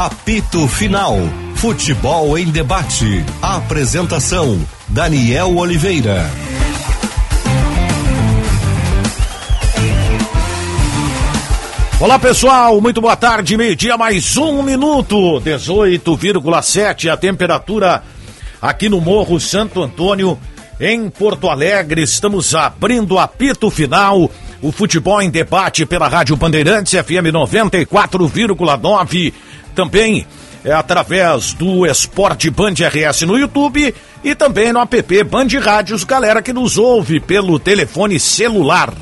Apito Final. Futebol em debate. Apresentação: Daniel Oliveira. Olá pessoal, muito boa tarde, meio-dia, mais um minuto, 18,7 a temperatura aqui no Morro Santo Antônio, em Porto Alegre. Estamos abrindo apito final, o futebol em debate pela Rádio Bandeirantes FM 94,9. Também é através do Esporte Band RS no YouTube e também no app Band Rádios, galera que nos ouve pelo telefone celular.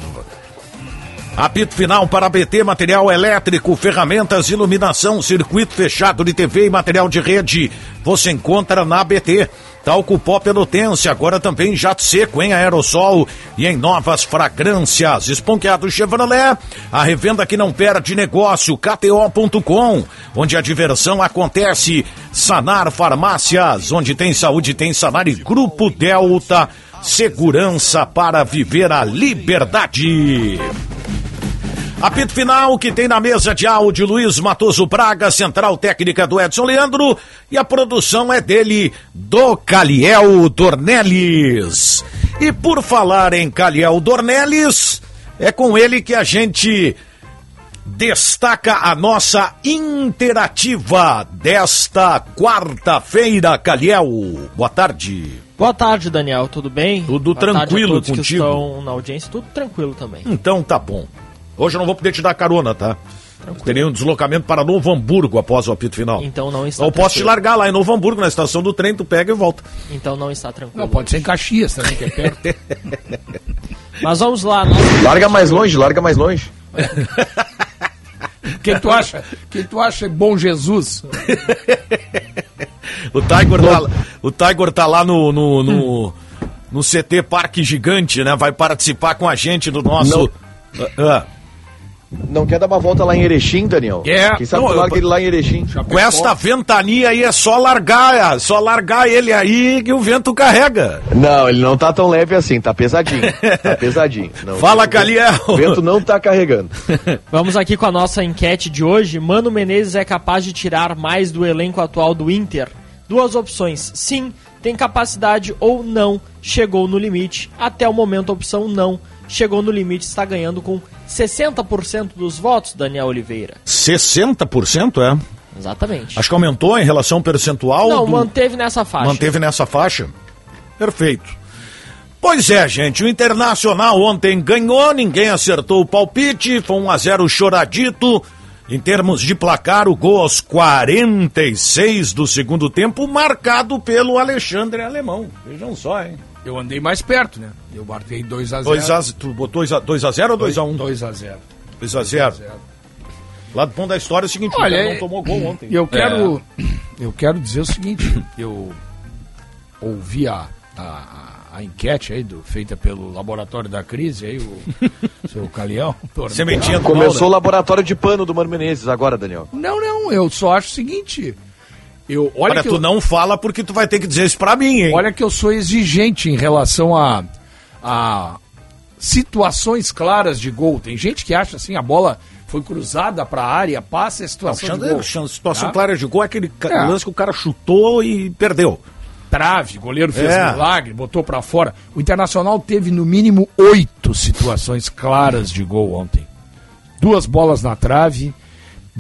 Apito final para BT, material elétrico, ferramentas, iluminação, circuito fechado de TV e material de rede. Você encontra na BT. Talco pó pelotense, agora também jato seco em aerossol e em novas fragrâncias. Esponqueado Chevrolet, a revenda que não perde negócio, KTO.com, onde a diversão acontece. Sanar Farmácias, onde tem saúde, tem e Grupo Delta, segurança para viver a liberdade. Apito final que tem na mesa de áudio Luiz Matoso Braga, central técnica do Edson Leandro, e a produção é dele, do Caliel Dornelles. E por falar em Caliel Dornelles, é com ele que a gente destaca a nossa interativa desta quarta-feira, Caliel. Boa tarde. Boa tarde, Daniel. Tudo bem? Tudo Boa tranquilo tarde a todos contigo? Que estão na audiência, tudo tranquilo também. Então tá bom. Hoje eu não vou poder te dar carona, tá? Tranquilo. Terei um deslocamento para Novo Hamburgo após o apito final. Então não está Eu posso te tranquilo. largar lá em Novo Hamburgo, na estação do trem, tu pega e volta. Então não está tranquilo. Não, pode ser em Caxias também, que é perto. Mas vamos lá. Nós... Larga mais longe, larga mais longe. O que tu acha? O que tu acha bom Jesus? O Tiger tá, o Tiger tá lá no, no, no, no CT Parque Gigante, né? Vai participar com a gente do nosso. Ah, Não quer dar uma volta lá em Erechim, Daniel? Quer. Quem sabe Não, eu- ele lá em Erechim. com esta ventania aí é só largar, é só largar ele aí que o vento carrega. Não, ele não tá tão leve assim, tá pesadinho. Tá pesadinho. Não, Fala, o Caliel. vento não tá carregando. Vamos aqui com a nossa enquete de hoje. Mano Menezes é capaz de tirar mais do elenco atual do Inter? Duas opções. Sim, tem capacidade ou não. Chegou no limite. Até o momento, a opção não. Chegou no limite, está ganhando com 60% dos votos, Daniel Oliveira. 60%, é? Exatamente. Acho que aumentou em relação percentual. Não, do- manteve nessa faixa. Manteve nessa faixa? Perfeito. Pois é, gente, o Internacional ontem ganhou, ninguém acertou o palpite, foi 1 a 0 choradito. Em termos de placar, o gol aos 46 do segundo tempo, marcado pelo Alexandre Alemão. Vejam só, hein? Eu andei mais perto, né? Eu marquei 2x0. 2 a, tu botou 2 a 0 ou 2 a 1? 2x0. 2 a 0. Lado bom da história é o seguinte, Olha, o é- não tomou gol ontem. Eu quero, eu quero dizer o seguinte, eu ouvi a, a, a enquete aí do, feita pelo Laboratório da Crise, aí o seu Calião. Sementinha do Começou o mal, né? laboratório de pano do Mano Menezes agora, Daniel. Não, não, eu só acho o seguinte, eu, olha, Olha, que tu eu, não fala porque tu vai ter que dizer isso pra mim, hein? olha que eu sou exigente em relação a, a situações claras de gol. Tem gente que acha assim, a bola foi cruzada para a área, passa a Não, situação de chance- gol. chance- situação Tá? clara de gol é aquele É. lance que o cara chutou e perdeu. trave, goleiro fez É. milagre, botou pra fora. O Internacional teve no mínimo oito situações claras de gol ontem. Duas bolas na trave,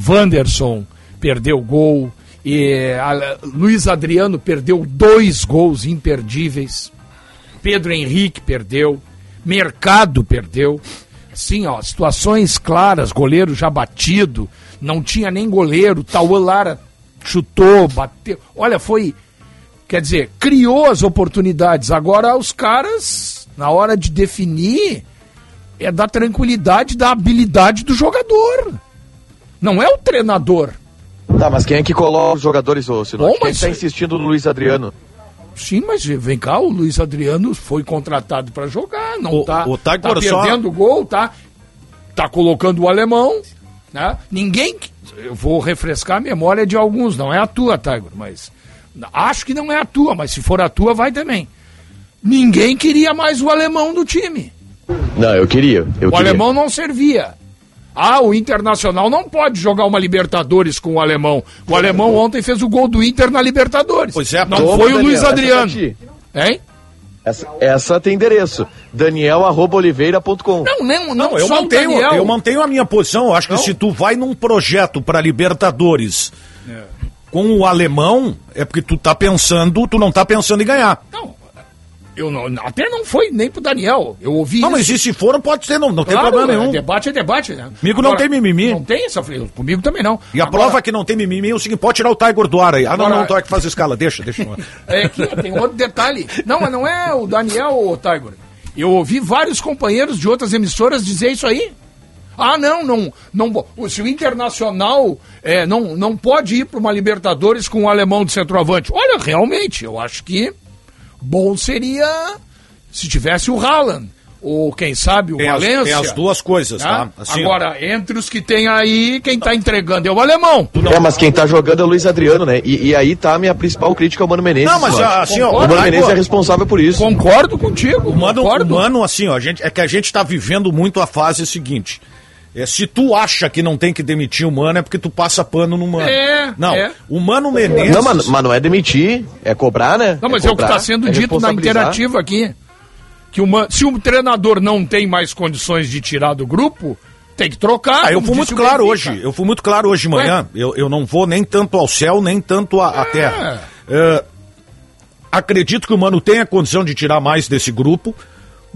Wanderson perdeu gol, e Luiz Adriano perdeu dois gols imperdíveis, Pedro Henrique perdeu, Mercado perdeu. Sim, ó, situações claras, goleiro já batido, não tinha nem goleiro, Tauan Lara chutou, bateu. Olha, foi Quer dizer, criou as oportunidades. Agora os caras, na hora de definir, é da tranquilidade, da habilidade do jogador. Não é o treinador. Tá, mas quem é que coloca os jogadores, ô Silvio? Quem é mas- que tá insistindo no Luiz Adriano? Sim, mas vem cá, o Luiz Adriano foi contratado para jogar, não O- tá, o tá Tiger só- perdendo gol, tá, tá colocando o alemão, né? Ninguém, eu vou refrescar a memória de alguns, não é a tua, Tiger, mas acho que não é a tua, mas se for a tua, vai também. Ninguém queria mais o alemão do time. Não, eu queria. Eu o queria. alemão não servia. Ah, o Internacional não pode jogar uma Libertadores com o alemão. O alemão ontem fez o gol do Inter na Libertadores. Pois é, não foi o Daniel, Luiz é Adriano. Hein? Essa, essa tem endereço. daniel.oliveira.com Não, não, não, Não, eu mantenho, Daniel. eu mantenho a minha posição. Eu acho que Não. se tu vai num projeto para Libertadores com o alemão, é porque tu tá pensando, tu não tá pensando em ganhar. Não, eu não, até não foi nem pro Daniel. Eu ouvi Não, isso. mas e se for, pode ser, não, não tem Claro, problema é nenhum. debate é debate, né? Comigo não tem mimimi. Não tem essa comigo também não. E a Agora, prova que não tem mimimi é o seguinte, pode tirar o Tiger do ar aí. Ah, não, Agora- não, Tiger faz escala, deixa, deixa. É que tem outro detalhe. Não, mas não é o Daniel, o Tiger. Eu ouvi vários companheiros de outras emissoras dizer isso aí. Ah, não, não, não. Se o Internacional é, não, não pode ir para uma Libertadores com o alemão de centroavante. Olha, realmente, eu acho que bom seria se tivesse o Haaland. Ou quem sabe o Tem as, Valência. tem as duas coisas, tá? tá? Assim, ó. Agora, entre os que tem aí, quem tá entregando é o alemão. É, mas quem tá jogando é o Luiz Adriano, né? E, e aí tá a minha principal crítica ao Mano Menezes. Não, mas assim, ó, o Mano Menezes é responsável por isso. Concordo contigo. Mano, concordo. mano, assim, ó, a gente, é que a gente tá vivendo muito a fase seguinte. É, se tu acha que não tem que demitir o Mano, é porque tu passa pano no Mano. É, Não, é. o Mano Menezes... Não, mas, mas não é demitir, é cobrar, né? Não, mas é, o que cobrar, está sendo é dito na interativa aqui. Que uma, se o treinador não tem mais condições de tirar do grupo, tem que trocar. Ah, eu fui muito claro hoje. Eu fui muito claro hoje de manhã. Eu, eu não vou nem tanto ao céu, nem tanto à, à terra. É, acredito que o Mano tenha condição de tirar mais desse grupo,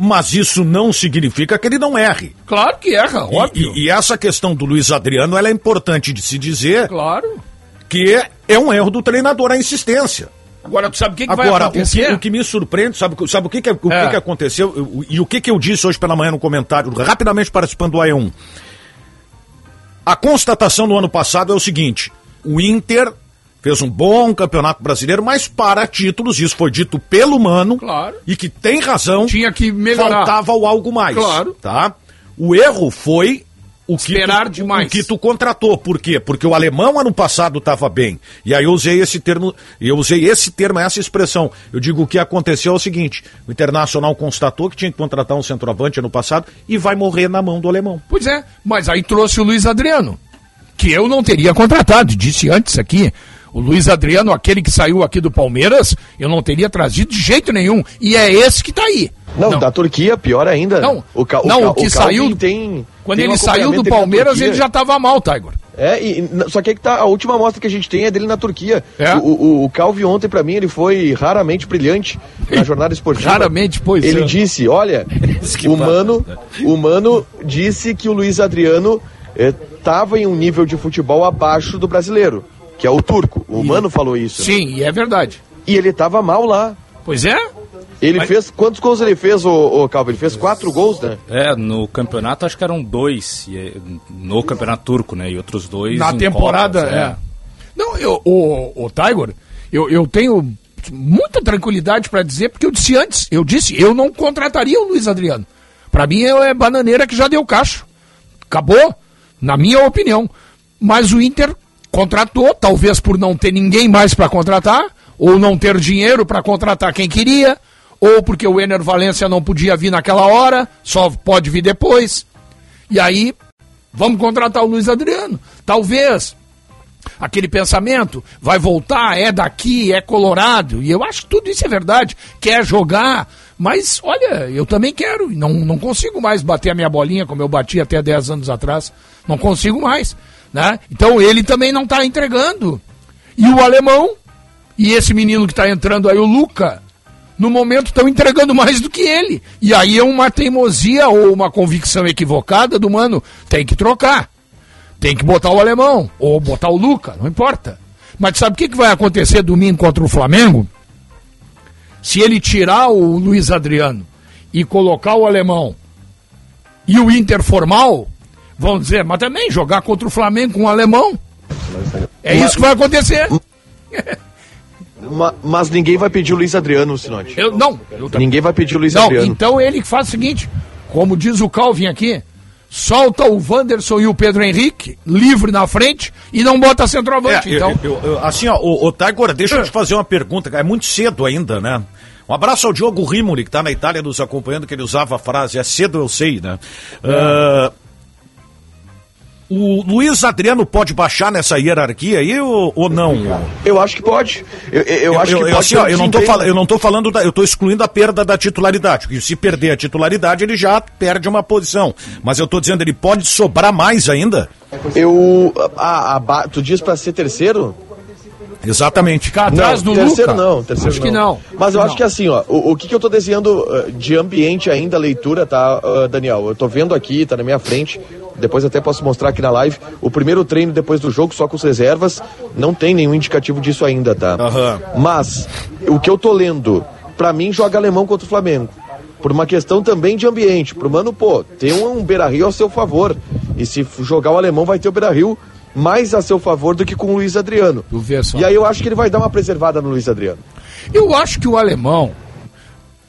mas isso não significa que ele não erre. Claro que erra, E- óbvio. E, e essa questão do Luiz Adriano, ela é importante de se dizer Claro. que é um erro do treinador a insistência. Agora, tu sabe o que, que vai Agora, o que, acontecer? o que me surpreende, sabe, sabe o, que, que, o É. que, que aconteceu Eu- e o que, que eu disse hoje pela manhã no comentário, rapidamente participando do AE1. A constatação do ano passado é o seguinte: o Inter fez um bom campeonato brasileiro, mas para títulos, isso foi dito pelo Mano, Claro. e que tem razão, Tinha que melhorar. faltava o algo mais. Claro. Tá? O erro foi o que, Esperar tu, demais. o que tu contratou. Por quê? Porque o alemão ano passado estava bem. E aí eu usei esse termo, eu usei esse termo, essa expressão. Eu digo o que aconteceu é o seguinte: o Internacional constatou que tinha que contratar um centroavante ano passado e vai morrer na mão do alemão. Pois é, mas aí trouxe o Luiz Adriano, que eu não teria contratado, disse antes aqui. O Luiz Adriano, aquele que saiu aqui do Palmeiras, eu não teria trazido de jeito nenhum. E é esse que tá aí. Não, da Turquia, pior ainda. Não, o, Ca- não, o que Calvin saiu- tem. Quando tem ele saiu do Palmeiras, ele já tava mal, Tiger. É, e, só que aí que tá, a última amostra que a gente tem é dele na Turquia. É? O, o, o Calvi ontem, pra mim, ele foi raramente brilhante na jornada esportiva. Raramente, pois Ele é. disse, olha, o Mano, o Mano disse que o Luiz Adriano estava em um nível de futebol abaixo do brasileiro, que é o turco. O Mano falou isso. Sim, e é verdade. E ele tava mal lá. Pois é? Ele Mas- fez. Quantos gols ele fez, ô, ô Calvo? Ele fez quatro gols, né? É, no campeonato acho que eram dois, e, é, no campeonato turco, né? E outros dois. Na em temporada, Copas, é. Não, eu, o, o Tiger, eu, eu tenho muita tranquilidade pra dizer, porque eu disse antes, eu disse, eu não contrataria o Luiz Adriano. Pra mim é bananeira que já deu cacho. Acabou, na minha opinião. Mas o Inter contratou, talvez por não ter ninguém mais pra contratar, ou não ter dinheiro pra contratar quem queria, ou porque o Ener Valência não podia vir naquela hora, só pode vir depois. E aí, vamos contratar o Luiz Adriano. Talvez aquele pensamento vai voltar, é daqui, é colorado. E eu acho que tudo isso é verdade. Quer jogar, mas olha, eu também quero. Não, não consigo mais bater a minha bolinha como eu bati até 10 anos atrás. Não consigo mais. Né? Então ele também não está entregando. E o alemão, e esse menino que está entrando aí, o Luca, no momento estão entregando mais do que ele. E aí é uma teimosia ou uma convicção equivocada do mano. Tem que trocar. Tem que botar o alemão, ou botar o Luca, não importa. Mas sabe o que, que vai acontecer domingo contra o Flamengo? Se ele tirar o Luiz Adriano e colocar o alemão e o Inter formal, vão dizer, mas também jogar contra o Flamengo com o alemão. É isso que vai acontecer. Ma- mas ninguém vai pedir o Luiz Adriano, Sinote. Eu, não, eu. Ninguém vai pedir o Luiz Não, Adriano. então ele que faz o seguinte, como diz o Calvin aqui, solta o Wanderson e o Pedro Henrique livre na frente e não bota centroavante. É, então, eu- eu- assim, ó, o, o Tiger, deixa eu te fazer uma pergunta, é muito cedo ainda, né? Um abraço ao Diogo Rimoli, que está na Itália nos acompanhando, que ele usava a frase, é cedo eu sei, né? Ah, O Luiz Adriano pode baixar nessa hierarquia aí ou, ou não? Eu acho que pode. Eu, eu, eu acho que pode. Assim, ó, eu, não tô fal, eu não tô falando, da, eu tô excluindo a perda da titularidade. Porque se perder a titularidade, ele já perde uma posição. Mas eu tô dizendo, ele pode sobrar mais ainda? Eu. A, a, tu diz para ser terceiro? Exatamente. Ficar atrás não, do terceiro Luca. não, terceiro acho que não. Mas eu não. acho que assim, ó, o, o que, que eu tô desenhando de ambiente ainda, leitura, tá, uh, Daniel? Eu tô vendo aqui, tá na minha frente, depois até posso mostrar aqui na live, o primeiro treino depois do jogo, só com as reservas, não tem nenhum indicativo disso ainda, tá? Uhum. Mas, o que eu tô lendo, pra mim, joga alemão contra o Flamengo. Por uma questão também de ambiente. Pro mano, pô, tem um, um Beira-Rio ao seu favor. E se jogar o alemão, vai ter o Beira-Rio mais a seu favor do que com o Luiz Adriano. E aí eu acho que ele vai dar uma preservada no Luiz Adriano. Eu acho que o alemão.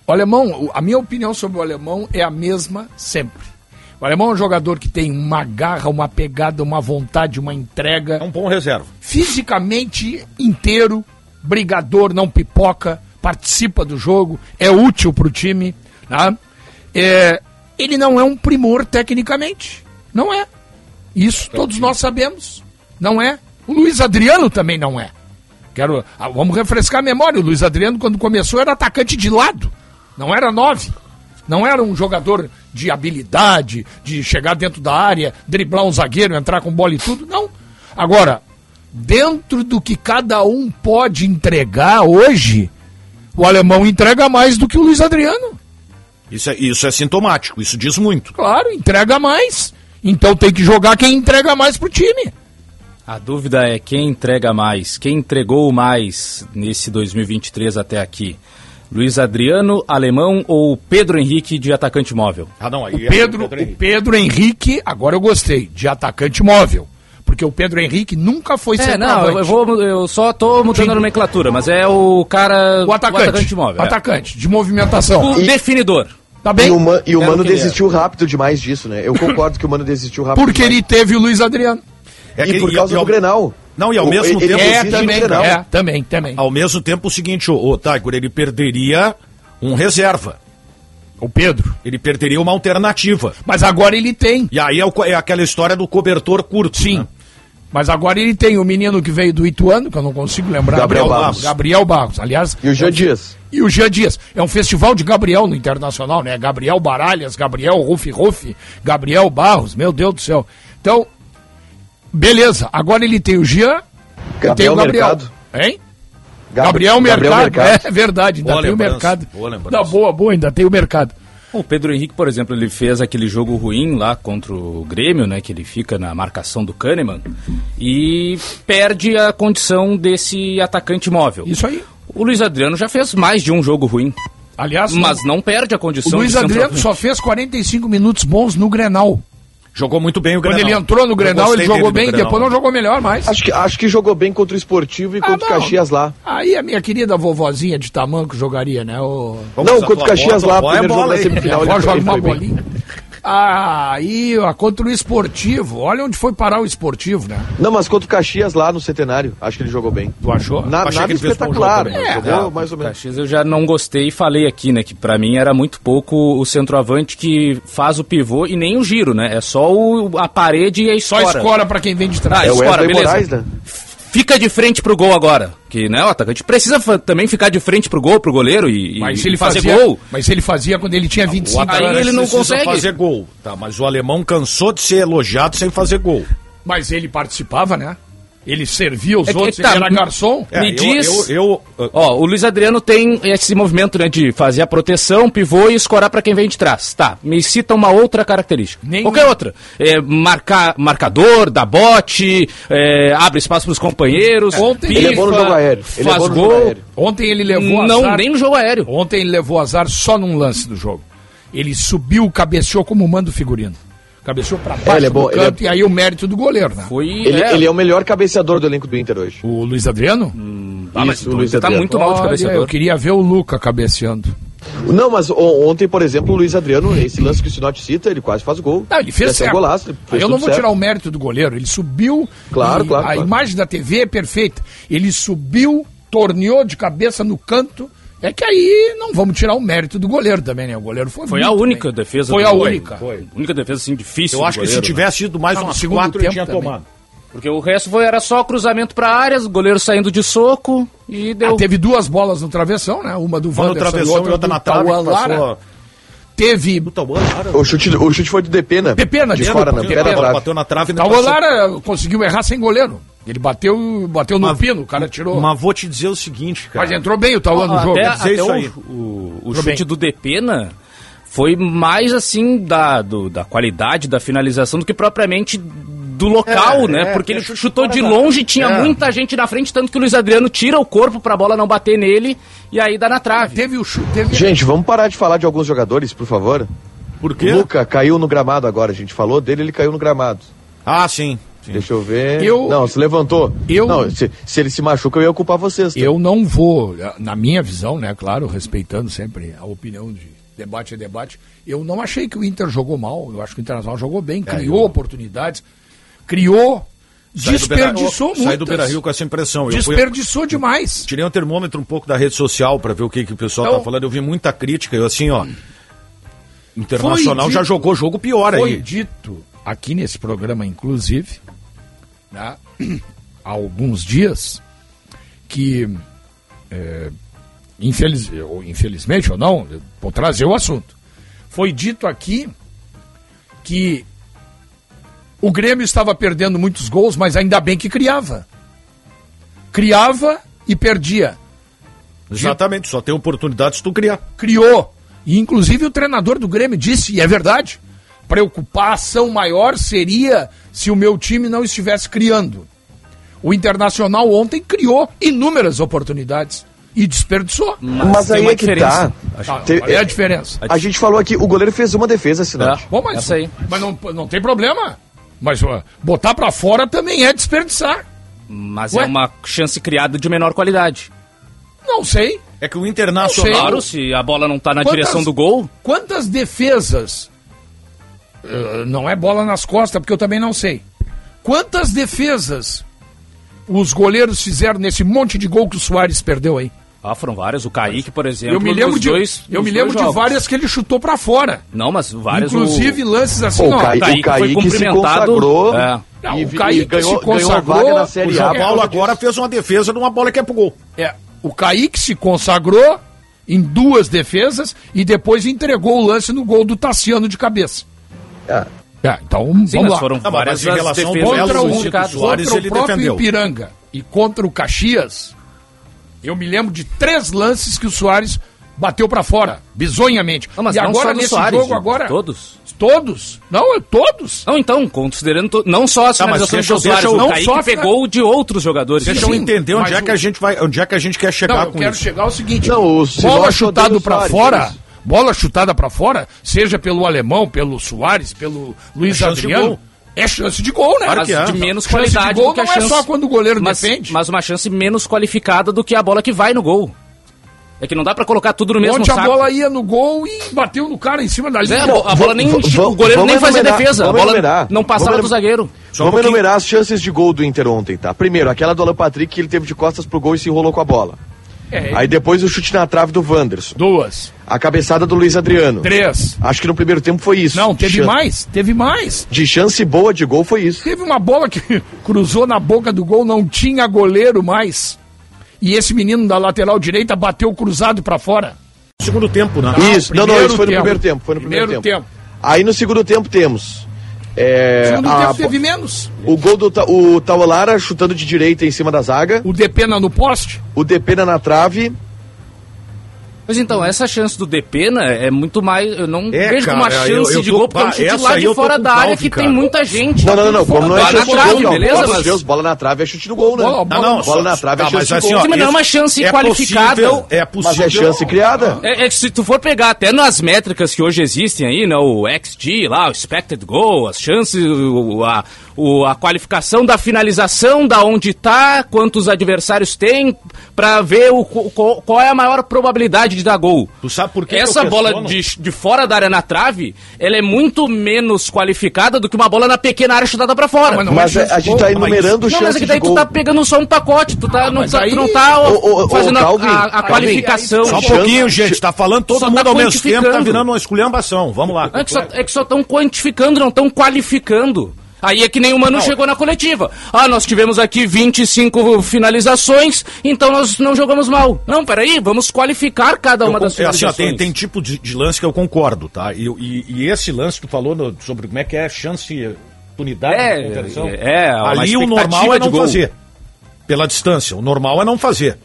O alemão, a minha opinião sobre o alemão é a mesma sempre. O alemão é um jogador que tem uma garra, uma pegada, uma vontade, uma entrega. É um bom reserva. Fisicamente inteiro, brigador, não pipoca, participa do jogo, é útil para o time. Tá? É, ele não é um primor tecnicamente. Não é. Isso todos nós sabemos. Não é. O Luiz Adriano também não é. Quero, ah, vamos refrescar a memória. O Luiz Adriano, quando começou, era atacante de lado. Não era nove. Não era um jogador de habilidade, de chegar dentro da área, driblar um zagueiro, entrar com bola e tudo. Não. Agora, dentro do que cada um pode entregar hoje, o alemão entrega mais do que o Luiz Adriano. Isso é, isso é sintomático, isso diz muito. Claro, entrega mais. Então tem que jogar quem entrega mais pro time. A dúvida é quem entrega mais, quem entregou mais nesse 2023 até aqui. Luiz Adriano, alemão ou Pedro Henrique de atacante móvel? Ah, não, aí o Pedro, é o Pedro, o Pedro Henrique, agora eu gostei, de atacante móvel. Porque o Pedro Henrique nunca foi é, não, eu, vou, eu só tô mudando a nomenclatura, mas é o cara. O atacante. O atacante móvel. O atacante, é. de movimentação. O e... definidor. Tá bem? E o, Man, e o Mano desistiu rápido demais disso, né? Eu concordo que o Mano desistiu rápido. Porque demais. ele teve o Luiz Adriano. É e por causa e, do Grenal. Não, e ao mesmo ele, tempo. Ele é, também, é, também, também. Ao mesmo tempo, o seguinte, o, o Tiger, ele perderia um reserva. O Pedro. Ele perderia uma alternativa. Mas agora ele tem. E aí é, o, é aquela história do cobertor curto. Sim. Né? Mas agora ele tem o menino que veio do Ituano, que eu não consigo lembrar. Gabriel Barros. Gabriel Barros, aliás. E o Jean Dias. E o Jean Dias. É um festival de Gabriel no Internacional, né? Gabriel Baralhas, Gabriel Rufi Rufi, Gabriel Barros, meu Deus do céu. Então, beleza. Agora ele tem o Jean, Gabriel tem o Gabriel. Mercado. Hein? Gabriel, Mercado. Gabriel Mercado. É verdade, ainda boa tem o mercado. Boa lembrança. Da boa, boa, ainda tem o mercado. O Pedro Henrique, por exemplo, ele fez aquele jogo ruim lá contra o Grêmio, né? Que ele fica na marcação do Kahneman e perde a condição desse atacante móvel. Isso aí. O Luiz Adriano já fez mais de um jogo ruim. Aliás, mas não perde a condição o Luiz Adriano só fez 45 minutos bons no Grenal. Jogou muito bem o Quando Grenal. ele entrou no Grenal, ele jogou bem, Grenal. depois não jogou melhor mais. Acho que, acho que jogou bem contra o Esportivo e Ah, contra o. Caxias lá. Aí a minha querida vovozinha de tamanco jogaria, né? O... não, contra o Caxias lá, bola é primeiro jogo bola, da hein? semifinal. Ele joga uma bolinha. Ah, aí, ó, contra o esportivo. Olha onde foi parar o esportivo, né? Não, mas contra o Caxias lá no Centenário, acho que ele jogou bem. Tu achou? Na, Achei nada espetacular, jogo também. mas É, jogou mais ou o menos. Caxias eu já não gostei e falei aqui, né? Que pra mim era muito pouco o centroavante que faz o pivô e nem o giro, né? É só o, a parede e a Só escora. escora pra quem vem de trás. Ah, É o escora, Wesley beleza. Moraes, né? Fica de frente pro gol agora. Que, né, o atacante precisa também ficar de frente pro gol, pro goleiro e, Mas e se ele fazer fazia, gol. Mas se ele fazia quando ele tinha 25 Aí anos. ele não consegue. fazer gol. Tá, mas o alemão cansou de ser elogiado sem fazer gol. Mas ele participava, né? Ele servia os É que- outros, tá, ele era garçom. É, Me eu- diz- Eu, eu- Ó, o Luiz Adriano tem esse movimento, né, de fazer a proteção, pivô e escorar pra quem vem de trás. Tá, me cita uma outra característica. Nenhuma. Qualquer outra. É, marcar, marcador, dá bote, é, abre espaço pros companheiros, Ontem- pifa, Ele é bom no jogo aéreo. Ele é faz bom no jogo gol. aéreo. Ontem ele levou Não, azar. nem no jogo aéreo. Ontem ele levou azar só num lance do jogo. Ele subiu, cabeceou como manda o figurino. Cabeceou pra baixo ele é bom, do ele é- canto e aí o mérito do goleiro, né? Foi, Ele, ele é o melhor cabeceador do elenco do Inter hoje. O Luiz Adriano? Ah, mas Isso, o Luiz tá Adriano. muito mal de Olha, cabeceador. eu queria ver o Luca cabeceando. Não, mas ontem, por exemplo, o Luiz Adriano, esse lance que o Sinote cita, ele quase faz gol. Não, ele fez Esse é um certo. golaço, fez eu não vou certo. tirar o mérito do goleiro. Ele subiu. Claro, claro, A claro. imagem da TV é perfeita. Ele subiu, torneou de cabeça no canto É que aí não vamos tirar o mérito do goleiro também, né? O goleiro foi Foi a única bem. defesa Foi do a goleiro. única. Foi. A única defesa assim difícil. Eu acho que se goleiro, né? tivesse ido mais Não, umas segundo quatro, ele tempo tinha também. tomado. Porque o resto foi, era só cruzamento pra áreas, o goleiro saindo de soco e deu. Ah, teve duas bolas no travessão, né? Uma do Uma no travessão e outra do na trave. Passou-. Teve Tauan Lara. O chute, o chute foi do Depena. Pepena, de desculpa, fora, né? Na trave. Bateu na trave e Tauan. Lara conseguiu errar sem goleiro. Ele bateu, bateu no Mas- pino, o cara tirou. Mas vou te dizer o seguinte, cara. Mas entrou bem o Tauan no jogo. até até isso o, aí. o, o chute bem. do Depena foi mais assim da, do- da qualidade da finalização do que propriamente do local, É, né? é, Porque é ele chutou de da- longe, tinha É. muita gente na frente, tanto que o Luiz Adriano tira o corpo pra bola não bater nele e aí dá na trave. Teve o chute. Teve... Gente, vamos parar de falar de alguns jogadores, por favor. Por quê? Luca caiu no gramado agora, a gente falou dele, ele caiu no gramado. Ah, sim. Sim. Deixa eu ver. Eu- Não, se levantou. Eu- Não, se, se ele se machuca, eu ia culpar vocês. tá? Eu não vou, na minha visão, né, claro, respeitando sempre a opinião de debate é debate, eu não achei que o Inter jogou mal, eu acho que o Internacional jogou bem, criou oportunidades, criou, Beira- desperdiçou Saí do. Beira Rio com essa impressão. Eu fui- Desperdiçou demais. Tirei um termômetro um pouco da rede social pra ver o que, que o pessoal Então- tá falando. Eu vi muita crítica. Eu assim, ó. Internacional Foi já dito- jogou jogo pior Foi aí. dito aqui nesse programa, inclusive, né, há alguns dias, que, é, infeliz, ou infelizmente ou não, vou trazer o assunto. Foi dito aqui que o Grêmio estava perdendo muitos gols, mas ainda bem que criava. Criava e perdia. Exatamente, só tem oportunidade se tu criar. criou. E inclusive o treinador do Grêmio disse, e é verdade, preocupação maior seria se o meu time não estivesse criando. O Internacional ontem criou inúmeras oportunidades e desperdiçou. Mas tem aí é que diferença. tá. Qual é a diferença? A gente falou aqui, o goleiro fez uma defesa, Sinote. Bom, mas, Essa aí. mas não, não tem problema. Mas ó, botar pra fora também é desperdiçar. Mas Ué? é uma chance criada de menor qualidade. Não sei. É que o Internacional. Claro, se a bola não tá na Quantas- direção do gol, Quantas defesas. Eh, não é bola nas costas, porque eu também não sei. Quantas defesas os goleiros fizeram nesse monte de gol que o Soares perdeu aí? ah, foram várias. O Kaique, por exemplo, Eu me lembro de, dois, eu me dois lembro de jogos. várias que ele chutou pra fora. Não, mas várias. Inclusive o... lances assim, Pô, ó. o Kaique, Kaique o Kaique foi se cumprimentado, consagrou é. Não, e, o Kaique ganhou, se consagrou, ganhou a vaga na O Série A. Paulo por agora fez uma defesa de uma bola que é pro gol. É, o Kaique se consagrou em duas defesas e depois entregou o lance no gol do Tassiano de cabeça. É. É, então Sim, vamos mas lá. foram Não, mas várias em as relação contra o, indicadas. Soares, contra o ele próprio defendeu. Ipiranga e contra o Caxias, eu me lembro de três lances que o Soares bateu pra fora, bizonhamente. Não, mas e não agora nesse Soares, jogo agora todos. todos? Não, é todos. Não, então, considerando to- não só as Tá, mas finalizações deixa eu- do Soares, eu- o não Kaique só a- pegou de outros jogadores. Deixa eu entender onde mas é que o- a gente vai, onde é que a gente quer chegar Não, eu com quero isso. chegar ao seguinte: Não, o bola chutado Soares, fora, isso. Bola chutada pra fora, seja pelo alemão, pelo Soares, pelo Luiz É Adriano, é chance de gol, né? Claro mas é. de menos Chance qualidade de gol do que a não chance... é só quando o goleiro mas, defende. Mas uma chance menos qualificada do que a bola que vai no gol. É que não dá pra colocar tudo no mesmo Onde a saco. bola ia no gol e bateu no cara em cima da É, linha. a bo- a bola nem, o goleiro nem fazia defesa. A vamos bola enumerar. não passava Vamos do zagueiro. Só um Vamos pouquinho. enumerar as chances de gol do Inter ontem, tá? Primeiro, aquela do Alan Patrick que ele teve de costas pro gol e se enrolou com a bola. É, Aí depois o chute na trave do Wanderson. duas, A cabeçada do Luiz Adriano. três. Acho que no primeiro tempo foi isso. Não, teve Chan- mais, teve mais. De chance boa de gol foi isso. Teve uma bola que cruzou na boca do gol, não tinha goleiro mais. E esse menino da lateral direita bateu cruzado pra fora. Segundo tempo, né? Isso, não, não, isso foi no tempo. primeiro tempo. Foi no primeiro, Primeiro tempo. tempo. Aí no segundo tempo temos. É, Segundo a- tempo teve menos. O gol do o Taulara chutando de direita em cima da zaga. O Depena no poste. O Depena na trave. Mas então, essa chance do Depena é muito mais. Eu não É, vejo como uma cara, chance eu- eu de tô- gol, porque é um chute lá de fora da área que cara. tem muita gente. Não, não, não, não. Como não é Bola na chance de trave, gol, beleza, Pelo de mas- Deus, bola na trave é chute do gol, né? Bola- Não, não, Bola na trave é tá, chance mas de assim, gol. ó, Sim, mas não é uma chance é qualificada. Possível, é Mas possível. é chance criada. É, é que se tu for pegar até nas métricas que hoje existem aí, né, o XG lá, o expected goal, as chances, o, a, o- a qualificação da finalização, da onde tá, quantos adversários tem, pra ver o, qual, qual é a maior probabilidade de dar gol. Tu sabe por que Essa que bola de, de fora da área na trave, ela é muito menos qualificada do que uma bola na pequena área chutada pra fora. mas não Mas é chance a gente tá mas- enumerando Não, mas chances é que de daí tu gol. tá pegando só um pacote, tu, tá, não, mas tá, aí- tu não tá ô, ô, fazendo a- Calvin, a, a Calvin, qualificação. Só um pouquinho, gente. Tá falando todo Só mundo tá ao mesmo tempo, tá virando uma esculhambação. Vamos lá. É que só é que só estão quantificando, não estão qualificando. Aí é que nem o Mano chegou na coletiva. Ah, nós tivemos aqui 25 finalizações, então nós não jogamos mal. Não, peraí, vamos qualificar cada uma Eu das con- é assim, ó, finalizações. tem, tem tipo de, de lance que eu concordo, tá? E, e- e esse lance que tu falou no- sobre como é que é chance, oportunidade É, de conversão, é, é, ali o normal é de não fazer. Pela distância. O normal é não fazer.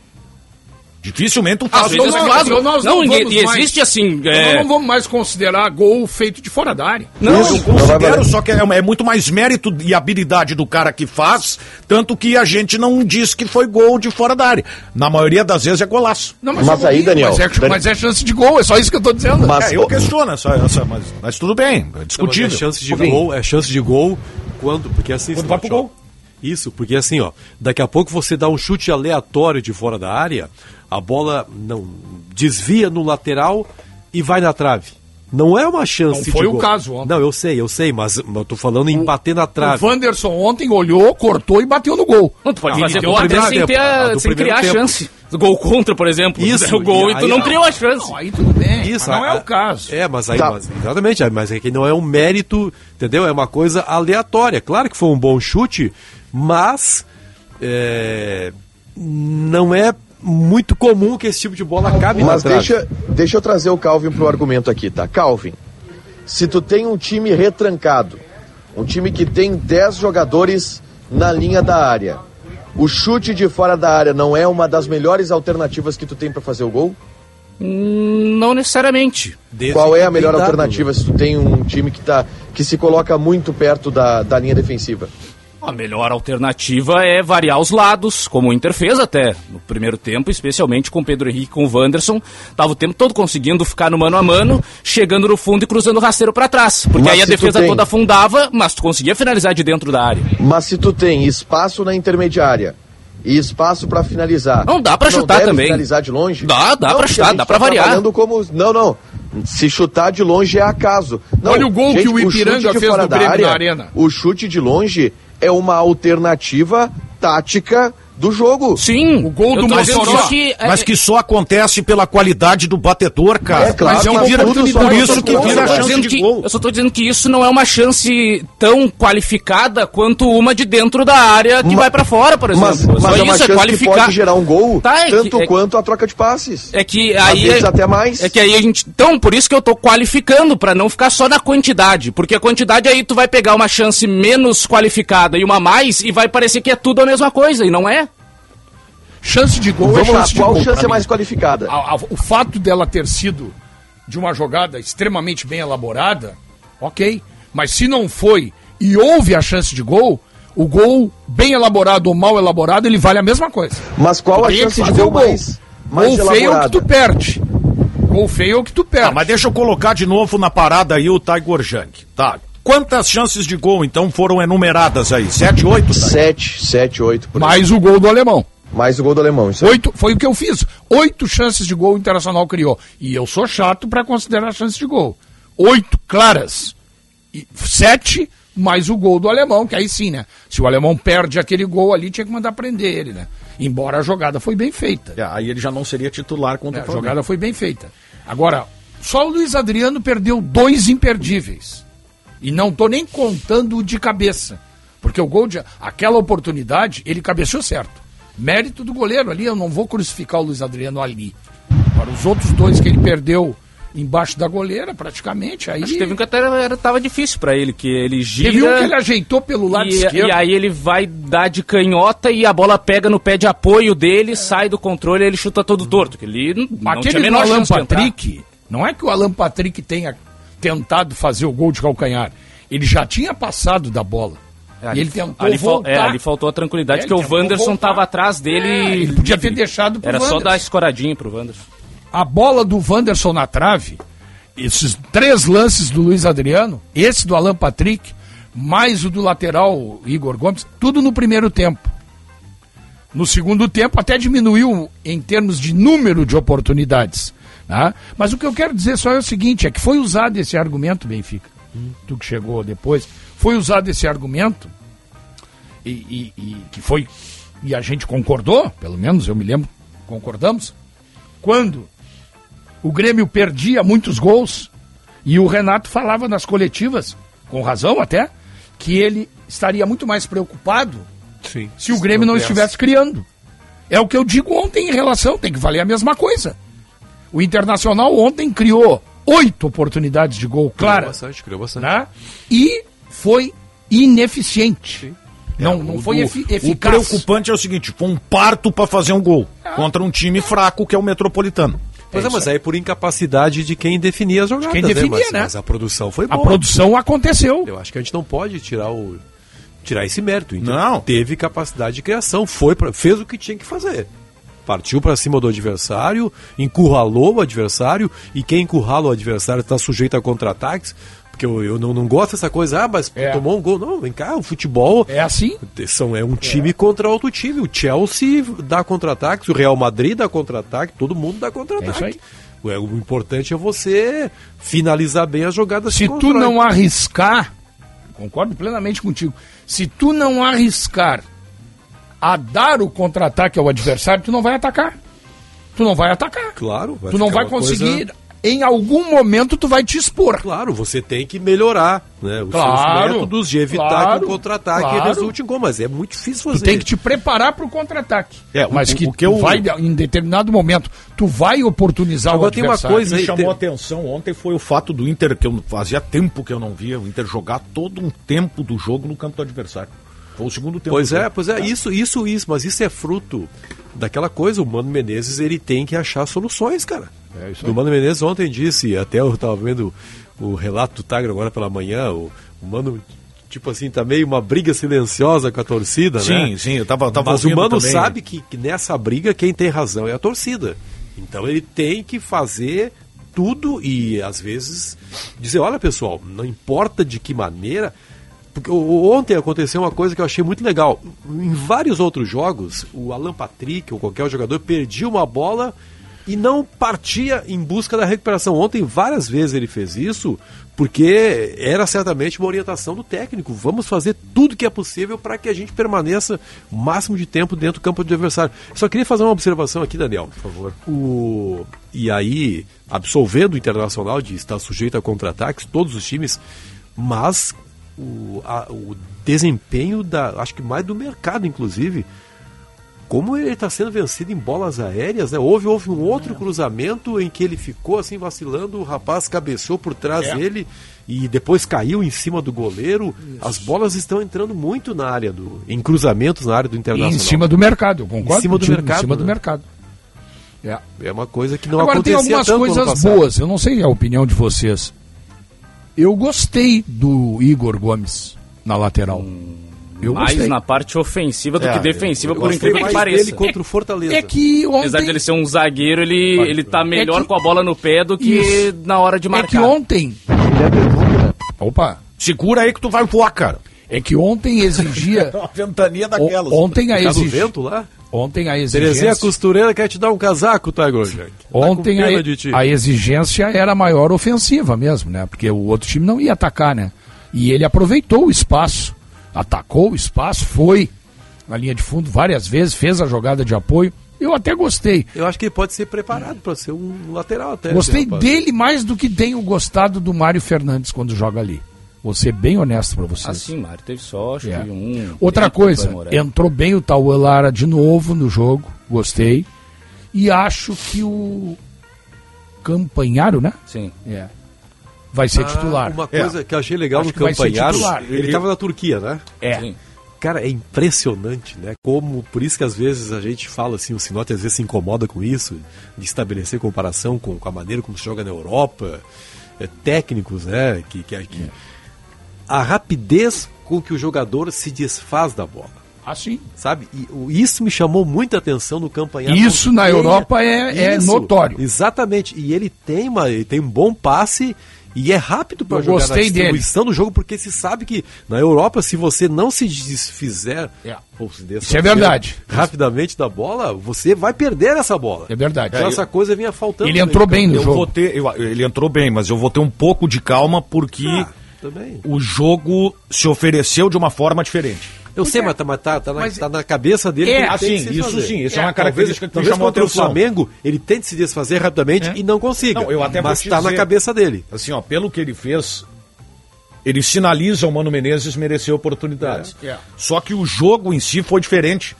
Dificilmente faz. vezes Então é nós- então nós não, não e- vamos e mais- existe assim. É, Nós não vamos mais considerar gol feito de fora da área. Não, Isso. Eu Não considero, só que é, é muito mais mérito e habilidade do cara que faz, tanto que a gente não diz que foi gol de fora da área. Na maioria das vezes é golaço. Não, Mas é aí, Daniel, Mas é, Dani- mas é chance de gol, é só isso que eu tô dizendo. Mas, É, eu questiono essa, essa mas, mas tudo bem, é Não, mas discutível. é chance de gol, é chance de gol quando, porque assim, Quando vai pro ó, gol. Isso, porque assim, ó, daqui a pouco você dá um chute aleatório de fora da área, a bola não desvia no lateral e vai na trave. Não é uma chance Não foi de o gol. caso ontem. Não, eu sei, eu sei, mas eu tô falando em bater na O trave. Wanderson ontem olhou, cortou e bateu no gol. Não, tu pode fazer gol o até primeiro sem, tempo, ter a- sem criar a tempo. chance. Gol contra, por exemplo. Isso, o gol e e, tu aí- não criou a chance. Não, aí tudo bem, Isso, não é o caso. É, mas aí, Tá. mas- exatamente, mas é que não é um mérito, entendeu? É uma coisa aleatória. Claro que foi um bom chute, mas é, não é muito comum que esse tipo de bola acabe Mas na trave. deixa, deixa eu trazer o Calvin pro argumento aqui, tá? Calvin, se tu tem um time retrancado, um time que tem 10 jogadores na linha da área, o chute de fora da área não é uma das melhores alternativas que tu tem pra fazer o gol? Não necessariamente. Desde Qual é a melhor alternativa se tu tem um time que, tá, que se coloca muito perto da, da linha defensiva? A melhor alternativa é variar os lados, como o Inter fez até no primeiro tempo, especialmente com o Pedro Henrique e com o Wanderson. Tava o tempo todo conseguindo ficar no mano a mano, chegando no fundo e cruzando o rasteiro para trás. Porque Mas aí a defesa tem- toda afundava, mas tu conseguia finalizar de dentro da área. Mas se tu tem espaço na intermediária e espaço pra finalizar. Não, dá pra tu chutar também. finalizar de longe? Dá, dá porque chutar, gente dá pra tá variar. como não, não. Se chutar de longe é acaso. Não, Olha o gol que o Ipiranga de fez no Grêmio área, na arena. O chute de longe é uma alternativa tática do jogo. Sim, O gol do Mossoró. só que, é- Mas que só acontece pela qualidade do batedor, cara. É claro, Mas mas que vira, tudo só por vai isso que vira eu, a chance dizendo de que, gol. eu só tô dizendo que isso não é uma chance tão qualificada quanto uma de dentro da área que Ma- vai pra fora, por exemplo. Mas, só mas é uma isso chance é que qualificar. pode gerar um gol, Tá, é tanto que- é- quanto a troca de passes. É que aí. vezes até mais. É que aí a gente. Então, por isso que eu tô qualificando, pra não ficar só na quantidade. Porque a quantidade aí tu vai pegar uma chance menos qualificada e uma mais e vai parecer que é tudo a mesma coisa, e não é. Chance de gol Vamos é lá, chance de qual gol. chance é mais qualificada? A- a- o fato dela ter sido de uma jogada extremamente bem elaborada, ok. Mas se não foi e houve a chance de gol, o gol bem elaborado ou mal elaborado, ele vale a mesma coisa. Mas qual a chance de gol mais, mais Gol feio é o que tu perde. Gol feio é o que tu perde. Tá, mas deixa eu colocar de novo na parada aí o Tiger Junk. Tá. Quantas chances de gol, então, foram enumeradas aí? Sete, oito? Tá? Sete, sete, oito. Por aí. Mais o gol do alemão. Mais o gol do alemão. Isso aí. Oito, foi o que eu fiz. Oito chances de gol o Internacional criou. E eu sou chato para considerar chances de gol. Oito claras. E sete mais o gol do alemão, que aí sim, né? Se o alemão perde aquele gol ali, tinha que mandar prender ele, né? Embora a jogada foi bem feita. É, aí ele já não seria titular contra É, o a Flamengo. jogada foi bem feita. Agora, só o Luiz Adriano perdeu dois imperdíveis. E não tô nem contando o de cabeça. Porque o gol de. Aquela oportunidade, ele cabeceou certo. Mérito do goleiro ali, eu não vou crucificar o Luiz Adriano ali. Agora, os outros dois que ele perdeu embaixo da goleira, praticamente, aí. Acho que teve um que até era, tava difícil pra ele, que ele gira. Teve um que ele ajeitou pelo lado e, esquerdo. e aí ele vai dar de canhota e a bola pega no pé de apoio dele, sai do controle e ele chuta todo torto. Que ele não, não tinha Aquele a do menor Alan. Patrick, não é que o Alan Patrick tenha tentado fazer o gol de calcanhar. Ele já tinha passado da bola. É, e ele tentou ali, fal- voltar. é, ali faltou a tranquilidade, É, porque ele o Wanderson voltar. tava atrás dele. É, ele podia ter deixado pro Era só Wanderson. dar escoradinha pro Wanderson. A bola do Wanderson na trave, esses três lances do Luiz Adriano, esse do Alan Patrick, mais o do lateral Igor Gomes, tudo no primeiro tempo. No segundo tempo, até diminuiu em termos de número de oportunidades. Tá? Mas o que eu quero dizer só é o seguinte, é que foi usado esse argumento, Benfica, tu que chegou depois, foi usado esse argumento e, e- e que foi e a gente concordou, pelo menos eu me lembro, concordamos, quando o Grêmio perdia muitos gols e o Renato falava nas coletivas, com razão até, que ele estaria muito mais preocupado Sim. se o Grêmio não estivesse criando. É o que eu digo ontem em relação, tem que valer a mesma coisa. O Internacional ontem criou oito oportunidades de gol Criou claras, bastante, criou bastante. né? E foi ineficiente. Não, não O foi do- efi O eficaz. preocupante é o seguinte: foi um parto pra fazer um gol contra um time fraco que é o Metropolitano. Pois é, mas aí por incapacidade de quem definia as jogadas. quem definia, mas, né? Mas a produção foi A boa. produção aconteceu. Eu acho que a gente não pode tirar o tirar esse mérito. Então, Não. Teve capacidade de criação, foi pra, fez o que tinha que fazer. Partiu para cima do adversário, encurralou o adversário e quem encurrala o adversário está sujeito a contra-ataques. Porque eu, eu não, não gosto dessa coisa, ah, mas É. tomou um gol. Não, vem cá, o futebol É assim? são, é um time contra outro time. O Chelsea dá contra-ataques, o Real Madrid dá contra-ataque, todo mundo dá É contra-ataque. aí. Ué, o importante é você finalizar bem as jogadas Se tu não arriscar, concordo plenamente contigo, se tu não arriscar a dar o contra-ataque ao adversário, tu não vai atacar. Tu não vai atacar. Claro, vai tu não vai uma coisa- conseguir. Em algum momento tu vai te expor. Claro, você tem que melhorar né, os Claro, seus métodos de evitar claro, que o contra-ataque claro. resulte em gol, mas é muito difícil Tu fazer. tem que te preparar para o contra-ataque. É, o- Mas o- que, o que tu eu- vai, em determinado momento, tu vai oportunizar Agora o tem uma coisa O que aí, chamou tem- atenção ontem foi o fato do Inter, que eu fazia tempo que eu não via, o Inter jogar todo um tempo do jogo no campo do adversário. Foi o segundo tempo. Pois é, jogo. pois é, isso, isso, isso, mas isso é fruto daquela coisa, o Mano Menezes ele tem que achar soluções, cara. É o Mano Menezes ontem disse, até eu tava vendo o relato do Tagre agora pela manhã, o, o Mano, tipo assim, tá meio uma briga silenciosa com a torcida, né? Sim, sim, eu tava, tava Mas o Mano também. sabe que, que nessa briga quem tem razão é a torcida. Então ele tem que fazer tudo e às vezes dizer, olha pessoal, não importa de que maneira. Porque ontem aconteceu uma coisa que eu achei muito legal. Em vários outros jogos, o Alan Patrick ou qualquer jogador perdia uma bola e não partia em busca da recuperação. Ontem, várias vezes ele fez isso, porque era certamente uma orientação do técnico. Vamos fazer tudo que é possível para que a gente permaneça o máximo de tempo dentro do campo do adversário. Só queria fazer uma observação aqui, Daniel, por favor. O... E aí, absolvendo o Internacional de estar sujeito a contra-ataques, todos os times, mas o, a- o desempenho da, acho que mais do mercado, inclusive, como ele está sendo vencido em bolas aéreas, né? Houve, houve um outro cruzamento em que ele ficou assim vacilando, o rapaz cabeceou por trás É. dele e depois caiu em cima do goleiro. As bolas estão entrando muito na área do, em cruzamentos na área do E Internacional. em cima do mercado, eu concordo Em cima do mercado, Em cima do né? mercado. É. É uma coisa que não Agora tem acontecia algumas tanto no ano coisas boas, eu não sei a opinião de vocês. Eu gostei do Igor Gomes na lateral. Eu Mais gostei. na parte ofensiva do É, que defensiva, Eu por gostei incrível que pareça. dele contra o Fortaleza. É que Apesar ontem, dele ser um zagueiro, ele, ele tá melhor que- com a bola no pé do que Isso. na hora de é marcar. que ontem, opa, Segura aí que tu vai voar, cara. é que ontem exigia, Uma ventania o- daquelas. ontem a Por do exigência, vento lá? ontem a Terezinha exigência, Costureira quer te dar um casaco, Tiger Jack. ontem tá a, de a exigência era maior ofensiva mesmo, né? Porque o outro time não ia atacar, né? E ele aproveitou o espaço, atacou o espaço, foi na linha de fundo várias vezes, fez a jogada de apoio. Eu até gostei. Eu acho que ele pode ser preparado para ser um lateral até. Gostei esse rapaz. dele mais do que tenho gostado do Mário Fernandes quando joga ali. Vou ser bem honesto pra vocês. Assim, Mário, teve só, acho É. que um. Outra coisa, entrou bem o Tauan Lara de novo no jogo, gostei. E acho que o Campanharo, né? Sim. É. Vai ser Ah, titular. Uma coisa que eu achei legal Acho no Campanharo, ele estava na Turquia, né? É. Sim. Cara, é impressionante, né? Como, por isso que às vezes a gente fala assim, o Sinote às vezes se incomoda com isso, de estabelecer comparação com, com a maneira como se joga na Europa, é, técnicos, né? Que, que, que- A rapidez com que o jogador se desfaz da bola, Assim. sabe? E isso me chamou muita atenção no Campanharo. Isso na Europa é- é notório. Exatamente. E ele tem, uma, ele tem um bom passe E é rápido para Eu jogar gostei na distribuição do jogo, porque se sabe que na Europa, se você não se desfizer, É. ou se Isso é verdade. rapidamente da bola, você vai perder essa bola. É verdade. Então essa coisa vinha faltando. Ele entrou bem no Eu jogo. vou ter, eu- ele entrou bem, mas eu vou ter um pouco de calma porque. Também. o jogo se ofereceu de uma forma diferente. Eu sei, mas tá, mas tá, tá na, Mas- tá na cabeça dele. É, que assim, que isso sim, isso é, É, uma característica que Talvez chamou a contra o. Flamengo, ele tente se desfazer rapidamente É. e não consiga. Não, eu até mas te tá na cabeça dele. Assim, ó, pelo que ele fez, ele sinaliza o Mano Menezes merecer oportunidades. É, é. Só que o jogo em si foi diferente.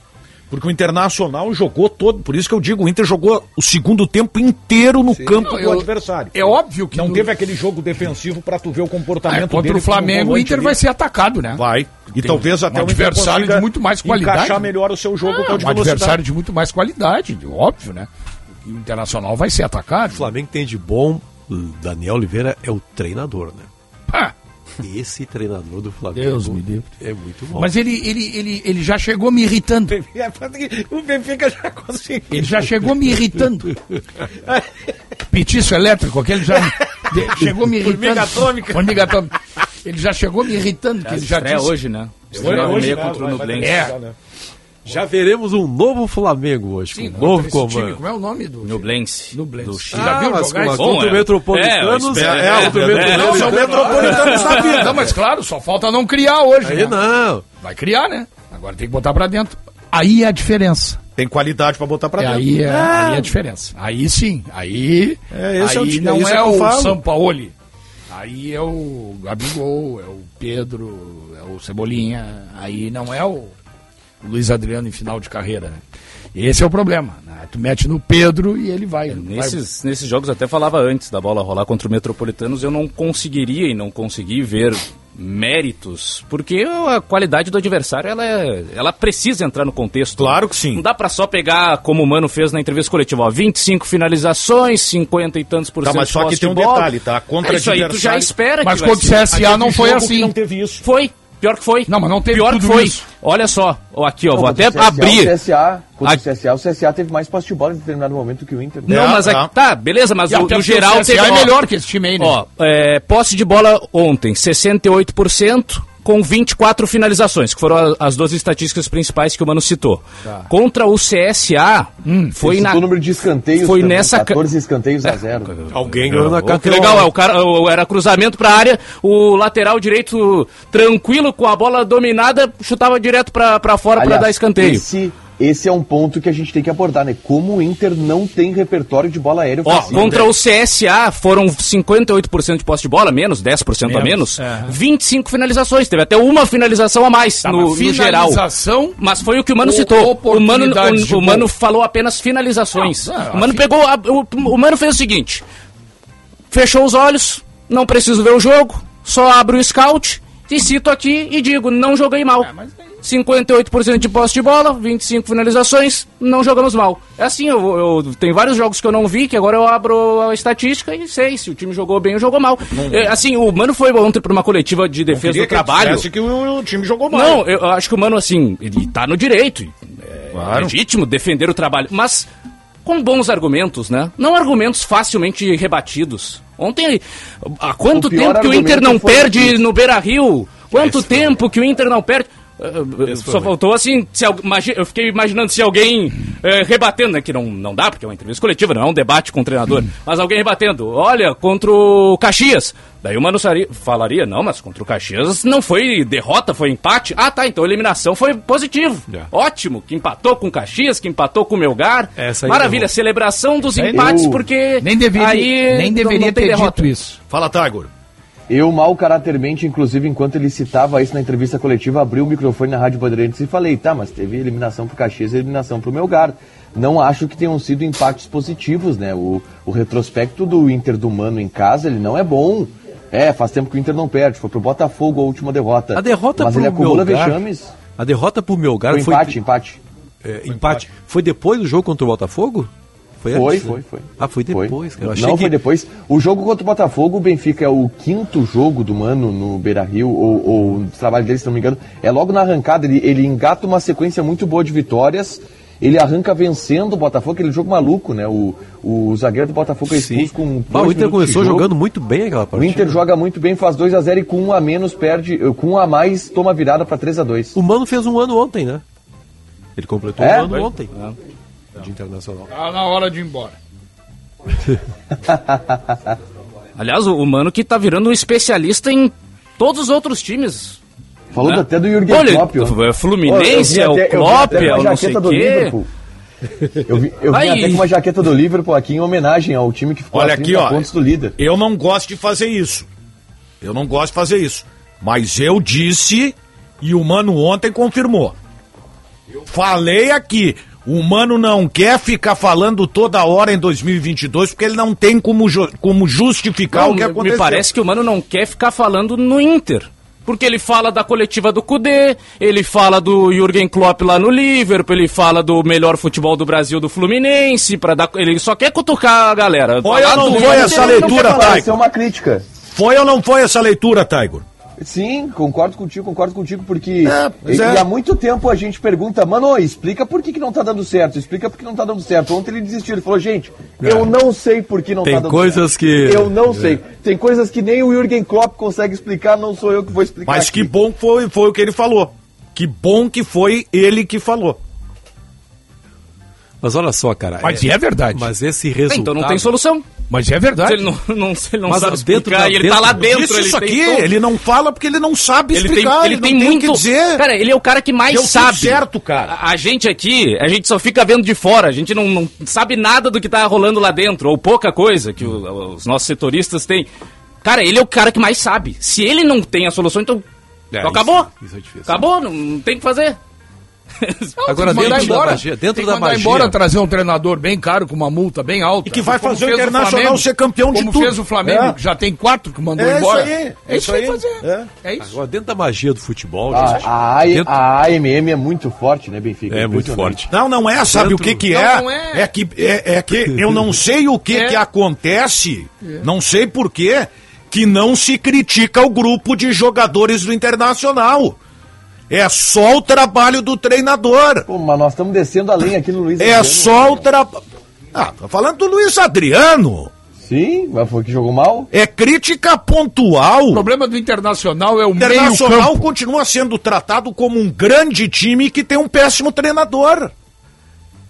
Porque o Internacional jogou todo. Por isso que eu digo, o Inter jogou o segundo tempo inteiro no campo Não, do eu- adversário. É óbvio que Não no- teve aquele jogo defensivo pra tu ver o É, comportamento contra dele o Flamengo, o Inter volante vai ali. ser atacado, né? Vai. E talvez até um adversário de muito mais qualidade. encaixar melhor o seu jogo é o de um adversário de muito mais qualidade, óbvio, né? O Internacional vai ser atacado. O Flamengo tem de bom, Daniel Oliveira é o treinador, né? Ah, Esse treinador do Flamengo Deus me livre. é muito bom. mas ele, ele, ele, ele já chegou me irritando. O Benfica já conseguiu. Ele já chegou me irritando. Petiço elétrico, aquele já chegou me irritando. Formiga atômica. Formiga atômica. Ele já chegou me irritando, que ele já disse. hoje, né? Estreia Hoje, meia né? contra o vai Nublense. É. né? Já veremos um novo Flamengo hoje, Sim, com um novo esse time, comando. como é o nome do Nublense. Nublense. Do Chile. Já viu mas jogar contra o é. Metropolitanos, É, é, é, contra o é, Metropolitanos. Da vida. Não, mas claro, só falta não criar hoje. Aí né? não. Vai criar, né? Agora tem que botar pra dentro. Aí é a diferença. Tem qualidade pra botar pra É, dentro. aí, é, aí é a diferença. Aí sim. Aí, É, esse é o aí time, não é é, o falo. Sampaoli. Aí é o Gabigol, é o Pedro, é o Cebolinha. Aí não é o, o Luiz Adriano em final de carreira, né? Esse é o problema. Né? Tu mete no Pedro e ele vai. vai- Nesses, nesses jogos, até falava antes da bola rolar contra o Metropolitanos, eu não conseguiria e não consegui ver méritos, porque a qualidade do adversário, ela, é- ela precisa entrar no contexto. Claro que sim. Não dá pra só pegar, como o Mano fez na entrevista coletiva, ó, 25 finalizações, 50 e tantos por Tá, cento mas de só que tem um bola. detalhe, tá? Contra é isso aí, tu já espera Mas que vai contra o. CSA não foi assim. Não teve isso. Foi, pior que foi. Não, mas não teve Pior tudo que foi. isso. Olha só, aqui, ó, vou Contra até o CSA, abrir. O CSA, contra A- o CSA, o CSA teve mais posse de bola em determinado momento que o Inter. Não, É, mas é. aqui, tá, beleza, mas o, porque geral o CSA teve, é melhor que esse time aí, né? Ó, é, posse de bola ontem, 68%, com 24 finalizações, que foram a- as duas estatísticas principais que o Mano citou. Tá. Contra o CSA, foi Esse na... o número de escanteios. Foi também, nessa ca- 14 escanteios a zero. Alguém ganhou na Ô, que legal, é, o cara, o- era cruzamento pra área, o lateral direito tranquilo, com a bola dominada, chutava direto pra, pra fora pra Aliás, dar escanteio. Esse, esse é um ponto que a gente tem que abordar, né? Como o Inter não tem repertório de bola aérea Ó, ofensiva. contra o CSA foram 58% de posse de bola, menos, 10% a menos. 25 finalizações, teve até uma finalização a mais Tá, no, mas no geral. finalização, Mas foi o que o Mano Ou citou. O Mano, o, o. Mano falou apenas finalizações. Não, é, o Mano pegou. a- o, o Mano fez o seguinte: fechou os olhos, não preciso ver o jogo, só abro o scout e cito aqui e digo: não joguei mal. É, mas 58% de posse de bola, 25 finalizações, não jogamos mal. É assim, eu, eu tenho vários jogos que eu não vi, que agora eu abro a estatística e sei se o time jogou bem ou jogou mal. É, assim, o Mano foi ontem para uma coletiva de defesa do trabalho. dissesse que o, o time jogou mal. Não, eu acho que o Mano, assim, ele tá no direito. É Claro. legítimo defender o trabalho. Mas com bons argumentos, né? Não argumentos facilmente rebatidos. Ontem, há quanto tempo que o Inter não perde isso. no Beira Rio? Quanto Esse tempo que o Inter não perde? Só faltou assim, se eu fiquei imaginando se alguém eh, rebatendo, né? Que não, não dá, porque é uma entrevista coletiva, não é um debate com o treinador. Mas alguém rebatendo, olha, contra o Caxias. Daí o Mano Sari falaria, não, mas contra o Caxias não foi derrota, foi empate. Ah, tá, então a eliminação foi positivo. É. Ótimo, que empatou com o Caxias, que empatou com o Melgar. Essa aí Maravilha, não. celebração dos aí empates, não. porque nem deveria, aí nem não- deveria não tem ter derrota. dito isso. Fala, Tiger. Eu, mal carátermente, inclusive, enquanto ele citava isso na entrevista coletiva, abri o microfone na Rádio Bandeirantes e falei, tá, mas teve eliminação pro Caxias e eliminação pro Melgar. Não acho que tenham sido impactos positivos, né? O, o retrospecto do Inter do Mano em casa, ele não é bom. É, faz tempo que o Inter não perde. Foi pro Botafogo a última derrota. A derrota Mas pro ele acumula Melgar- vexames. A derrota pro Melgar Foi foi. empate, empate. é, empate. Foi depois do jogo contra o Botafogo? Foi, antes, foi, né? foi. Ah, foi depois, cara. Eu achei Não, que... foi depois. O jogo contra o Botafogo, o Benfica é o quinto jogo do Mano no Beira-Rio, ou, ou no trabalho dele, se não me engano. É logo na arrancada, ele, ele engata uma sequência muito boa de vitórias ele arranca vencendo o Botafogo, aquele jogo maluco, né? O, o zagueiro do Botafogo é expulso Sim. com Ah, o Inter começou jogo. jogando muito bem aquela O partida. Inter joga muito bem, faz 2 a 0 e com um a menos perde, com um a mais toma virada para 3 a 2 O Mano fez um ano ontem, né? Ele completou É? um ano Foi. ontem. É. De internacional. Tá na hora de ir embora. Aliás, o, Mano que tá virando um especialista em todos os outros times. Falando né? até do Jürgen Olha, Klopp. é Fluminense, é o Klopp, até com é o não sei do quê. Liverpool. Eu vim, eu vim até com uma jaqueta do Liverpool aqui em homenagem ao time que ficou Olha a aqui, 30 ó. pontos do líder. Eu não gosto de fazer isso. Eu não gosto de fazer isso. Mas eu disse e o Mano ontem confirmou. Eu falei aqui. O Mano não quer ficar falando toda hora em 2022 porque ele não tem como, ju- como justificar Não, o que aconteceu. Me parece que o Mano não quer ficar falando no Inter. Porque ele fala da coletiva do Cudê, ele fala do Jürgen Klopp lá no Liverpool, ele fala do melhor futebol do Brasil do Fluminense, para dar, ele só quer cutucar a galera. Foi ou não foi essa leitura? Isso é uma crítica. Foi ou não foi essa leitura, Taigo? Sim, concordo contigo, concordo contigo, porque É, pois e, é. e há muito tempo a gente pergunta, mano, explica por que, que não tá dando certo, explica por que não tá dando certo. Ontem ele desistiu, ele falou, gente, eu não sei por que não Tem tá dando coisas certo. que- Eu não É. sei. Tem coisas que nem o Jürgen Klopp consegue explicar, não sou eu que vou explicar Mas aqui. que bom que foi, foi o que ele falou. Que bom que foi ele que falou. Mas olha só, cara. Mas é verdade. Mas esse resultado. Então não tem solução. Mas é Se verdade. ele não, não, se ele não Mas sabe dentro explicar da- e ele tá lá dentro- dentro, Isso, ele isso tem aqui, todo- ele não fala porque ele não sabe Ele tem, explicar. ele tem muito. o que dizer. Cara, ele é o cara que mais tudo sabe. certo, cara. A, a gente aqui, a gente só fica vendo de fora. A gente não, não sabe nada do que tá rolando lá dentro, ou pouca coisa que o- os nossos setoristas têm. Cara, ele é o cara que mais sabe. Se ele não tem a solução, então. É, então isso- acabou. isso é difícil. Acabou, não, não tem o que fazer. Agora, dentro da embora. magia- dentro da magia- embora trazer um treinador bem caro com uma multa bem alta. E que vai Como fazer o Internacional Flamengo, ser campeão de como tudo. fez o Flamengo, É. que já tem quatro que mandou É isso embora. aí, É isso isso aí. fazer. É. É isso. Agora, dentro da magia do futebol, A, a, dentro- a AMM é muito forte, né, Benfica? é muito forte. Não, não é, sabe Dentro- o que que Não, é? não é. É que, é, é que eu não sei o que É. que acontece, não sei por quê, que não se critica o grupo de jogadores do Internacional. É só o trabalho do treinador. Pô, mas nós estamos descendo além aqui no Luiz É Adriano. só o trabalho... Ah, tá falando do Luiz Adriano. Sim, mas foi que jogou mal? É crítica pontual. O problema do Internacional é o O meio Internacional campo. continua sendo tratado como um grande time que tem um péssimo treinador.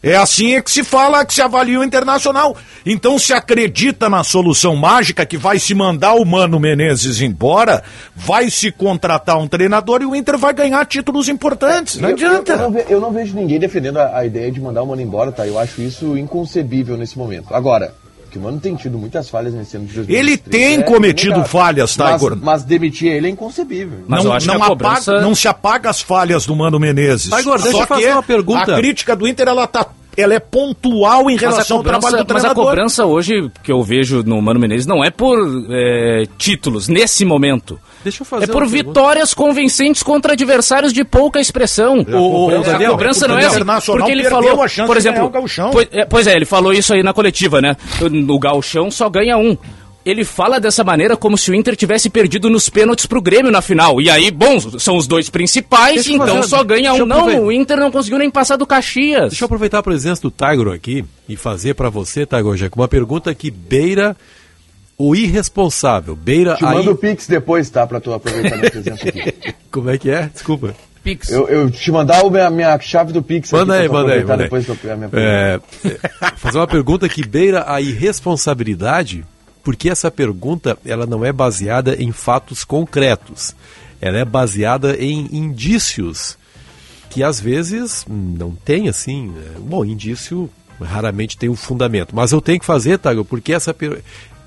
É assim é que se fala, que se avalia o Internacional. Então se acredita na solução mágica que vai se mandar o Mano Menezes embora, vai se contratar um treinador e o Inter vai ganhar títulos importantes. Não Eu- Eu, adianta. eu não ve- eu não vejo ninguém defendendo a, a ideia de mandar o Mano embora, tá? Eu acho isso inconcebível nesse momento. Agora, que o Mano tem tido muitas falhas nesse ano de 2023. Ele tem é cometido falhas, tá, mas, Igor? mas demitir ele é inconcebível. Mas não, eu acho não que a cobrança- apaga- não se apaga as falhas do Mano Menezes. Tá, Igor, deixa Só eu fazer uma pergunta. A crítica do Inter ela tá, ela é pontual em a, relação ao cobrança, trabalho do mas a treinador. cobrança hoje que eu vejo no Mano Menezes não é por é, títulos, nesse momento. Deixa eu fazer É por uma pergunta. vitórias convincentes contra adversários de pouca expressão. ô, ô, a Daniel, cobrança o não é assim, porque ele falou, a chance por exemplo, o. Pois, é, pois é, ele falou isso aí na coletiva, né? O gauchão só ganha um. Ele fala dessa maneira como se o Inter tivesse perdido nos pênaltis pro Grêmio na final. E aí, bom, são os dois principais, Deixa então fazer- só ganha deixa um. Não, o Inter não conseguiu nem passar do Caxias. Deixa eu aproveitar a presença do Tiger aqui e fazer pra você, Tiger Jack, uma pergunta que beira o irresponsável. Beira Te aí. mando o Pix depois, tá? Pra tu aproveitar minha presença aqui. Como é que é? Desculpa. Pix. Eu, eu te mandar o minha, minha chave do Pix Manda aqui aí, manda aí, aproveitar manda aí. depois a minha. É, é, fazer uma pergunta que beira a irresponsabilidade, porque essa pergunta ela não é baseada em fatos concretos. Ela é baseada em indícios que às vezes não tem assim. é, Bom, indício raramente tem um fundamento. Mas eu tenho que fazer, Tago, porque essa per...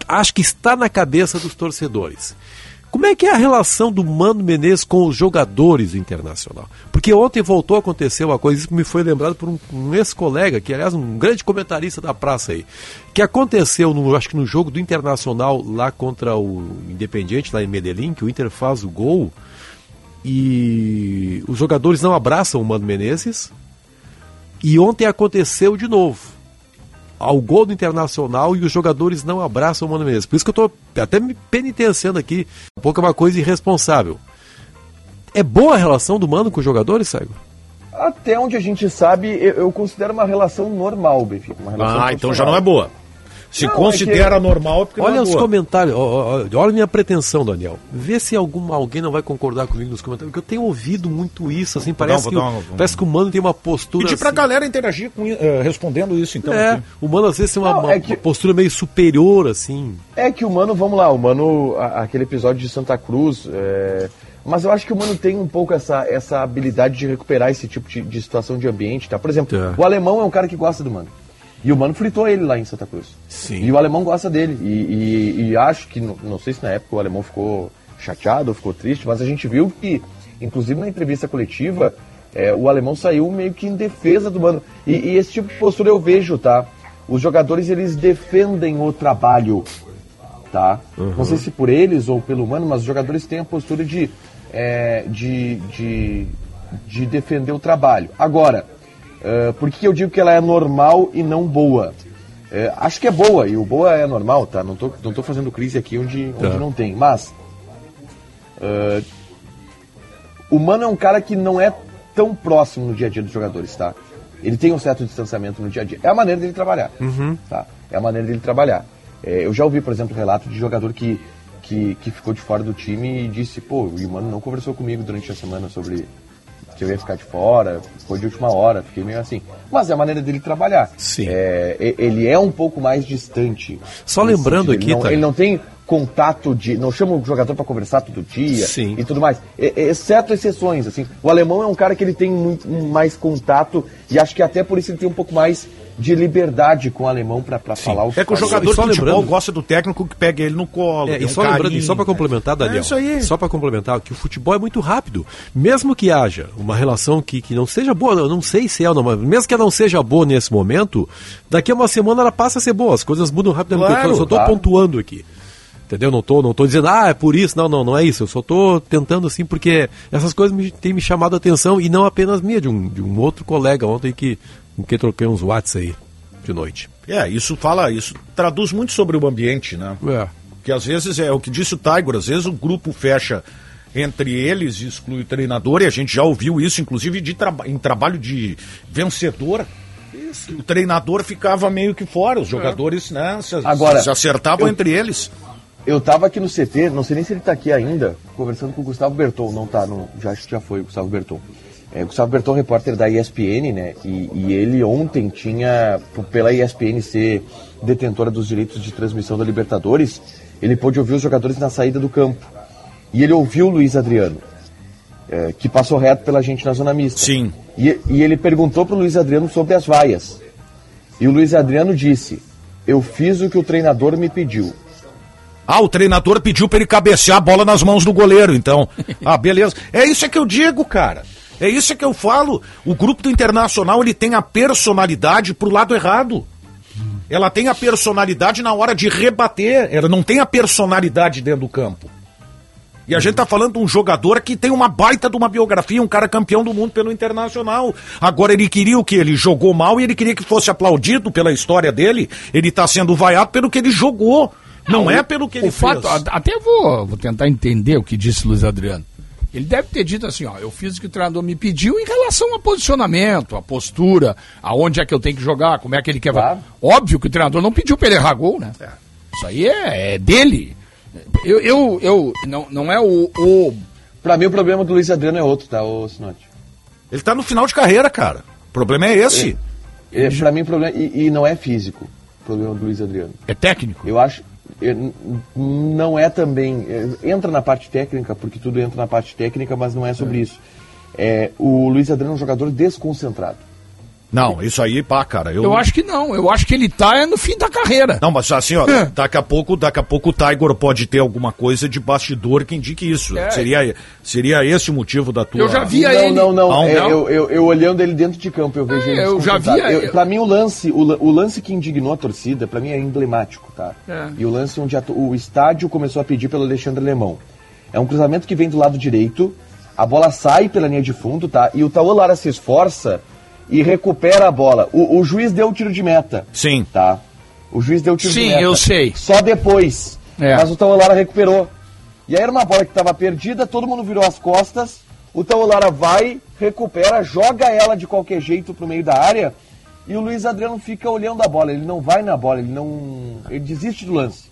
acho que está na cabeça dos torcedores. Como é que é a relação do Mano Menezes com os jogadores do Internacional? Porque ontem voltou a acontecer uma coisa, isso me foi lembrado por um, um ex-colega, que aliás um grande comentarista da praça aí, que aconteceu, no, acho que no jogo do Internacional lá contra o Independiente, lá em Medellín, que o Inter faz o gol e os jogadores não abraçam o Mano Menezes. E ontem aconteceu de novo. Ao gol do Internacional e os jogadores não abraçam o Mano Menezes. Por isso que eu estou até me penitenciando aqui. Um pouco é uma coisa irresponsável. É boa a relação do Mano com os jogadores, Saigo? Até onde a gente sabe, eu, eu considero uma relação normal, Benfica. Uma relação Ah, então já não é boa. Se Não, é considera normal é porque não Olha é os boa. comentários, olha a minha pretensão, Daniel. Vê se algum, alguém não vai concordar comigo nos comentários, porque eu tenho ouvido muito isso, assim, parece, vou que, o- parece que o Mano tem uma postura Pedir pra assim, galera interagir com, eh, respondendo isso, então. É, aqui. o Mano às vezes tem uma, Não, uma- é que- uma postura meio superior, assim. É que o Mano, vamos lá, o Mano, a- aquele episódio de Santa Cruz, é, mas eu acho que o Mano tem um pouco essa, essa habilidade de recuperar esse tipo de, de situação de ambiente, tá? Por exemplo, Tá. o alemão é um cara que gosta do Mano. E o Mano fritou ele lá em Santa Cruz. Sim. E o alemão gosta dele. E, e- e acho que, não, não sei se na época o alemão ficou chateado ou ficou triste, mas a gente viu que, inclusive na entrevista coletiva, é, o alemão saiu meio que em defesa do Mano. E, e esse tipo de postura eu vejo, tá? Os jogadores, eles defendem o trabalho tá? Não sei se por eles ou pelo Mano, mas os jogadores têm a postura de, é, de, de, de defender o trabalho. Agora, é, por que eu digo que ela é normal e não boa? É, acho que é boa, e o boa é normal, tá? Não tô, não tô fazendo crise aqui onde, onde não tem, mas... é, o Mano é um cara que não é tão próximo no dia a dia dos jogadores, tá? Ele tem um certo distanciamento no dia a dia. É a maneira dele trabalhar, tá? É a maneira dele trabalhar. É, eu já ouvi, por exemplo, relato de jogador que, que, que ficou de fora do time e disse, pô, o Mano não conversou comigo durante a semana sobre que eu ia ficar de fora, foi de última hora, fiquei meio assim. Mas é a maneira dele trabalhar. Sim. É, ele é um pouco mais distante. Só lembrando aqui, ele não, tá? ele não tem contato de. Não chama o jogador para conversar todo dia Sim. e tudo mais. Exceto exceções, assim. O alemão é um cara que ele tem muito mais contato e acho que até por isso ele tem um pouco mais de liberdade com o alemão para falar o É que o jogador de futebol gosta do técnico que pega ele no colo. É, e um só lembrando, e carinho. só para complementar, Daniel, É isso aí. só para complementar, que o futebol é muito rápido. Mesmo que haja uma relação que, que não seja boa, eu não sei se é ou não, mas mesmo que ela não seja boa nesse momento, daqui a uma semana ela passa a ser boa, as coisas mudam rapidamente. Claro, eu só claro. pontuando aqui. Entendeu? Não tô, não tô dizendo, ah, é por isso. Não, não, não é isso. Eu só tô tentando assim, porque essas coisas me, têm me chamado a atenção, e não apenas minha, de um, de um outro colega ontem que, com quem troquei uns whats aí de noite. É, isso fala, isso traduz muito sobre o ambiente, né? É. Que às vezes é o que disse o Tiger, às vezes o grupo fecha entre eles e exclui o treinador, e a gente já ouviu isso, inclusive de traba- em trabalho de vencedor. O treinador ficava meio que fora, os jogadores né, se, Agora, se acertavam eu- entre eles. Eu tava aqui no CT, não sei nem se ele tá aqui ainda, conversando com o Gustavo Berton, não tá, não, já, acho que já foi o Gustavo Berton. É, Gustavo Berton, repórter da ESPN, né? E, e ele ontem tinha, pela ESPN ser detentora dos direitos de transmissão da Libertadores, ele pôde ouvir os jogadores na saída do campo. E ele ouviu o Luiz Adriano, é, que passou reto pela gente na zona mista. Sim. E, e ele perguntou pro Luiz Adriano sobre as vaias. E o Luiz Adriano disse: Eu fiz o que o treinador me pediu. Ah, o treinador pediu para ele cabecear a bola nas mãos do goleiro, então. Ah, beleza. É isso que eu digo, cara. É isso que eu falo. O grupo do Internacional, ele tem a personalidade pro lado errado. Ela tem a personalidade na hora de rebater. Ela não tem a personalidade dentro do campo. E a gente tá falando de um jogador que tem uma baita de uma biografia, um cara campeão do mundo pelo Internacional. Agora ele queria o que? Ele jogou mal e ele queria que fosse aplaudido pela história dele. Ele tá sendo vaiado pelo que ele jogou. Não, é pelo que ele o fato, fez. a- até vou, vou tentar entender o que disse Luiz Adriano. Ele deve ter dito assim, ó, eu fiz o que o treinador me pediu em relação ao posicionamento, a postura, aonde é que eu tenho que jogar, como é que ele quer. Claro. Óbvio que o treinador não pediu para ele errar gol, né? Isso aí é, é dele. Eu, eu, eu não, não é o, o Pra mim, o problema do Luiz Adriano é outro, tá, ô Sinote? Ele tá no final de carreira, cara. O problema é esse. É, pra mim, o problema. E, e não é físico o problema do Luiz Adriano. é técnico. Eu acho. É, não é também. é, entra na parte técnica, porque tudo entra na parte técnica, mas não é sobre isso. É, o Luiz Adriano é um jogador desconcentrado. Não, isso aí, pá, cara. Eu, Eu acho que não. Eu acho que ele tá é no fim da carreira. Não, mas assim, ó, É. daqui a pouco, daqui a pouco o Tiger pode ter alguma coisa de bastidor que indique isso. É. Seria, seria esse o motivo da tua. Eu já vi- Via não, ele- não, não, Não, É, não? Eu, eu, eu olhando ele dentro de campo, eu vejo É, ele eu já via- Eu, pra mim, o lance, o, o lance que indignou a torcida, pra mim é emblemático, tá? É. E o lance onde a o estádio começou a pedir pelo Alexandre Lemão. É um cruzamento que vem do lado direito, a bola sai pela linha de fundo, tá? E o Tauan Lara se esforça e recupera a bola. O, o juiz deu o tiro de meta. Sim. Tá? O juiz deu o tiro Sim, de meta. eu sei. Só depois. É. Mas o Tauan Lara recuperou. E aí era uma bola que estava perdida, todo mundo virou as costas. O Taulara vai, recupera, joga ela de qualquer jeito pro meio da área e o Luiz Adriano fica olhando a bola. Ele não vai na bola, ele não. Ele desiste do lance.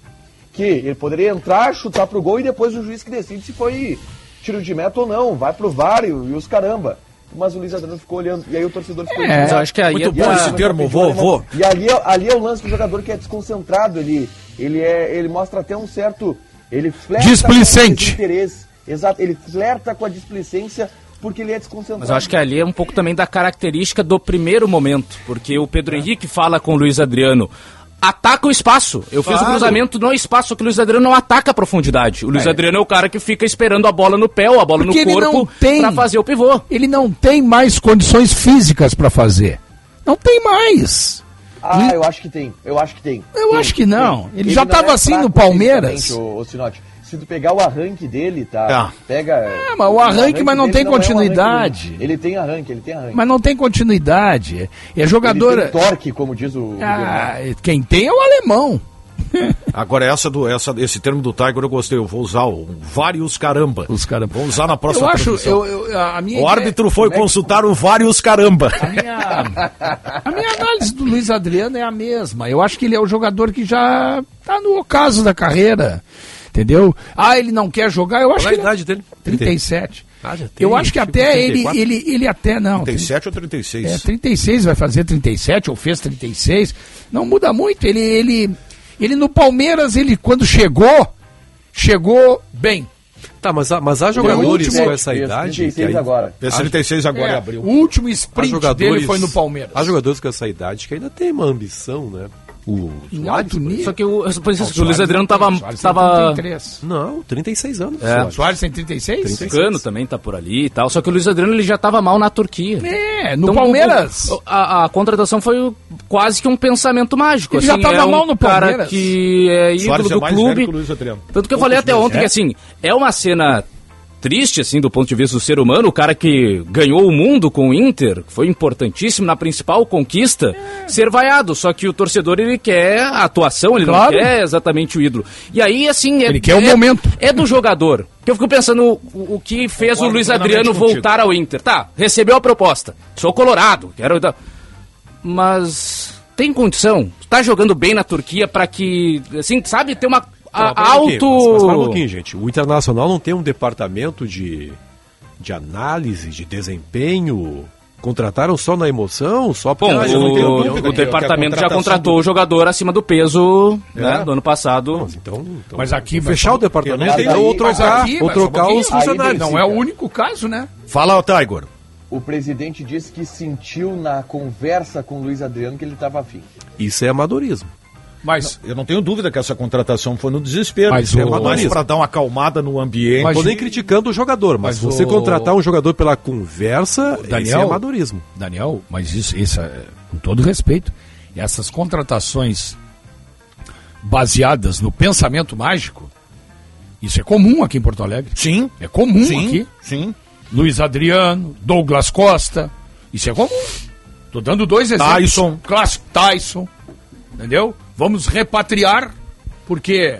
Que ele poderia entrar, chutar pro gol e depois o juiz que decide se foi tiro de meta ou não, vai pro VAR e os caramba. Mas o Luiz Adriano ficou olhando, e aí o torcedor ficou É, mas eu acho que aí Muito é bom esse termo, alemão. vovô. E ali, é- ali é o lance do jogador que é desconcentrado, ele, ele, é, ele mostra até um certo. Ele flerta Displicente. com. Exato, ele flerta com a displicência porque ele é desconcentrado. Mas eu acho que ali é um pouco também da característica do primeiro momento, porque o Pedro Henrique fala com o Luiz Adriano. Ataca o espaço. Eu fiz o cruzamento no espaço, só que o Luiz Adriano não ataca a profundidade. O Luiz Adriano é o cara que fica esperando a bola no pé ou a bola Porque no ele corpo tem- pra fazer o pivô. Ele não tem mais condições físicas pra fazer. Não tem mais. Ah, eu acho que tem. Eu acho que tem. Eu Tem, acho que não. tem. Ele já tava assim no Palmeiras. ô Sinote. Se tu pegar o arranque dele, tá? É. Pega. É, mas o arranque, mas não dele tem é um arranque continuidade. ruim. ele tem arranque, ele tem arranque. Mas não tem continuidade. É ele jogador. tem torque, como diz o. o Ah, quem tem é o alemão. Agora, essa do, essa, esse termo do Tiger eu gostei. Eu vou usar o vários caramba. Os caramba. Vou usar na próxima Eu acho. Eu, eu- a minha O ideia- árbitro foi consultar o vários caramba. A minha, a minha análise do Luiz Adriano é a mesma. Eu acho que ele é o jogador que já tá no ocaso da carreira. Entendeu? Ah, ele não quer jogar, eu acho Qual é a que. idade dele? 37. Ah, já tem, eu acho que até ele, 34. ele, ele até não. 37 ou 36? É, 36, vai fazer 37, ou fez 36. Não muda muito. Ele, ele, ele no Palmeiras, ele quando chegou, chegou bem. Tá, mas há, mas há é jogadores último, com essa idade. 36 que aí- agora. Fez 36 agora É, em abril. o último sprint dele foi no Palmeiras. Há jogadores com essa idade que ainda tem uma ambição, né? O Soares, alto. Só que o, por isso, Ah, que o Luiz Adriano tava. Tava 33. Não, 36 anos. É. Soares. Soares tem 36? o Cano também tá por ali e tal. Só que o Luiz Adriano ele já tava mal na Turquia. É, no Então, Palmeiras. o- A, a contratação foi quase que um pensamento mágico. Ele já assim, tava é um mal no cara Palmeiras. que é ídolo Soares é do velho clube. que o Luiz Adriano. Tanto que eu falei até ontem que assim, é uma cena triste, assim, do ponto de vista do ser humano, o cara que ganhou o mundo com o Inter, que foi importantíssimo na principal conquista, ser vaiado. Só que o torcedor, ele quer a atuação, ele Claro. não quer exatamente o ídolo. E aí, assim... É, Ele quer o é- momento. É do jogador. Que eu fico pensando o, o que fez Concordo o Luiz Adriano contigo. voltar ao Inter. Tá, recebeu a proposta. Sou colorado, quero... dar- Mas tem condição? Tá jogando bem na Turquia pra que, assim, sabe, ter uma... A- alto... Mas, mas para um pouquinho, gente. O Internacional não tem um departamento de, de análise, de desempenho. Contrataram só na emoção, só porque Bom, o, dúvida o departamento já contratou do- o jogador acima do peso né, É. do ano passado. Mas então, então Mas aqui, mas fechar o departamento tenho- ou trocar, aqui, ou trocar os funcionários. Não é o único caso, né? Fala, Tiger. O presidente disse que sentiu na conversa com o Luiz Adriano que ele estava afim. Isso é amadorismo. Mas Eu não tenho dúvida que essa contratação foi no desespero. Mas Isso é o- mais para dar uma acalmada no ambiente. Mas Tô nem criticando o jogador, mas, mas você o- contratar um jogador pela conversa, Daniel- isso é amadorismo. Daniel, mas isso, isso é, com todo respeito, essas contratações baseadas no pensamento mágico, isso é comum aqui em Porto Alegre. Sim, É comum sim, aqui. sim. Luiz Adriano, Douglas Costa, isso é comum. Tô dando dois exemplos. Tyson. Clássico Tyson, entendeu? Vamos repatriar, porque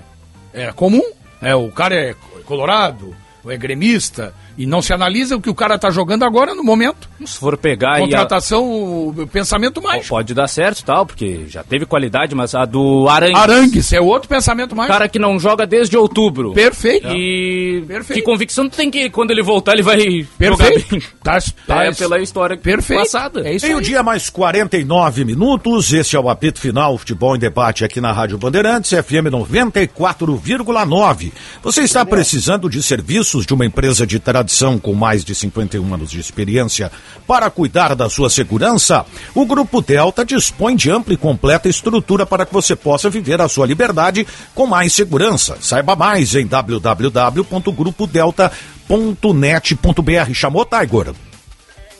é comum, é, o cara é colorado, é gremista, e não se analisa o que o cara tá jogando agora no momento. Se for pegar aí a- Contratação, o pensamento mágico. pode dar certo e tal, porque já teve qualidade, mas a do Arangues, Arangues é outro pensamento mágico. cara que não joga desde outubro. Perfeito. E Perfeito. que convicção tu tem que quando ele voltar ele vai jogar Perfeito. bem. Tá, tá, É pela história Perfeito. passada. É isso Em aí. o dia mais 49 minutos, esse é o apito final, futebol em debate aqui na Rádio Bandeirantes, FM 94,9. Você está precisando de serviços de uma empresa de tradição com mais de 51 anos de experiência para cuidar da sua segurança? O Grupo Delta dispõe de ampla e completa estrutura para que você possa viver a sua liberdade com mais segurança. Saiba mais em www.grupodelta.net.br. Chamou, Tiger?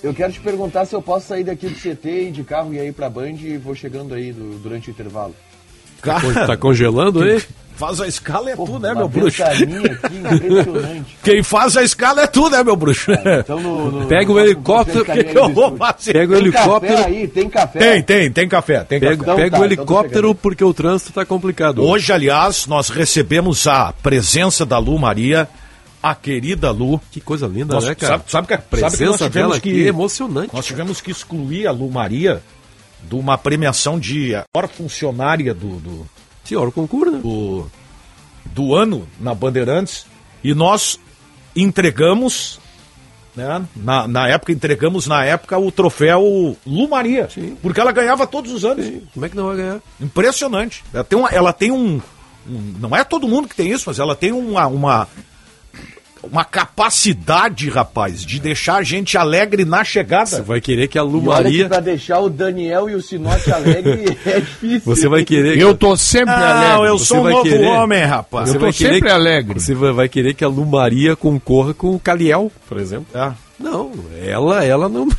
Eu quero te perguntar se eu posso sair daqui do CT e de carro e aí pra Band e vou chegando aí do- durante o intervalo. Tá congelando aí? Faz a escala é Pô, tu, né, meu bruxo? aqui impressionante. Quem faz a escala é tu, né, meu bruxo? Então no, no- Pega o helicóptero, no- que eu vou fazer? Pega o helicóptero, café aí, tem café. Tem, tem, tem café, tem pega, café. Então pega tá, o então helicóptero chegando. porque o trânsito tá complicado. Hoje, aliás, nós recebemos a presença da Lu Maria a querida Lu. Que coisa linda, Nós- né, cara? sabe, sabe que, a que nós presença tivemos dela que aqui é emocionante. Nós tivemos que excluir a Lu Maria de uma premiação de maior funcionária do, do, O concurso, né? do, do ano na Bandeirantes e nós entregamos, né, na, na época, entregamos na época o troféu Lu Maria, Sim. porque ela ganhava todos os anos. Como é que não vai ganhar? Impressionante. Ela tem, uma, ela tem um, um- Não é todo mundo que tem isso, mas ela tem uma. uma uma capacidade, rapaz, de deixar a gente alegre na Você chegada. vai querer que a Lu E olha que Maria. pra deixar o Daniel e o Sinote alegre é difícil. Você vai querer. Eu tô sempre Não, alegre. eu Você sou um novo querer- homem, rapaz. Eu Você tô vai querer sempre que- alegre. Você vai querer que a Lu Maria concorra com o Caliel, por exemplo. É. Não, ela, ela não.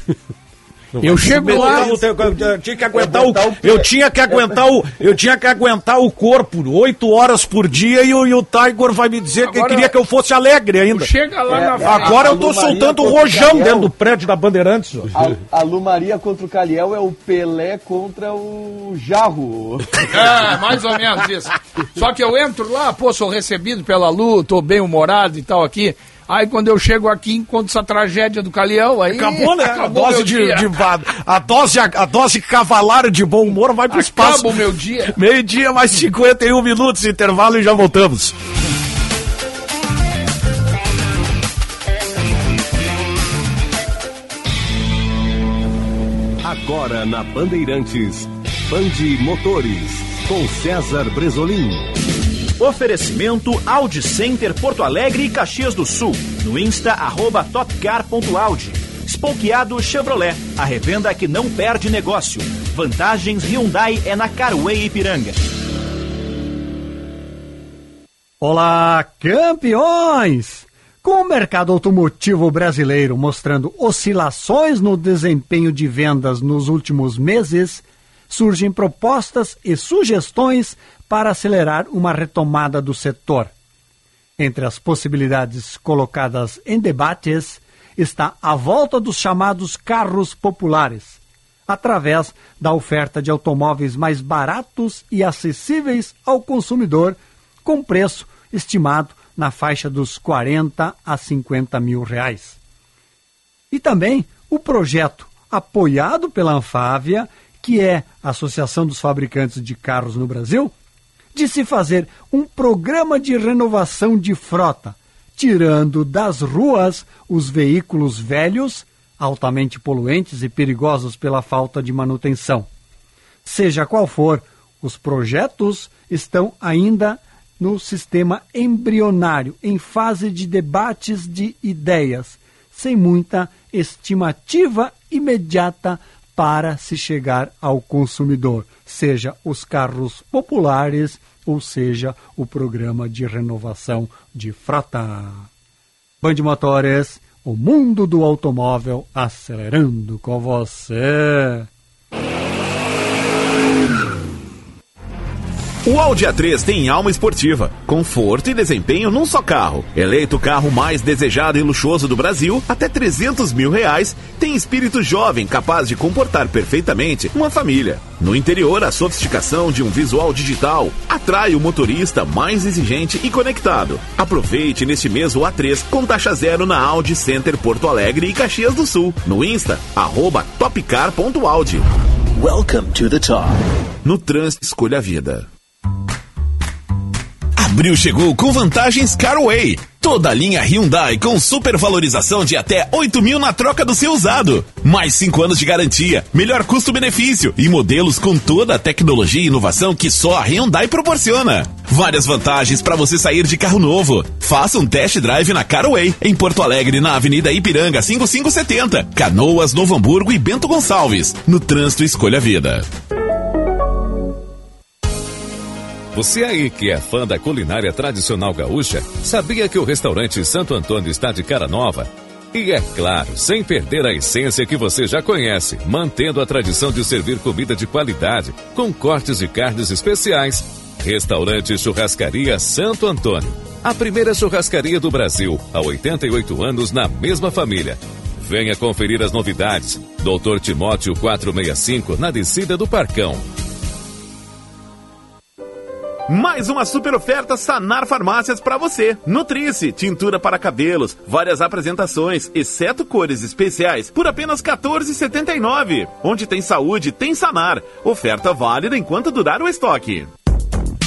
não Eu chego lá- Eu, eu- eu- eu tinha que aguentar o, o eu tinha que aguentar o eu tinha que aguentar o corpo oito horas por dia e o, e o Tiger vai me dizer que Agora- queria que eu fosse alegre ainda. Chega lá É, na é, frente. Agora a eu tô soltando o o rojão Caliel. dentro do prédio da Bandeirantes. A, a Lu Maria contra o Caliel é o Pelé contra o Jarro. É, mais ou menos isso. Só que eu entro lá, pô, sou recebido pela Lu, tô bem humorado e tal aqui. Aí quando eu chego aqui, encontro essa tragédia do Caliel, aí. Acabou, né? Acabou a dose de, dia. de a dose a dose cavalar de bom humor vai pro espaço. Acaba o meu dia. Meio-dia mais 51 minutos intervalo e já voltamos. Agora na Bandeirantes, Bande Motores, com César Bresolim. Oferecimento Audi Center Porto Alegre e Caxias do Sul. No Insta, arroba topcar.audi. Spokeado Chevrolet, a revenda que não perde negócio. Vantagens Hyundai é na Carway Ipiranga. Olá, campeões! Com o mercado automotivo brasileiro mostrando oscilações no desempenho de vendas nos últimos meses, surgem propostas e sugestões para acelerar uma retomada do setor. Entre as possibilidades colocadas em debates está a volta dos chamados carros populares, através da oferta de automóveis mais baratos e acessíveis ao consumidor, com preço estimado na faixa dos 40 a 50 mil reais. E também o projeto apoiado pela Anfávia, que é a Associação dos Fabricantes de Carros no Brasil, de se fazer um programa de renovação de frota, tirando das ruas os veículos velhos, altamente poluentes e perigosos pela falta de manutenção. Seja qual for, os projetos estão ainda no sistema embrionário, em fase de debates de ideias, sem muita estimativa imediata para se chegar ao consumidor, seja os carros populares ou seja o programa de renovação de frota. Band Motores, o mundo do automóvel acelerando com você. O Audi A3 tem alma esportiva, conforto e desempenho num só carro. Eleito o carro mais desejado e luxuoso do Brasil, até 300 mil reais, tem espírito jovem capaz de comportar perfeitamente uma família. No interior, a sofisticação de um visual digital atrai o motorista mais exigente e conectado. Aproveite neste mês o A3 com taxa zero na Audi Center Porto Alegre e Caxias do Sul. No Insta, arroba topcar.audi. Welcome to the top. No trânsito, escolha a vida. Abril chegou com vantagens Carway. Toda a linha Hyundai com supervalorização de até 8 mil na troca do seu usado. Mais 5 anos de garantia, melhor custo-benefício e modelos com toda a tecnologia e inovação que só a Hyundai proporciona. Várias vantagens para você sair de carro novo. Faça um test drive na Carway, em Porto Alegre, na Avenida Ipiranga 5570, Canoas, Novo Hamburgo e Bento Gonçalves. No trânsito, escolha vida. Você aí que é fã da culinária tradicional gaúcha, sabia que o restaurante Santo Antônio está de cara nova? E é claro, sem perder a essência que você já conhece, mantendo a tradição de servir comida de qualidade, com cortes de carnes especiais. Restaurante Churrascaria Santo Antônio. A primeira churrascaria do Brasil, há 88 anos na mesma família. Venha conferir as novidades. Doutor Timóteo 465, na descida do Parcão. Mais uma super oferta Sanar Farmácias para você. Nutrice, tintura para cabelos, várias apresentações, exceto cores especiais, por apenas R$ 14,79. Onde tem saúde, tem Sanar. Oferta válida enquanto durar o estoque.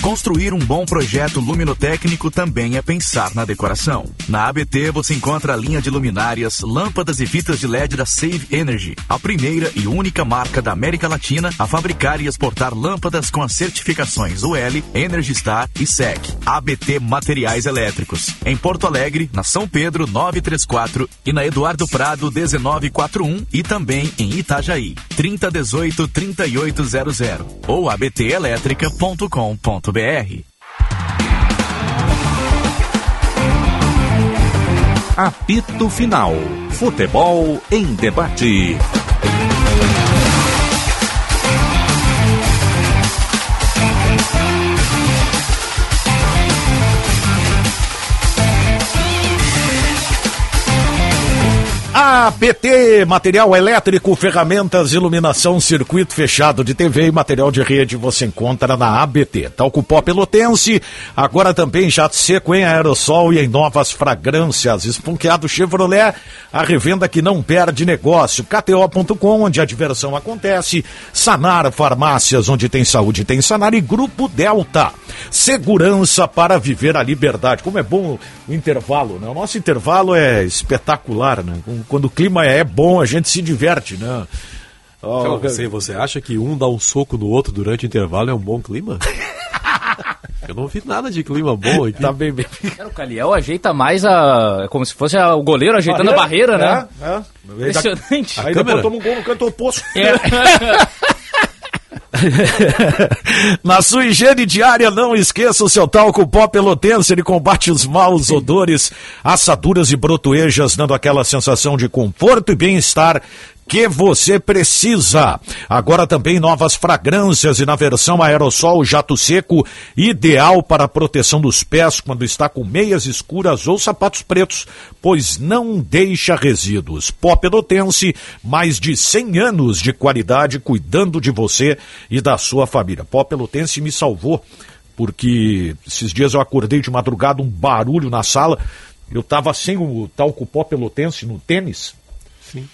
Construir um bom projeto luminotécnico também é pensar na decoração. Na ABT você encontra a linha de luminárias, lâmpadas e fitas de LED da Save Energy, a primeira e única marca da América Latina a fabricar e exportar lâmpadas com as certificações UL, Energy Star e SEC. ABT Materiais Elétricos. Em Porto Alegre, na São Pedro 934 e na Eduardo Prado 1941 e também em Itajaí 3018 3800 ou abtelétrica.com.br. Apito Final. Futebol em debate. APT, material elétrico, ferramentas, iluminação, circuito fechado de TV e material de rede você encontra na ABT. Talco pó pelotense, agora também jato seco em aerossol e em novas fragrâncias. Esponqueado Chevrolet, a revenda que não perde negócio. KTO.com, onde a diversão acontece. Sanar Farmácias, onde tem saúde tem Sanar e Grupo Delta. Segurança para viver a liberdade. Como é bom o intervalo, né? O nosso intervalo é espetacular, né? Quando o clima é bom, a gente se diverte, né? Oh, Então, você, você acha que um dá um soco no outro durante o intervalo é um bom clima? Eu não vi nada de clima bom aqui. Tá bem, bem. Cara, o Caliel ajeita mais a. é Como se fosse a- o goleiro ajeitando a barreira, né? É, é. Impressionante. Aí depois toma um gol no canto oposto. Na sua higiene diária, não esqueça o seu talco pó pelotense. Ele combate os maus odores, assaduras e brotoejas, dando aquela sensação de conforto e bem-estar que você precisa. Agora também novas fragrâncias e na versão aerossol jato seco, ideal para a proteção dos pés quando está com meias escuras ou sapatos pretos, pois não deixa resíduos. Pó Pelotense, mais de 100 anos de qualidade cuidando de você e da sua família. Pó Pelotense me salvou, porque esses dias eu acordei de madrugada, um barulho na sala, eu estava sem o talco pó pelotense no tênis,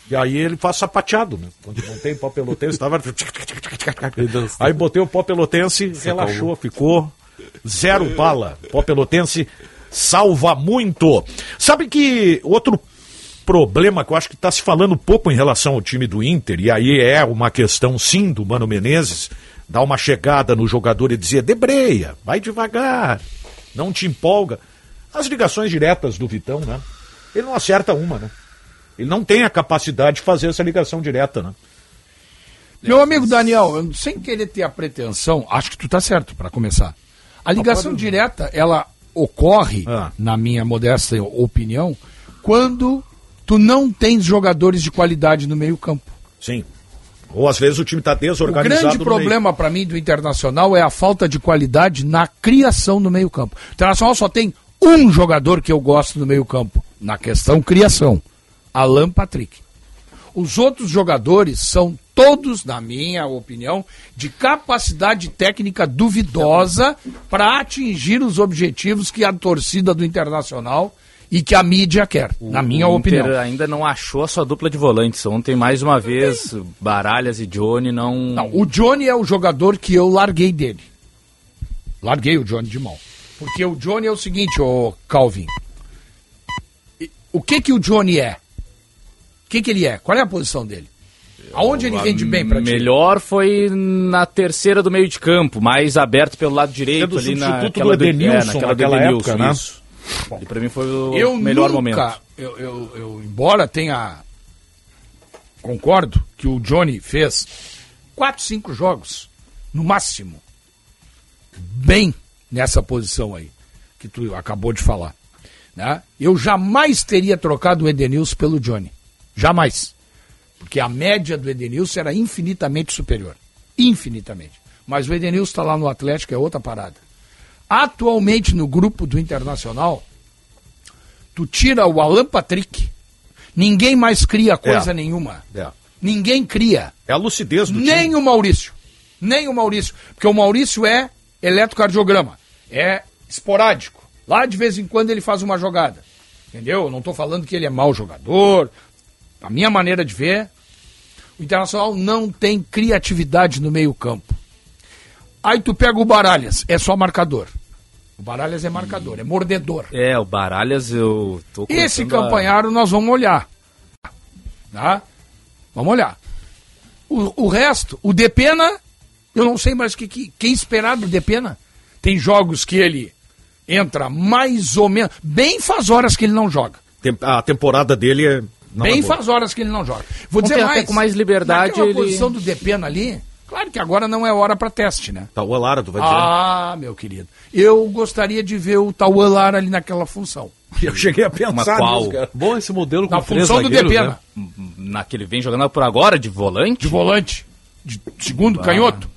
e aí ele faz sapateado, né? Quando não tem pó pelotense, tava... Aí botei o pó pelotense, relaxou, ficou zero bala. Pó pelotense salva muito. Sabe que outro problema que eu acho que está se falando pouco em relação ao time do Inter, e aí é uma questão sim do Mano Menezes, dar uma chegada no jogador e dizer, debreia, vai devagar, não te empolga. As ligações diretas do Vitão, né? Ele não acerta uma, né? Ele não tem a capacidade de fazer essa ligação direta, né? Meu amigo Daniel, sem querer ter a pretensão, acho que tu tá certo para começar. A ligação pode- direta, ela ocorre, Ah. na minha modesta opinião, quando tu não tens jogadores de qualidade no meio-campo. Sim. Ou às vezes o time está O desorganizado. grande no problema para mim do Internacional é a falta de qualidade na criação no meio-campo. O Internacional só tem um jogador que eu gosto no meio-campo, na questão criação, Alan Patrick. Os outros jogadores são todos, na minha opinião, de capacidade técnica duvidosa para atingir os objetivos que a torcida do Internacional e que a mídia quer, na minha o opinião. Inter ainda não achou a sua dupla de volantes. Ontem, mais uma vez, Baralhas e Johnny não. Não, o Johnny é o jogador que eu larguei dele. Larguei o Johnny de mão. Porque o Johnny é o seguinte, ô Calvin. O que que o Johnny é? O que que ele é? Qual é a posição dele? Aonde ele rende bem pra ti? Melhor foi na terceira do meio de campo, mais aberto pelo lado direito, Sendo ali naquela do Edenilson naquela do naquela Edenilson, época, né? isso. E pra mim foi o Eu melhor nunca, momento. Eu, eu, eu, embora tenha. Concordo que o Johnny fez quatro, cinco jogos, no máximo, bem nessa posição aí, que tu acabou de falar. Né? Eu jamais teria trocado o Edenilson pelo Johnny. Jamais. Porque a média do Edenilson era infinitamente superior. Infinitamente. Mas o Edenilson está lá no Atlético, é outra parada. Atualmente no grupo do Internacional, tu tira o Alan Patrick, ninguém mais cria coisa É. nenhuma. É. Ninguém cria. É a lucidez do Nem time. o Maurício. Nem o Maurício. Porque o Maurício é eletrocardiograma. É esporádico. Lá de vez em quando ele faz uma jogada. Entendeu? Eu não estou falando que ele é mau jogador. A minha maneira de ver, o Internacional não tem criatividade no meio-campo. Aí tu pega o Baralhas, é só marcador. O Baralhas é marcador, é mordedor. É, o Baralhas eu tô Esse começando a- campanharo nós vamos olhar. Tá? Vamos olhar. O, o resto, o Depena, eu não sei mais o que, que, que esperar do Depena. Tem jogos que ele entra mais ou menos. Bem faz horas que ele não joga. Tem- A temporada dele é. Não Bem faz horas que ele não joga. Vou dizer mais. com mais liberdade, naquela ele- posição do Depena ali, claro que agora não é hora para teste, né? Tá o Alara, tu vai dizer. Ah, meu querido. Eu gostaria de ver o Tauan Lara ali naquela função. Eu cheguei a pensar Mas qual? nisso, cara. Bom esse modelo com Na três função do Depena. né? Naquele vem jogando por agora, de volante. De volante. De segundo, Ah. canhoto.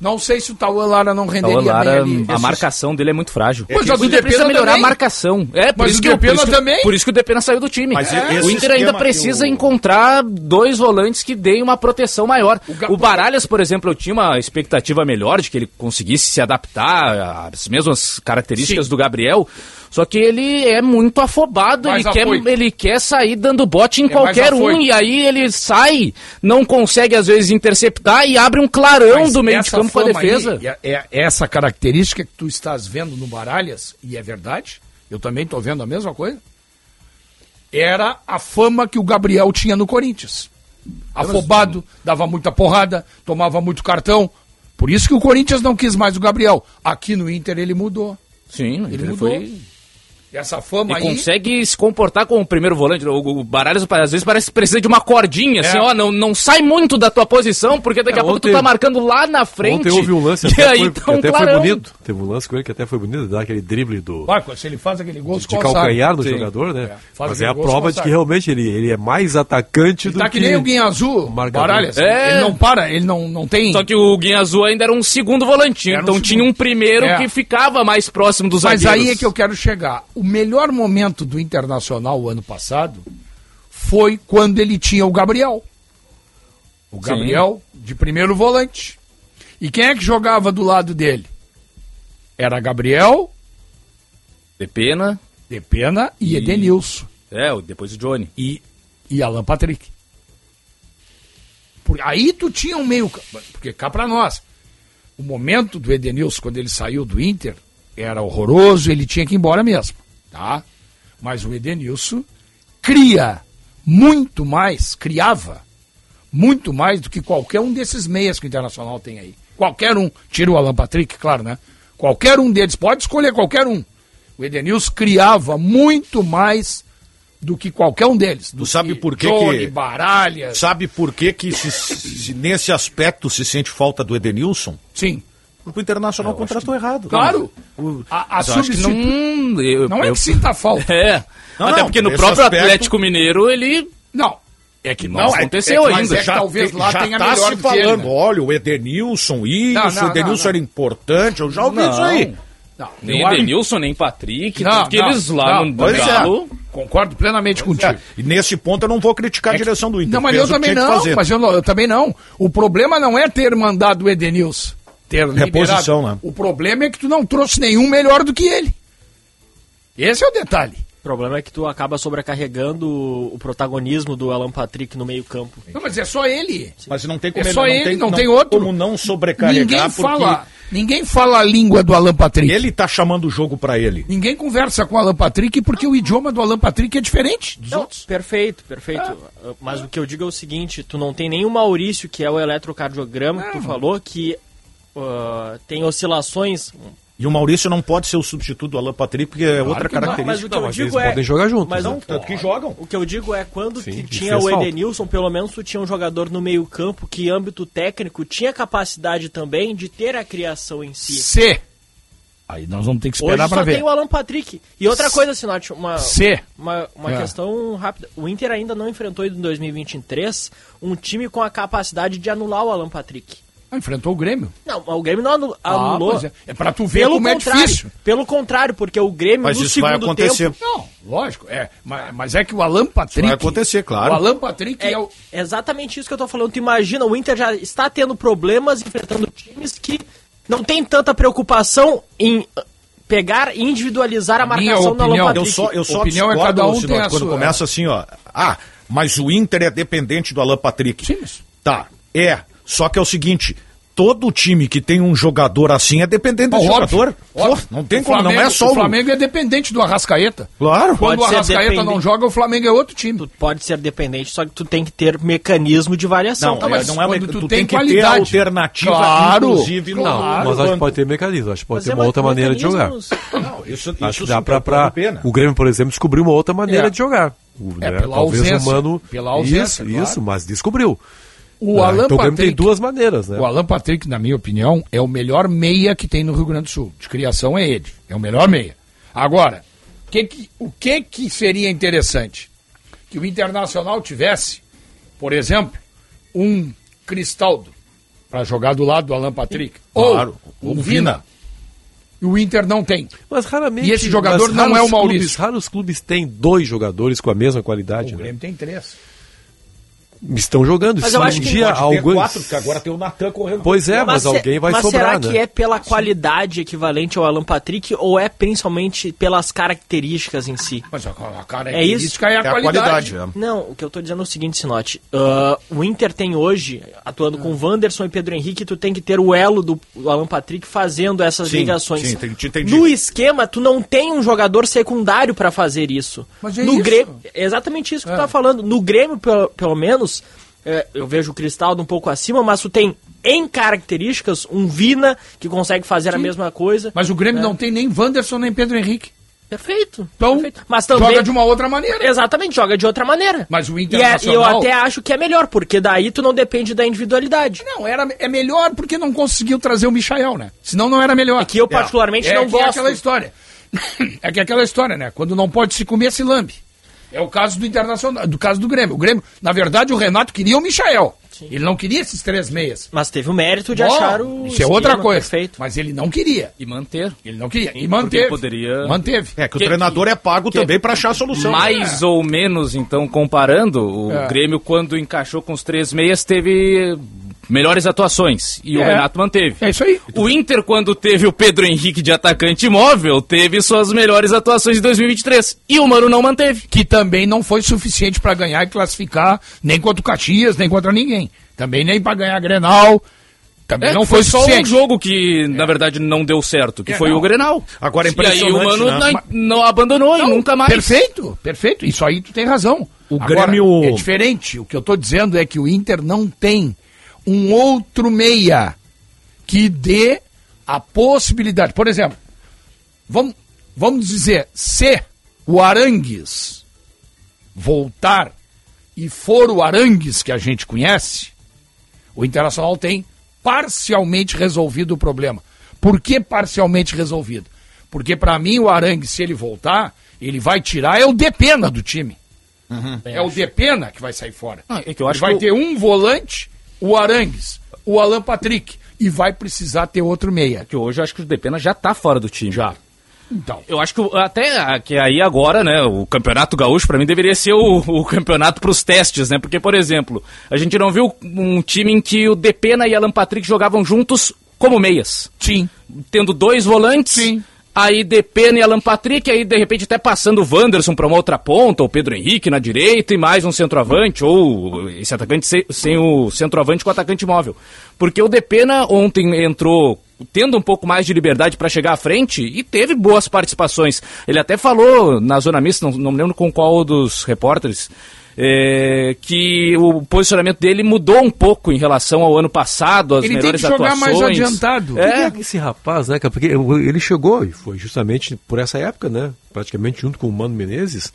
Não sei se o Tauan Lara não renderia o Lara, bem ali. a marcação dele é muito frágil. Mas a do o Inter precisa melhorar também. a marcação. É, por Mas isso o que, por Depena também. Por isso que o Depena saiu do time. Mas É. o Inter ainda precisa o- encontrar dois volantes que deem uma proteção maior. O, Ga- Baralhas, por exemplo, eu tinha uma expectativa melhor de que ele conseguisse se adaptar às mesmas características Sim. do Gabriel. Só que ele é muito afobado, Mais ele quer, ele quer sair dando bote em É qualquer um, e aí ele sai, não consegue às vezes interceptar e abre um clarão Mas do meio de campo com a fama aí, defesa. é, é essa característica que tu estás vendo no Baralhas, e é verdade, eu também estou vendo a mesma coisa, era a fama que o Gabriel tinha no Corinthians. Afobado, dava muita porrada, tomava muito cartão. Por isso que o Corinthians não quis mais o Gabriel. Aqui no Inter ele mudou. Sim, Ele ele mudou. foi Essa fama E aí. consegue se comportar como o primeiro volante. O, o Baralhas às vezes parece que precisa de uma cordinha, assim, ó, não, não sai muito da tua posição, porque daqui É, a pouco tu tá marcando lá na frente. Ontem houve um lance e até, aí foi, tá que um até foi bonito. Teve um lance com ele que até foi bonito, dar aquele drible do, Vai, se ele faz aquele gol, de você calcanhar do consegue. jogador, né? É, Mas é a prova de que realmente ele, ele é mais atacante do Tá que nem o Guinha Azul, marcador. Baralhas. É. Ele não para, ele não, não tem. Só que o Guinha Azul ainda era um segundo volantinho, Era um então segundo. tinha um primeiro É. que ficava mais próximo dos Mas zagueiros. aí é que eu quero chegar. O melhor momento do Internacional o ano passado foi quando ele tinha o Gabriel. O Sim. Gabriel de primeiro volante. E quem é que jogava do lado dele? Era Gabriel, De pena. Depena e, E- Edenilson. É, o- depois o Johnny. E, e Alan Patrick. Por, aí tu tinha um meio. Porque cá pra nós. O momento do Edenilson, quando ele saiu do Inter, era horroroso, ele tinha que ir embora mesmo. Tá? Mas o Edenilson cria muito mais, criava muito mais do que qualquer um desses meias que o Internacional tem aí. Qualquer um, tira o Alan Patrick, claro, né? Qualquer um deles, pode escolher qualquer um. O Edenilson criava muito mais do que qualquer um deles. Tu sabe por que Johnny, que... Baralhas. Sabe por que que se- se- nesse aspecto se sente falta do Edenilson? Sim. Porque o Internacional contratou errado. Claro. O- A, a eu que substitu- não. eu- Não é eu- que sinta falta. É. Não, Até não, porque no próprio aspecto- Atlético Mineiro ele. Não. É que Não, é- aconteceu é que- mas ainda. é que talvez lá já tenha tá melhor se do que ele, falando, né? olha, o Edenilson, isso, Não, não, o Edenilson não, não. era importante, eu já ouvi Não. isso aí. Não, Nem eu Edenilson, nem Patrick, Não, tanto que não, eles lá não, no pois é. Galo. Concordo plenamente contigo. É, e nesse ponto eu não vou criticar a direção do Inter. Não, mas eu que também que não. Mas eu, não- eu também não. O problema não é ter mandado o Edenilson. Ter Reposição, liberado. né? O problema é que tu não trouxe nenhum melhor do que ele. Esse é o detalhe. O problema é que tu acaba sobrecarregando o protagonismo do Alan Patrick no meio-campo. Não, mas é só ele. Mas não tem como É só não ele, tem, não tem outro. como não sobrecarregar Ninguém porque fala, ninguém fala a língua do Alan Patrick. ele tá chamando o jogo pra ele. Ninguém conversa com o Alan Patrick porque o idioma do Alan Patrick é diferente dos Não, outros. perfeito, perfeito. Uh, Mas o que eu digo é o seguinte, tu não tem nenhum Maurício, que é o eletrocardiograma que tu falou, que uh, tem oscilações. E o Maurício não pode ser o substituto do Alan Patrick, porque é outra que não, característica. mas o que eu digo é... podem jogar juntos, Mas né? não, Tanto que jogam. O que eu digo é quando Sim, tinha o falta. Edenilson, pelo menos tu tinha um jogador no meio campo que, em âmbito técnico, tinha capacidade também de ter a criação em si. C. Aí nós vamos ter que esperar só para ver. tem o Alan Patrick. E outra coisa, Sinote, uma, C. uma, uma É. questão rápida. O Inter ainda não enfrentou em 2023 um time com a capacidade de anular o Alan Patrick. Ah, enfrentou o Grêmio. Não, o Grêmio não Ah, anulou. pois é. É pra tu ver pelo como é difícil. Pelo contrário, porque o Grêmio Mas no isso vai segundo acontecer. tempo... Não, lógico, é. Mas, mas é que o Alan Patrick. vai acontecer, claro. O Alan Patrick é, É o. exatamente isso que eu tô falando. Tu imagina, o Inter já está tendo problemas enfrentando times que não tem tanta preocupação em uh, pegar e individualizar a Minha marcação da opinião, Alan Eu Patrick. só, eu só Opinião é cada um a quando sua. começa assim, ó. Ah, mas o Inter é dependente do Alan Patrick. Sim, mas- Tá, é. Só que é o seguinte, todo time que tem um jogador assim é dependente do jogador. Pô, óbvio. não tem O como, não é Flamengo- só O Flamengo é dependente do Arrascaeta. Claro. Quando Pode o ser Arrascaeta não dependente. joga, o Flamengo é outro time. Tu pode ser dependente, só que tu tem que ter mecanismo de variação. Não, Tá, é, mas não é uma, quando tu, tu tem, tem que ter alternativa, Claro, inclusive, claro. no Mas acho que pode ter mecanismo, acho que pode Mas ter é uma outra maneira de jogar. Não, isso, Acho que dá pra, o Grêmio, por exemplo, descobriu uma outra maneira É. de jogar. O, É, né, pela talvez ausência, o Mano. pela ausência, Isso, claro. isso, mas descobriu. O Ah, Alan então Grêmio tem Patrick, duas maneiras, né? o Alan Patrick, na minha opinião, é o melhor meia que tem no Rio Grande do Sul. De criação é ele. É o melhor meia. Agora, que que- o que, que seria interessante? Que o Internacional tivesse, por exemplo, um Cristaldo para jogar do lado do Alan Patrick. Claro, Ou o o Vina. E o Inter não tem. Mas raramente. E esse jogador não é o Maurício. Clubes, raros clubes têm dois jogadores com a mesma qualidade. O né? Grêmio tem três. Estão jogando. Mas Se eu um acho que dia alguns... quatro, porque agora tem o Natan correndo. Pois é, mas, se- alguém vai mas sobrar, será né? que é pela qualidade equivalente ao Alan Patrick ou é principalmente pelas características em si? Mas a, a É característica é, a É a qualidade. qualidade. é. Não, o que eu tô dizendo é o seguinte, Sinote. ah, o Inter tem hoje, atuando com Wanderson e Pedro Henrique, tu tem que ter o elo do Alan Patrick fazendo essas Sim, ligações. sim, entendi, entendi. No esquema, tu não tem um jogador secundário pra fazer isso. Mas é no isso. Grêmio, é exatamente isso que É. tu tá falando. No Grêmio, pelo, pelo menos, é, eu vejo o Cristaldo um pouco acima, mas tu tem em características um Vina que consegue fazer a mesma coisa. Mas o Grêmio É. não tem nem Wanderson nem Pedro Henrique. Perfeito. Então, perfeito. Mas também joga de uma outra maneira. Exatamente, joga de outra maneira. Mas o E é- Internacional... eu até acho que é melhor, porque daí tu não depende da individualidade. Não, era, é melhor porque não conseguiu trazer o Michael, né? Senão não era melhor. É que eu particularmente é não que é gosto. aquela história. É que é aquela história, né? Quando não pode se comer, se lambe. É o caso do Internacional, do caso do Grêmio. O Grêmio, na verdade, o Renato queria o Michael. Ele não queria esses três meias. Mas teve o mérito de Bom, achar o. Isso é outra coisa. Perfeito. Mas ele não queria. E manter. Ele não queria. E Porque manteve. poderia- Manteve. É que o Que- treinador é pago que- também pra achar a solução. Mais ou menos, então, comparando, o É. Grêmio, quando encaixou com os três meias, teve melhores atuações. E o É. Renato manteve. É isso aí. O Inter, quando teve o Pedro Henrique de atacante móvel, teve suas melhores atuações em 2023. E o Mano não manteve. que também não foi suficiente para ganhar e classificar nem contra o Caxias, nem contra ninguém. Também nem para ganhar a Grenal. Também É, não foi, só um jogo que, na verdade, não deu certo, que É, foi não. o Grenal. Agora é E aí o impressionante, Mano né? não, não abandonou e nunca mais. Perfeito, perfeito. Isso aí tu tem razão. O Agora, Grêmio- É diferente. O que eu tô dizendo é que o Inter não tem um outro meia que dê a possibilidade. Por exemplo, vamos, vamos dizer, se o Arangues voltar e for o Arangues que a gente conhece, o Internacional tem parcialmente resolvido o problema. Por que parcialmente resolvido? Porque para mim o Arangues, se ele voltar, ele vai tirar é o Depena do time. É o Depena que vai sair fora. Ah, é que eu Ele acho vai ter um volante, o Arangues, o Alan Patrick, e vai precisar ter outro meia. Que hoje eu acho que o Depena já tá fora do time. Já. Então, Eu acho que até que aí agora, né, o Campeonato Gaúcho pra mim deveria ser o, o campeonato pros testes, né? Porque, por exemplo, a gente não viu um time em que o Depena e Alan Patrick jogavam juntos como meias. sim. Tendo dois volantes. Sim. Aí Depena e Alan Patrick, aí de repente até passando o Wanderson pra uma outra ponta, ou Pedro Henrique na direita e mais um centroavante, ou esse atacante sem, o centroavante com o atacante móvel. Porque o Depena ontem entrou tendo um pouco mais de liberdade pra chegar à frente e teve boas participações. Ele até falou na zona mista, não, não me lembro com qual dos repórteres, é, que o posicionamento dele mudou um pouco em relação ao ano passado, as Ele tem melhores que jogar mais atuações. adiantado. Por que é que esse rapaz, né, cara? Porque ele chegou, e foi justamente por essa época, né? Praticamente junto com o Mano Menezes.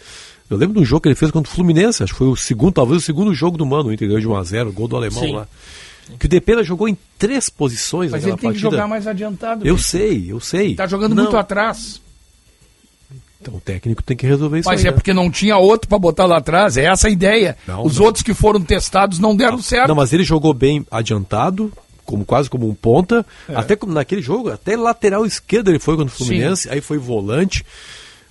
Eu lembro de um jogo que ele fez contra o Fluminense, acho que foi o segundo, talvez o segundo jogo do Mano, ganhou de 1x0, gol do alemão Sim. lá. Que o Depena jogou em três posições Mas ele tem que partida. jogar mais adiantado. Eu Vitor. sei, eu sei. Tá jogando Não, muito atrás. Então o técnico tem que resolver isso Mas aí, é né? porque não tinha outro pra botar lá atrás. É essa a ideia. Não, Os não. outros que foram testados não deram certo. Não, mas ele jogou bem adiantado, como quase como um ponta. É. Até como naquele jogo, até lateral esquerdo ele foi contra o Fluminense, aí foi volante.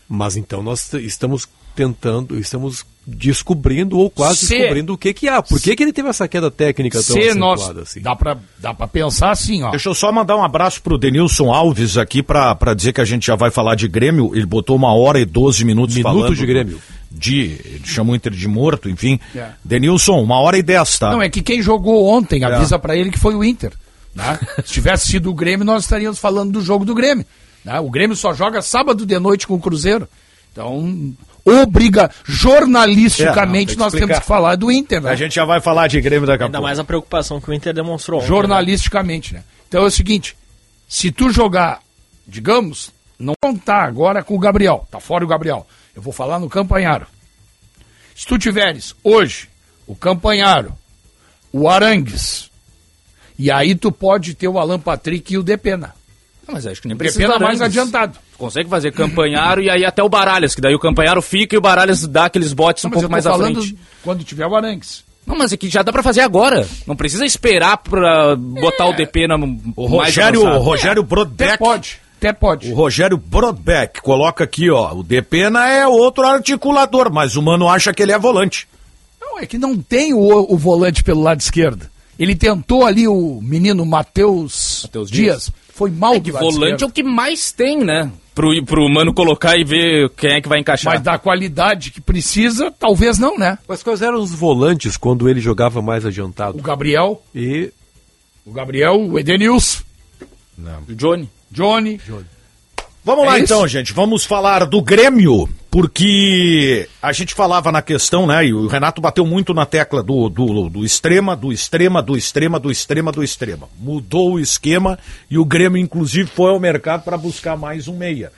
Mas então nós estamos tentando, estamos descobrindo ou quase Se- descobrindo o que que há. Por que, que ele teve essa queda técnica tão Se nós, assim? dá, pra, dá pra pensar assim, ó. Deixa eu só mandar um abraço pro Denilson Alves aqui pra, pra dizer que a gente já vai falar de Grêmio. Ele botou uma hora e 12 minutos Minuto falando. de Grêmio. De, ele chamou o Inter de morto, enfim. É. Denilson, uma hora e dez, tá? Não, é que quem jogou ontem, É. avisa pra ele que foi o Inter. né? Se tivesse sido o Grêmio, nós estaríamos falando do jogo do Grêmio. né? O Grêmio só joga sábado de noite com o Cruzeiro. Então, obriga, jornalisticamente, É, não, nós temos explicar. que falar do Inter. Né? A gente já vai falar de Grêmio daqui a Ainda pouco. mais a preocupação que o Inter demonstrou. ontem, jornalisticamente, né? Então é o seguinte, se tu jogar, digamos, não tá agora com o Gabriel, tá fora o Gabriel. Eu vou falar no Campanharo. Se tu tiveres hoje o Campanharo, o Arangues, e aí tu pode ter o Alan Patrick e o Depena. Ah, Mas acho que nem O precisa mais adiantado. Tu consegue fazer campanharo e aí até o Baralhas, que daí o campanharo fica e o Baralhas dá aqueles botes um Não, pouco mais à frente. quando tiver o Arangues. Não, mas é que já dá pra fazer agora. Não precisa esperar pra botar o DP na O Rogério, o Rogério Brodbeck. Até pode, até pode. O Rogério Brodbeck coloca aqui, ó. O Depena é outro articulador, mas o mano acha que ele é volante. Não, é que não tem o, o volante pelo lado esquerdo. Ele tentou ali o menino Matheus Matheus Dias. Dias. Foi mal É do que lado volante é o que mais tem, né? Pro, pro mano colocar e ver quem é que vai encaixar. Mas da qualidade que precisa, talvez não, né? Mas quais eram os volantes quando ele jogava mais adiantado? O Gabriel, E o Gabriel, o Edenilson, O Johnny. Johnny. Vamos lá É então, isso? gente. Vamos falar do Grêmio, porque a gente falava na questão, né? E o Renato bateu muito na tecla do, do, do extrema, do extrema, do extrema, do extrema, do extrema. Mudou o esquema e o Grêmio, inclusive, foi ao mercado para buscar mais um meia.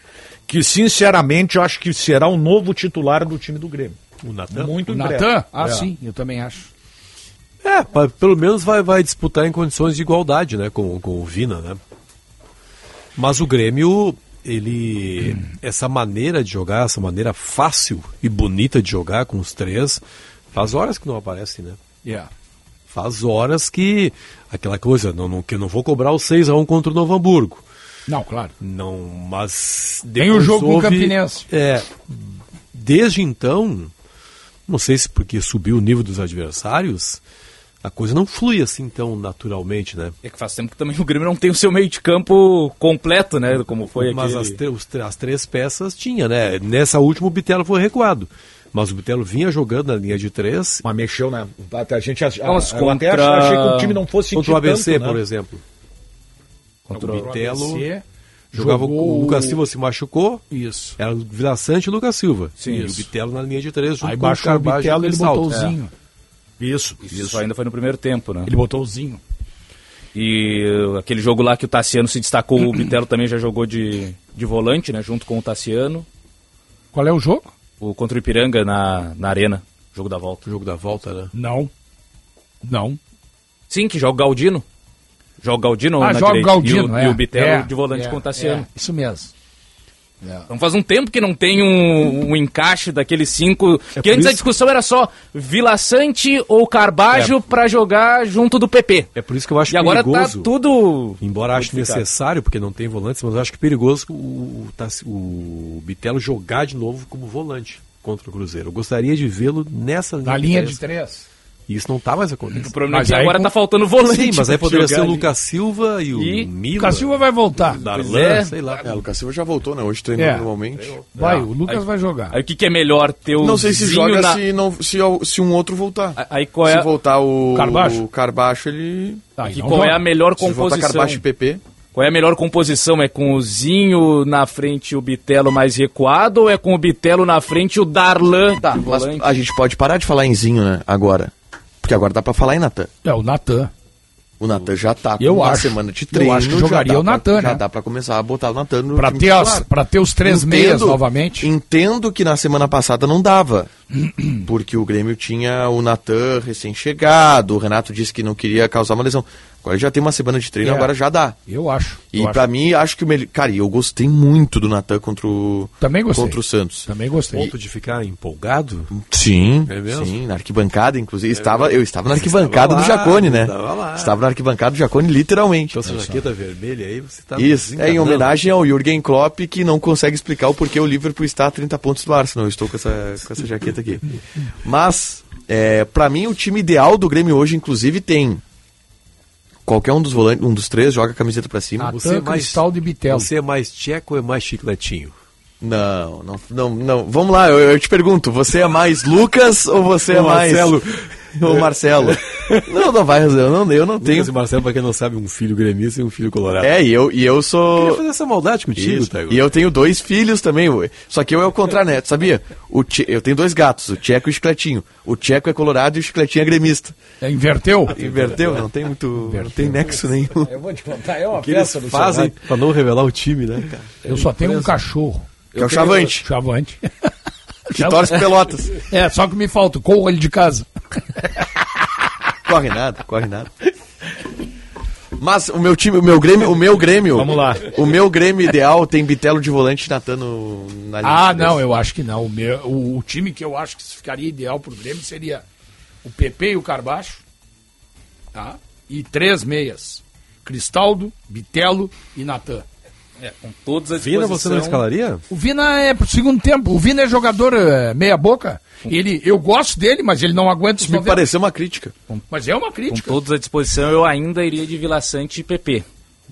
Que, sinceramente, eu acho que será o novo titular do time do Grêmio. o Natan? Muito O. Natan? Ah, É. sim, eu também acho. É, pa- pelo menos vai, vai disputar em condições de igualdade, né, com, com o Vina, né? Mas o Grêmio, ele essa maneira de jogar, essa maneira fácil e bonita de jogar com os três, faz horas que não aparece, né? Yeah. Faz horas que aquela coisa, não, não, que eu não vou cobrar o 6 a 1 contra o Novo Hamburgo. Não, claro. Não, mas Tem o jogo com o houve- Campinense. É, desde então, não sei se porque subiu o nível dos adversários, a coisa não flui assim tão naturalmente, né? É que faz tempo que também o Grêmio não tem o seu meio de campo completo, né? Como foi Mas aquele... as, as três peças tinha, né? Nessa última o Bitelo foi recuado. Mas o Bitelo vinha jogando na linha de três. Mas mexeu, né? A gente a- eu até contra- achei que o time não fosse Contra o ABC, tanto, né? por exemplo. Contra o Bitelo ABC, jogava jogou o Lucas Silva se machucou. Isso. Era o Vila Sante e o Lucas Silva. Sim, e isso. o Bitelo na linha de três junto Aí baixou o Bitelo e ele botou o Zinho. Isso, Isso ainda foi no primeiro tempo, né? Ele botou o Zinho. E uh, aquele jogo lá que o Tassiano se destacou, o Bitelo também já jogou de, de volante, né? Junto com o Tassiano. Qual é o jogo? O, contra o Ipiranga na, na Arena. Jogo da volta. O jogo da volta, né? Não. Não. Sim, que joga o Galdino. Joga o Galdino Ah, na joga o direita. Galdino, e o, é. e o Bitelo É, de volante é, com o Tassiano. é, isso mesmo. Então faz um tempo que não tem um, um encaixe daqueles cinco. É que antes a isso- discussão era só Vila Sante ou Carbajo É. pra jogar junto do PP. É por isso que eu acho E agora perigoso. tá tudo. Embora acho necessário, porque não tem volantes, mas eu acho que perigoso o, o, Tassi- o Bitelo jogar de novo como volante contra o Cruzeiro. Eu gostaria de vê-lo nessa Na linha de três. E isso não tá mais acontecendo. O problema Mas é que aí agora com- tá faltando volante. Sim, mas aí poderia ser o. Lucas Silva e o E Mila. O Casilva vai voltar. Darlan, É. sei lá. É, o Lucas Silva já voltou, né? Hoje treinou É. normalmente. Vai, Ah, o Lucas aí- vai jogar. Aí o que, que é melhor ter o Não sei se Zinho joga na- se, não, se, se um outro voltar. Aí qual é, Se voltar o Carbacho? o Carbacho, ele. Tá, que então qual é a melhor Se voltar composição? Carbacho e PP. Qual é a melhor composição? É com o Zinho na frente e o Bitelo mais recuado ou é com o Bitelo na frente e o Darlan Tá, a gente pode parar de falar em Zinho, né? Agora. Porque agora dá pra falar em Natan. É, o Natan. O Natan já tá com Eu uma acho. semana de Eu treino. acho que já jogaria o Natan, Já né? dá pra começar a botar o Natan no Pra ter, as, pra ter os três Entendo- meias novamente. Entendo que na semana passada não dava. Porque o Grêmio tinha o Natan recém-chegado, o Renato disse que não queria causar uma lesão. Agora já tem uma semana de treino, É. agora já dá. Eu acho. E acho. mim, acho que o melhor. Cara, e eu gostei muito do Natan contra o. Também gostei. Contra o Santos. Também gostei. Ponto de ficar empolgado? Sim, É mesmo? sim, na arquibancada, inclusive. estava, mesmo? eu estava na arquibancada estava do lá, Jacone, né? estava lá. Estava na arquibancada do Jacone, literalmente. Então, essa jaqueta vermelha aí, você tá. Isso, é em homenagem ao Jürgen Klopp, que não consegue explicar o porquê o Liverpool está a 30 pontos do Arsenal. Eu estou com essa, com essa jaqueta aqui. Mas, é, para mim, o time ideal do Grêmio hoje, inclusive, tem qualquer um dos volantes, um dos três joga a camiseta pra cima. Natan, Você é mais- Cristaldo e Bitelo. Você é mais tcheco ou é mais chicletinho? Não, não, não, não. Vamos lá, eu, eu te pergunto, você é mais Lucas ou você é mais Marcelo. o Marcelo? não, não vai, eu não, eu não tenho. Lucas e Marcelo, pra quem não sabe, um filho gremista e um filho colorado. É, e eu, e eu sou. Queria fazer essa maldade contigo, Isso. Tego. E eu tenho dois filhos também, ué. só que eu é o contrário, né? Sabia? O Tche- Eu tenho dois gatos, o Tcheco e o Chicletinho. O Tcheco é colorado e o Chicletinho é gremista. É, inverteu? Inverteu? Não tem muito. Não tem nexo nenhum. Eu vou te contar, é uma O que eles festa do fazem Ceará. pra não revelar o time, né, cara? Eu só tenho um cachorro. Que é o Chavante. Chavante. Que torce pelotas. É, só que me falta, corro ele de casa. Corre nada, corre nada. Mas o meu time, o meu Grêmio, o meu Grêmio. Vamos lá. O meu Grêmio ideal tem Bitelo de volante e Natan no, na linha Ah, não, eu acho que não. O, meu, o, o time que eu acho que ficaria ideal pro Grêmio seria o PP e o Carbacho, tá? E três meias. Cristaldo, Bitelo e Natan. É, com todas as Vina, você não escalaria? O Vina é pro segundo tempo. O Vina é jogador é, meia boca. Ele, eu gosto dele, mas ele não aguenta os Me 90. pareceu uma crítica. Mas é uma Com crítica. todos à disposição, eu ainda iria de Vila Sante e PP,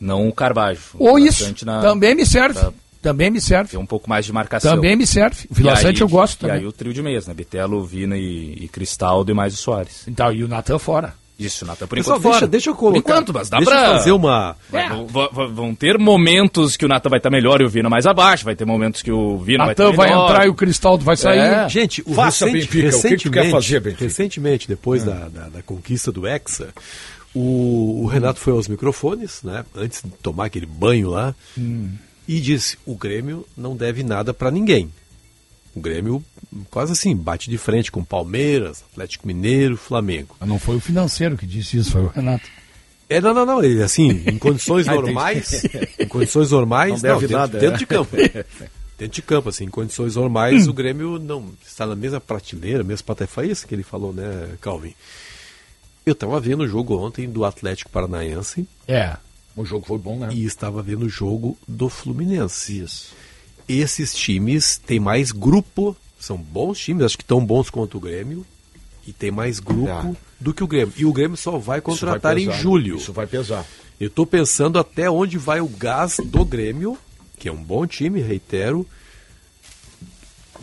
não o Carbajo. Ou Vila isso. Na- Também me serve. pra Também me serve. ter um pouco mais de marcação. Também me serve. O Vila E aí- Sante eu gosto E também. aí o trio de meias, né? Bitelo, Vina e, e Cristaldo e mais o Soares. Então, e o Natan fora. Isso, Natan, por Pessoal, enquanto deixa, fora. deixa eu colocar. Por enquanto, mas dá deixa pra... eu fazer uma. Vai- vão- vão- vão ter momentos que o Natan vai estar melhor e o Vina mais abaixo, vai ter momentos que o Vina vai estar Natan vai melhor. entrar e o Cristaldo vai sair. É. Gente, o Faça, recente- Benfica, o que que tu quer recentemente, fazer, Benfica? recentemente, depois da, da, da conquista do Hexa, o, o Renato foi aos microfones, né? Antes de tomar aquele banho lá, e disse: o Grêmio não deve nada pra ninguém. O Grêmio, quase assim, bate de frente com Palmeiras, Atlético Mineiro, Flamengo. Mas não foi o financeiro que disse isso, foi o Renato. É, não, não, não. Ele, assim, em condições normais. em condições normais, Não deve dentro, nada, dentro é. de campo. Dentro de campo, assim, em condições normais, o Grêmio não está na mesma prateleira, mesmo patefa, isso que ele falou, né, Calvin? Eu estava vendo o jogo ontem do Atlético Paranaense É. O jogo foi bom, né? e estava vendo o jogo do Fluminense. Isso. Esses times têm mais grupo, são bons times, acho que tão bons quanto o Grêmio, e tem mais grupo Ah. do que o Grêmio. E o Grêmio só vai Isso vai contratar pesar, em julho. Isso vai pesar. Eu tô pensando até onde vai o gás do Grêmio, que é um bom time, reitero.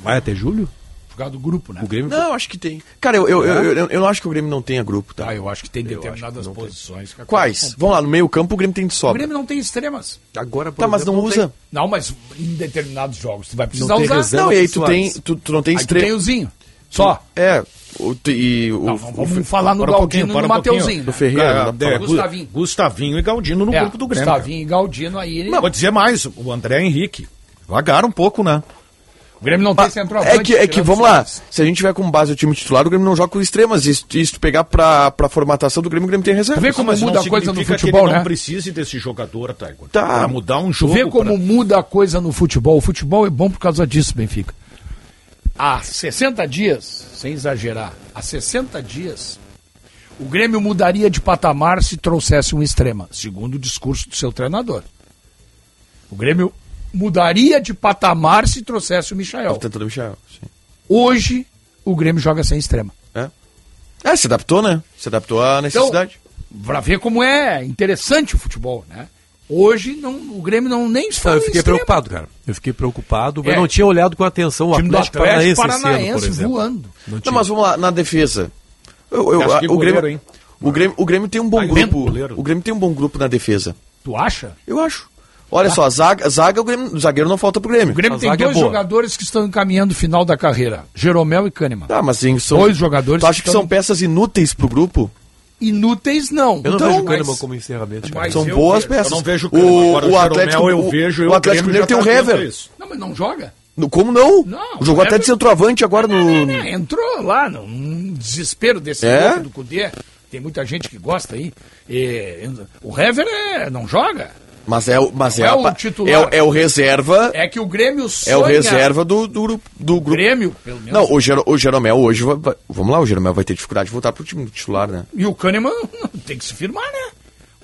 Vai até julho? Por causa do grupo, né? O Grêmio. Não, acho que tem. Cara, eu, eu, eu, eu, eu não acho que o Grêmio não tenha grupo, tá? Ah, eu acho que tem determinadas posições. que a Quais? Vamos lá, no meio campo o Grêmio tem de O sobra. Grêmio não tem extremas. Agora, por Tá, mas não usa. Não, mas em determinados jogos tu vai precisar usar. Não, e aí tu tem, tu, tu não tem tu tem extremo. o Zinho. Só. É, o, e o, Não, o, vamos falar no um Galdino e para no um. Mateuzinho. do né? Ferreira. Cara, pra- é, Gustavinho. Gustavinho e Galdino no É, grupo do Grêmio. Gustavinho e Galdino aí. ele- Não, vou dizer mais, o André Henrique. Vagaram um pouco, né? O Grêmio não tem Ah, centroavante. É que, é que vamos lá, se a gente tiver como base o time titular, o Grêmio não joga com extremas. E se, se tu pegar pra, pra formatação do Grêmio, o Grêmio tem reserva. Vê como muda a coisa no futebol, que ele né? não precise desse jogador, Taigor. Tá. Pra mudar um jogo. vê como pra- muda a coisa no futebol. O futebol é bom por causa disso, Benfica. Há 60 dias, sem exagerar, há 60 dias, o Grêmio mudaria de patamar se trouxesse um extrema, segundo o discurso do seu treinador. O Grêmio mudaria de patamar se trouxesse o Michael. Tentando o Michel. sim. Hoje, o Grêmio joga sem extrema. É. é, se adaptou, né? Se adaptou à necessidade. Pra ver como é interessante o futebol, né? Hoje, não, o Grêmio não nem fala eu fiquei extrema. preocupado, cara. Eu fiquei preocupado. Eu É. não tinha olhado com atenção o O time do Atlético, Atlético Paranaense, ano, Paranaense exemplo. voando. Não Não, tinha. mas vamos lá, na defesa. Eu, eu- Acho que o, goleiro, Grêmio, hein? o, Grêmio, o Grêmio tem um bom grupo. goleiro. O Grêmio tem um bom grupo na defesa. Tu acha? Eu acho. Olha só, zaga, zaga o, Grêmio, o zagueiro não falta pro Grêmio. O Grêmio A tem é dois boa. jogadores que estão encaminhando o final da carreira: Jeromel e Kahneman. Tá, mas assim, são. Dois jogadores Tu acha que que estão- são peças inúteis pro grupo? Inúteis, não. Eu não Então, vejo o mas- Kahneman como encerramento. cara. mas São boas vejo. peças. Eu não vejo o o, o o Atlético, Jeromel eu o- vejo o o Atlético Mineiro tem um tá Hever. Não, mas não joga. No- Como não? Não, Jogou o até de centroavante agora no. É, entrou lá num- desespero desse É? do Cudê. Tem muita gente que gosta aí. E, o Hever é, não joga. Mas é, o- mas é, é o titular. é, o- é o reserva. É que o Grêmio É sonha... o reserva do, do, do grupo. Grêmio, pelo menos. Não, o, Jero, o Jeromel hoje. vai- vai- vamos lá, o Jeromel vai ter dificuldade de voltar pro time titular, né? E o Kahneman tem que se firmar, né?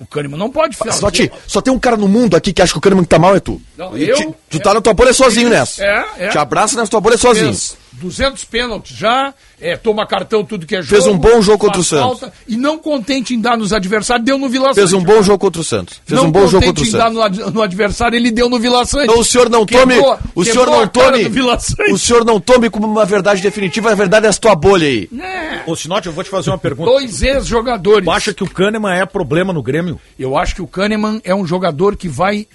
O Kahneman não pode ficar... Só, te- só tem um cara no mundo aqui que acha que o Kahneman tá mal é tu. Não, eu- te- tu tá na tua bolha sozinho nessa. É, é. Te abraça nessa tua bolha sozinho. 200 pênaltis já, é, toma cartão tudo que é jogo. Fez um bom jogo contra o Santos. falta, E não contente em dar nos adversários, deu no Vila Fez um bom jogo contra o Santos. Fez não um bom jogo contente contra o em dar Santos. no, ad- no adversário, ele deu no Vila Sante. Então o senhor não tome. Quebrou- o senhor não a tome. O senhor não tome como uma verdade definitiva, a verdade é essa tua bolha aí. Ô, Sinote, eu vou te fazer uma pergunta. Dois ex-jogadores. Tu acha que o Kahneman é problema no Grêmio? Eu acho que o Kahneman é um jogador que vai.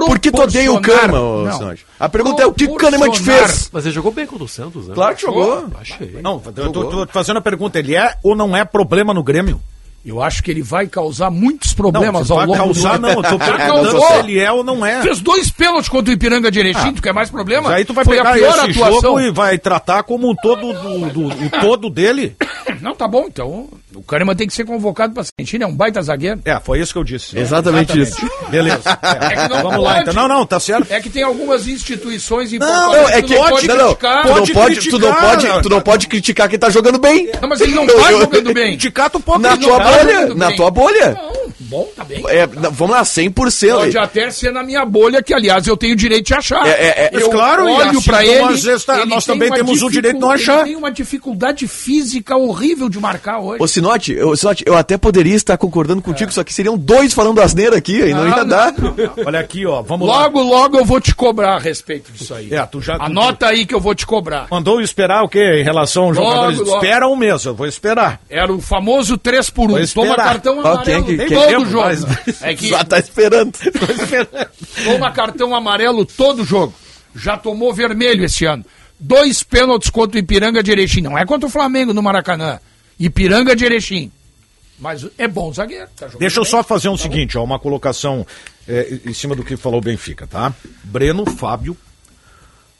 Por que tu odeia o Kahneman, ô, Não. Sinote? A pergunta é o que o Kahneman te fez? Mas ele jogou bem contra o Santos, né? Claro que jogou. Achei. Não, eu tô, tô fazendo a pergunta. Ele é ou não é problema no Grêmio? Eu acho que ele vai causar muitos problemas não, ao vai longo causar, do não. Eu tô perguntando causou. se ele é ou não é. Fez dois pênaltis contra o Ipiranga de Erechim, tu quer mais problema? Aí tu vai Foi pegar a pior esse atuação. jogo e vai tratar como um todo do, do- o todo dele. Não, tá bom, então. O Kahneman tem que ser convocado pra Argentina, é um baita zagueiro. É, foi isso que eu disse. Exatamente isso. Beleza. É. É que não Vamos lá, pode. então. Não, não, tá certo. É que tem algumas instituições em Não, Porto não, Alegre é que não pode não, não, criticar. tu não Pode tu não criticar. pode, tu não pode criticar quem tá jogando bem. Não, mas ele não tá jogando bem. Criticar tu pode Na não tua tá bolha, na bem. tua bolha. Não, bom, tá bem. É, não, vamos lá, 100%. Pode até ser na minha bolha, que aliás eu tenho o direito de achar. É, é, é, Mas eu claro, olho assim pra como ele. tá- ele nós tem também temos o direito de não achar. Ele tem uma dificuldade física horrível de marcar hoje. Ô, Sinote, eu, Sinote, eu até poderia estar concordando contigo, só que seriam dois falando asneira aqui, aí não, Não, ia não, dar. Olha aqui, ó. Vamos lá. Logo, logo eu vou te cobrar a respeito disso aí. É, tu já. Anota aí que eu vou te cobrar. Mandou esperar o quê em relação aos Logo, jogadores? logo. Espera um mês, eu vou esperar. Era o famoso 3 por 1 Vou esperar. Toma cartão Ó, amarelo quem é que- todo quem- jogo. mas- É que Já tá esperando. toma cartão amarelo todo jogo. Já tomou vermelho esse ano. Dois pênaltis contra o Ipiranga de Erechim. Não é contra o Flamengo no Maracanã. Ipiranga de Erechim. Mas é bom zagueiro. tá Deixa eu bem. só fazer um seguinte, ó, uma colocação é, em cima do que falou o Benfica, tá? Breno, Fábio,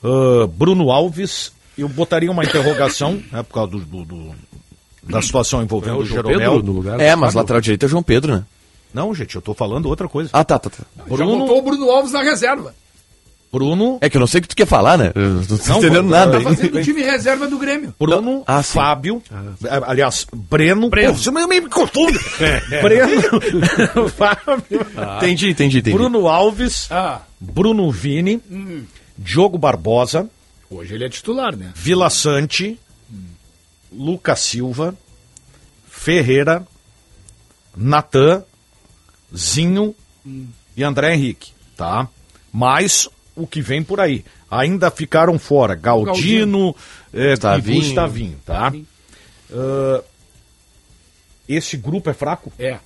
ah, Bruno Alves, eu botaria uma interrogação, né, por causa do, do- do- da situação envolvendo É o, João Jeromel. Pedro no lugar É, mas lateral direito é João Pedro, né? Não, gente, eu tô falando outra coisa. Ah, tá, tá, tá. Já Bruno, botou o Bruno Alves na reserva. Bruno, É que eu não sei o que tu quer falar, né? Eu não tô Não, entendendo nada. Tá fazendo o time reserva do Grêmio. Bruno, Ah. Fábio, eh, aliás, Breno, Breno. Pô, você me, me confunde. Breno, Fábio, Entendi, entendi, entendi. Bruno Alves, Ah, Bruno Vini, Diogo Barbosa, hoje ele é titular, né? Vila Sante, Lucas Silva, Ferreira, Natan, Zinho e André Henrique, tá? Mais o que vem por aí. Ainda ficaram fora Galdino, eh, Gustavinho. e Gustavinho, tá? Ah, esse grupo é fraco? É.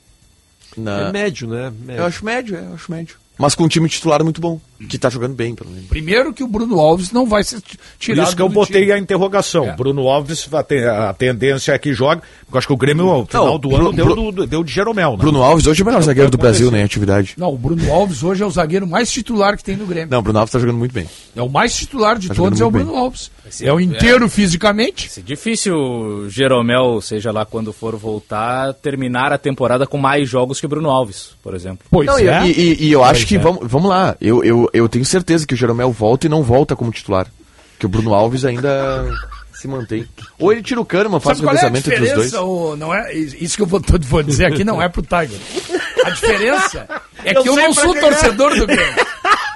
Na- É médio, né? Médio. Eu acho médio, é, eu acho médio. Mas com um time titular muito bom, que tá jogando bem, pelo menos. Primeiro que o Bruno Alves não vai ser t- Por tirado isso que eu do botei time. a interrogação. É. Bruno Alves, a tendência é que jogue, porque eu acho que o Grêmio, ao final do Bru- ano, deu, Bru- do- deu de Jeromel, né? Bruno Alves hoje é o melhor zagueiro do Brasil, né, em atividade. Não, o Bruno Alves hoje é o zagueiro mais titular que tem no Grêmio. Não, o Bruno Alves tá jogando muito bem. É o mais titular de Tá todos, é o Bruno Alves. É o inteiro fisicamente. É difícil o Jeromel, seja lá quando for voltar, terminar a temporada com mais jogos que o Bruno Alves, por exemplo. Pois Não, é. e, e- e eu acho Pois que, é. vamos, vamos lá, eu, eu, eu tenho certeza que o Jeromel volta e não volta como titular. Que o Bruno Alves ainda se mantém. Ou ele tira o Kahneman, faz o é revezamento entre os dois. ô, não é, isso que eu vou, vou dizer aqui não é pro Tiger. A diferença é Eu que eu não sou é. torcedor do Grêmio.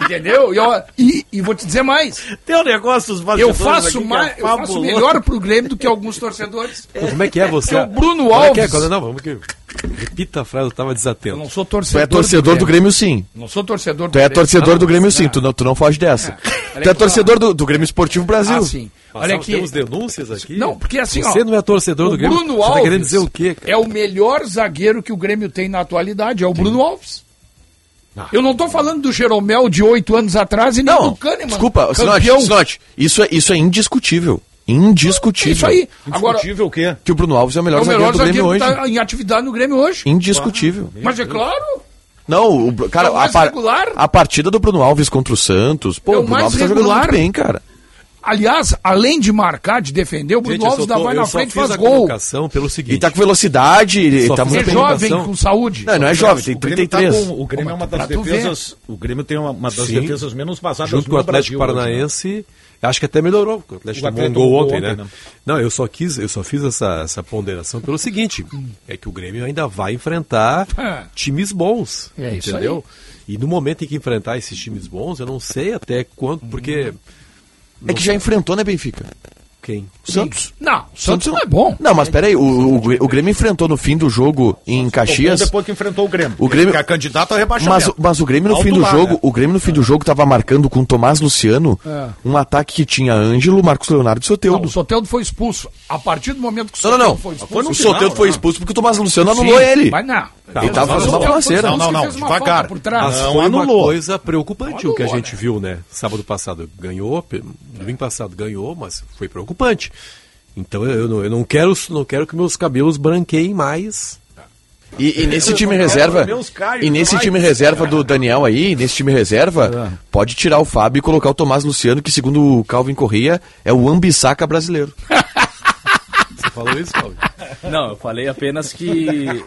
Entendeu? E, eu- e, e vou te dizer mais. Tem um negócio dos Eu faço, mais, eu faço melhor pro Grêmio do que alguns torcedores. Como é que é você? Porque o Bruno Como é que é? Alves- não, vamos que... Repita a frase, eu tava Eu desatento. não sou Tu torcedor. é torcedor do Grêmio, sim. Não sou torcedor do Tu é Grêmio. torcedor do Não, Grêmio, sim. Tu não, tu não foge dessa. Olha Tu é torcedor do, do Grêmio Esportivo Brasil. Ah, sim. Olha Nós aqui. Temos denúncias aqui. Não, porque assim, Você ó, não é torcedor do Grêmio. Bruno você Alves tá querendo dizer o quê? cara? é o melhor zagueiro que o Grêmio tem na atualidade, é o Bruno Alves. Ah. Eu não tô falando do Jeromel de oito anos atrás e nem Não, do Kahneman. desculpa, Sinote. Sinote, isso é, isso é indiscutível. É Indiscutível. isso aí. Agora, Indiscutível o quê? Que o Bruno Alves é o melhor, é o melhor zagueiro do Grêmio zagueiro hoje. tá em atividade no Grêmio hoje. Indiscutível. Mas é claro. Não, o, cara, É o a, par- regular. a partida do Bruno Alves contra o Santos, pô, É o o Bruno mais Alves tá jogando regular. muito bem, cara. Aliás, além de marcar, de defender, o Bruno Gente, Alves tô- vai na frente e faz a gol. pelo seguinte. E tá com velocidade, ele tá muito É jovem, com saúde. Não, não é jovem, tem O Grêmio, tá 33. com- o Grêmio é uma das defesas. O Grêmio tem uma, uma das Sim. defesas menos vazadas junto com o Atlético Brasil hoje, né? Acho que até melhorou, porque o Atlético O tomou um Atlético gol tomou ontem, ontem, né? né? Não, eu só quis, eu só fiz essa, essa ponderação pelo seguinte, é que o Grêmio ainda vai enfrentar É. times bons, É isso entendeu? E no momento em que enfrentar esses times bons, eu não sei até quanto, porque É que já enfrentou, né, Benfica? Quem? O Santos. Não, o Santos não é bom. Não, mas peraí, o, o, o Grêmio enfrentou no fim do jogo em Caxias. Depois que enfrentou o Grêmio. O Grêmio- Que é candidato a Mas, rebaixamento. mas o Grêmio no Alto fim do lá, jogo, né? o Grêmio no fim do jogo tava marcando com Tomás Luciano É. um ataque que tinha Ângelo, Marcos Leonardo e Não, Soteldo. o Soteldo foi expulso. A partir do momento que o Não, não, Soteldo não. foi expulso... Foi O final, Soteldo foi expulso porque o Tomás Luciano anulou Sim, ele. Mas não. Ele tava fazendo uma balanceira. Não, não, não, uma devagar. falta Por trás. Mas Não, foi uma anulou. coisa preocupante o que a Anulou, gente né? viu, né? Sábado passado ganhou, domingo passado ganhou, mas foi preocupante. Então eu, eu não, eu não quero não quero que meus cabelos branqueiem mais. E, e nesse time reserva, e nesse time reserva do Daniel aí, nesse time reserva, pode tirar o Fábio e colocar o Tomás Luciano, que segundo o Calvin Corrêa, é o Ambissaca brasileiro. Falou isso, Paulo? Não, eu falei apenas que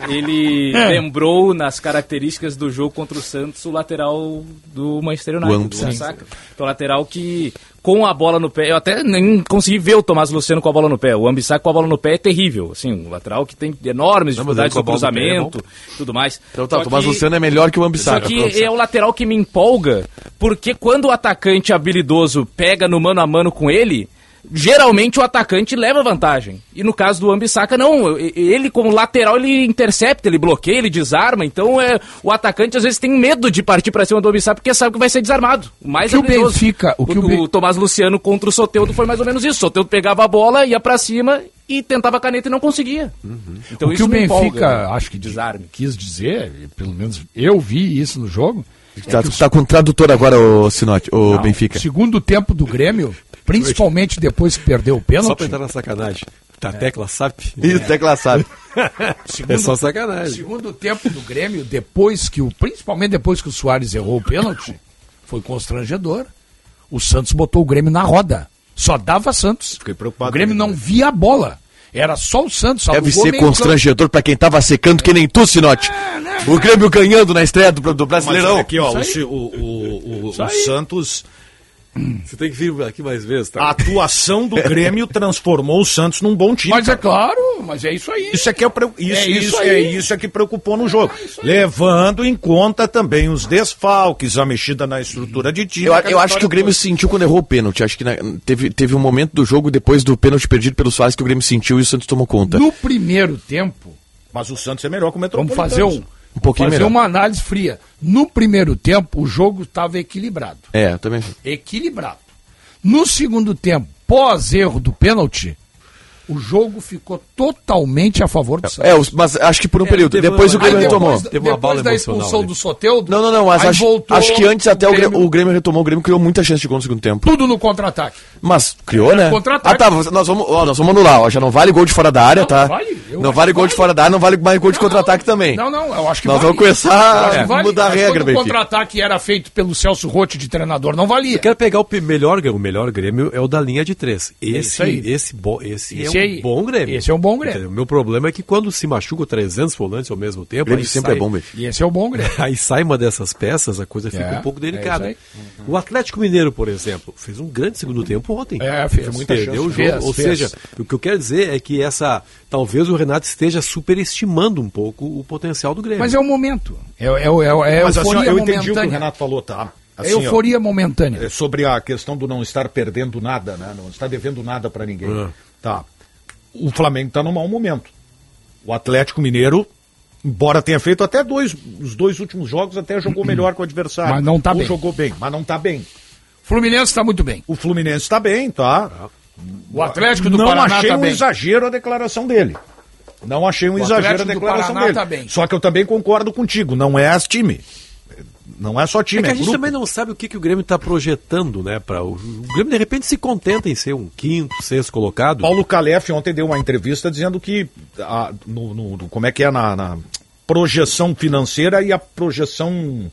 ele lembrou nas características do jogo contra o Santos o lateral do Manchester United, O do é um lateral que, com a bola no pé, eu até nem consegui ver o Tomás Luciano com a bola no pé. O Ambissac com a bola no pé é terrível. Assim, um lateral que tem enormes dificuldades no é cruzamento, tudo mais. Então tá, Só o Tomás que- Luciano é melhor que o só Ambissaca. que é o lateral que me empolga, porque quando o atacante habilidoso pega no mano a mano com ele, geralmente o atacante leva vantagem. E no caso do Ambissaca, não. Ele, como lateral, ele intercepta, ele bloqueia, ele desarma. Então é, o atacante às vezes tem medo de partir pra cima do Ambissaca porque sabe que vai ser desarmado. O mais O que o. Benfica- o que o Ben- Tomás Luciano contra o Soteudo foi mais ou menos isso. O Soteudo pegava a bola, ia pra cima e tentava a caneta e não conseguia. Então o que isso o Benfica, empolga, né? acho que desarme. quis dizer, pelo menos eu vi isso no jogo. é Tá, o tá com o tradutor agora, o Sinote, o Não, Benfica. Segundo tempo do Grêmio, principalmente depois que perdeu o Só pra pênalti. entrar na sacanagem. Tá tecla SAP? Isso, tecla sabe. É só sacanagem. Segundo tempo do Grêmio, depois que o, principalmente depois que o Soares errou o pênalti, foi constrangedor. O Santos botou o Grêmio na roda. Só dava Santos. Fiquei preocupado O Grêmio também, não via a bola. Era só o Santos. Deve ser constrangedor pra quem tava secando que nem tu, Sinote. O Grêmio ganhando na estreia do, do Mas Brasileirão. olha aqui, ó, o, o, o, o-. Santos, Você tem que vir aqui mais vezes, a tá? atuação do Grêmio transformou o Santos num bom time. Mas é cara. claro, mas é isso aí. Isso é que é, isso, É isso, isso é isso é que preocupou no jogo. Levando em conta também os desfalques, a mexida na estrutura de time. Eu, eu acho que o Grêmio toda. sentiu quando errou o pênalti. Acho que na- teve, teve um momento do jogo depois do pênalti perdido pelo Soares que o Grêmio sentiu e o Santos tomou conta. No primeiro tempo, Mas o Santos é melhor que o vamos Metropolitano. fazer um, Um pouquinho fazer melhor. uma análise fria. No primeiro tempo, o jogo estava equilibrado. É, eu também. equilibrado. No segundo tempo, pós erro do pênalti, o jogo ficou totalmente a favor do Santos. É, mas acho que por um período. teve Depois uma- o Grêmio Aí retomou. depois, Teve uma depois da expulsão ali. do Soteudo, Não, não, não, mas acho, voltou acho que antes até o Grêmio- o Grêmio retomou. O Grêmio criou muita chance de gol no segundo tempo. tudo no contra-ataque. Mas criou, né? contra-ataque. Ah, tá. Nós vamos, ó, nós vamos anular. Ó, já não vale gol de fora da área, Não, tá? vale, eu não vale gol de vale. fora da área, não vale mais gol de contra-ataque também. Não, não, eu acho que Nós vale. vamos começar a vale, mudar a regra, quando o contra-ataque era feito pelo Celso Rotti de treinador, não valia. Eu quero pegar o melhor, o melhor Grêmio é o da linha de três. Esse, aí. esse, bo, esse, Esse é um aí. bom Grêmio. Esse é um bom Grêmio. O meu problema é que quando se machuca 300 volantes ao mesmo tempo, Grêmio aí sempre sai- é bom, Benfica. E esse é o bom Grêmio. Aí sai uma dessas peças, a coisa fica É, um pouco é delicada. isso o Atlético Mineiro, por exemplo, fez um grande segundo tempo ontem. É, fez muita Perdeu chance. o jogo. Fez, Ou fez. seja, o que eu quero dizer é que essa. Talvez o Renato esteja superestimando um pouco o potencial do Grêmio. Mas é o momento. É, é, é, é Mas assim, ó, eu entendi o que o momentânea. Renato falou, tá? É Assim, ó, euforia momentânea. é sobre a questão do não estar perdendo nada, né? Não estar devendo nada pra ninguém. É. Tá. O Flamengo tá num mau momento. O Atlético Mineiro, embora tenha feito até dois, os dois últimos jogos, até jogou melhor que o adversário. Mas não tá Ou bem. jogou bem, mas não tá bem. Fluminense está muito bem. O Fluminense tá bem, tá? O Atlético do não Paraná achei está um bem. exagero a declaração dele. Não achei um O exagero a Atlético do declaração dele. tá bem. Só que eu também concordo contigo, não é as time. Não é só É time, que é, a gente grupo. também não sabe o que, que o Grêmio está projetando, né? Pra, o, Grêmio de repente se contenta em ser um quinto, sexto colocado. Paulo Calef ontem deu uma entrevista dizendo que a- no, no- no- como é que é na, na- projeção financeira e a projeção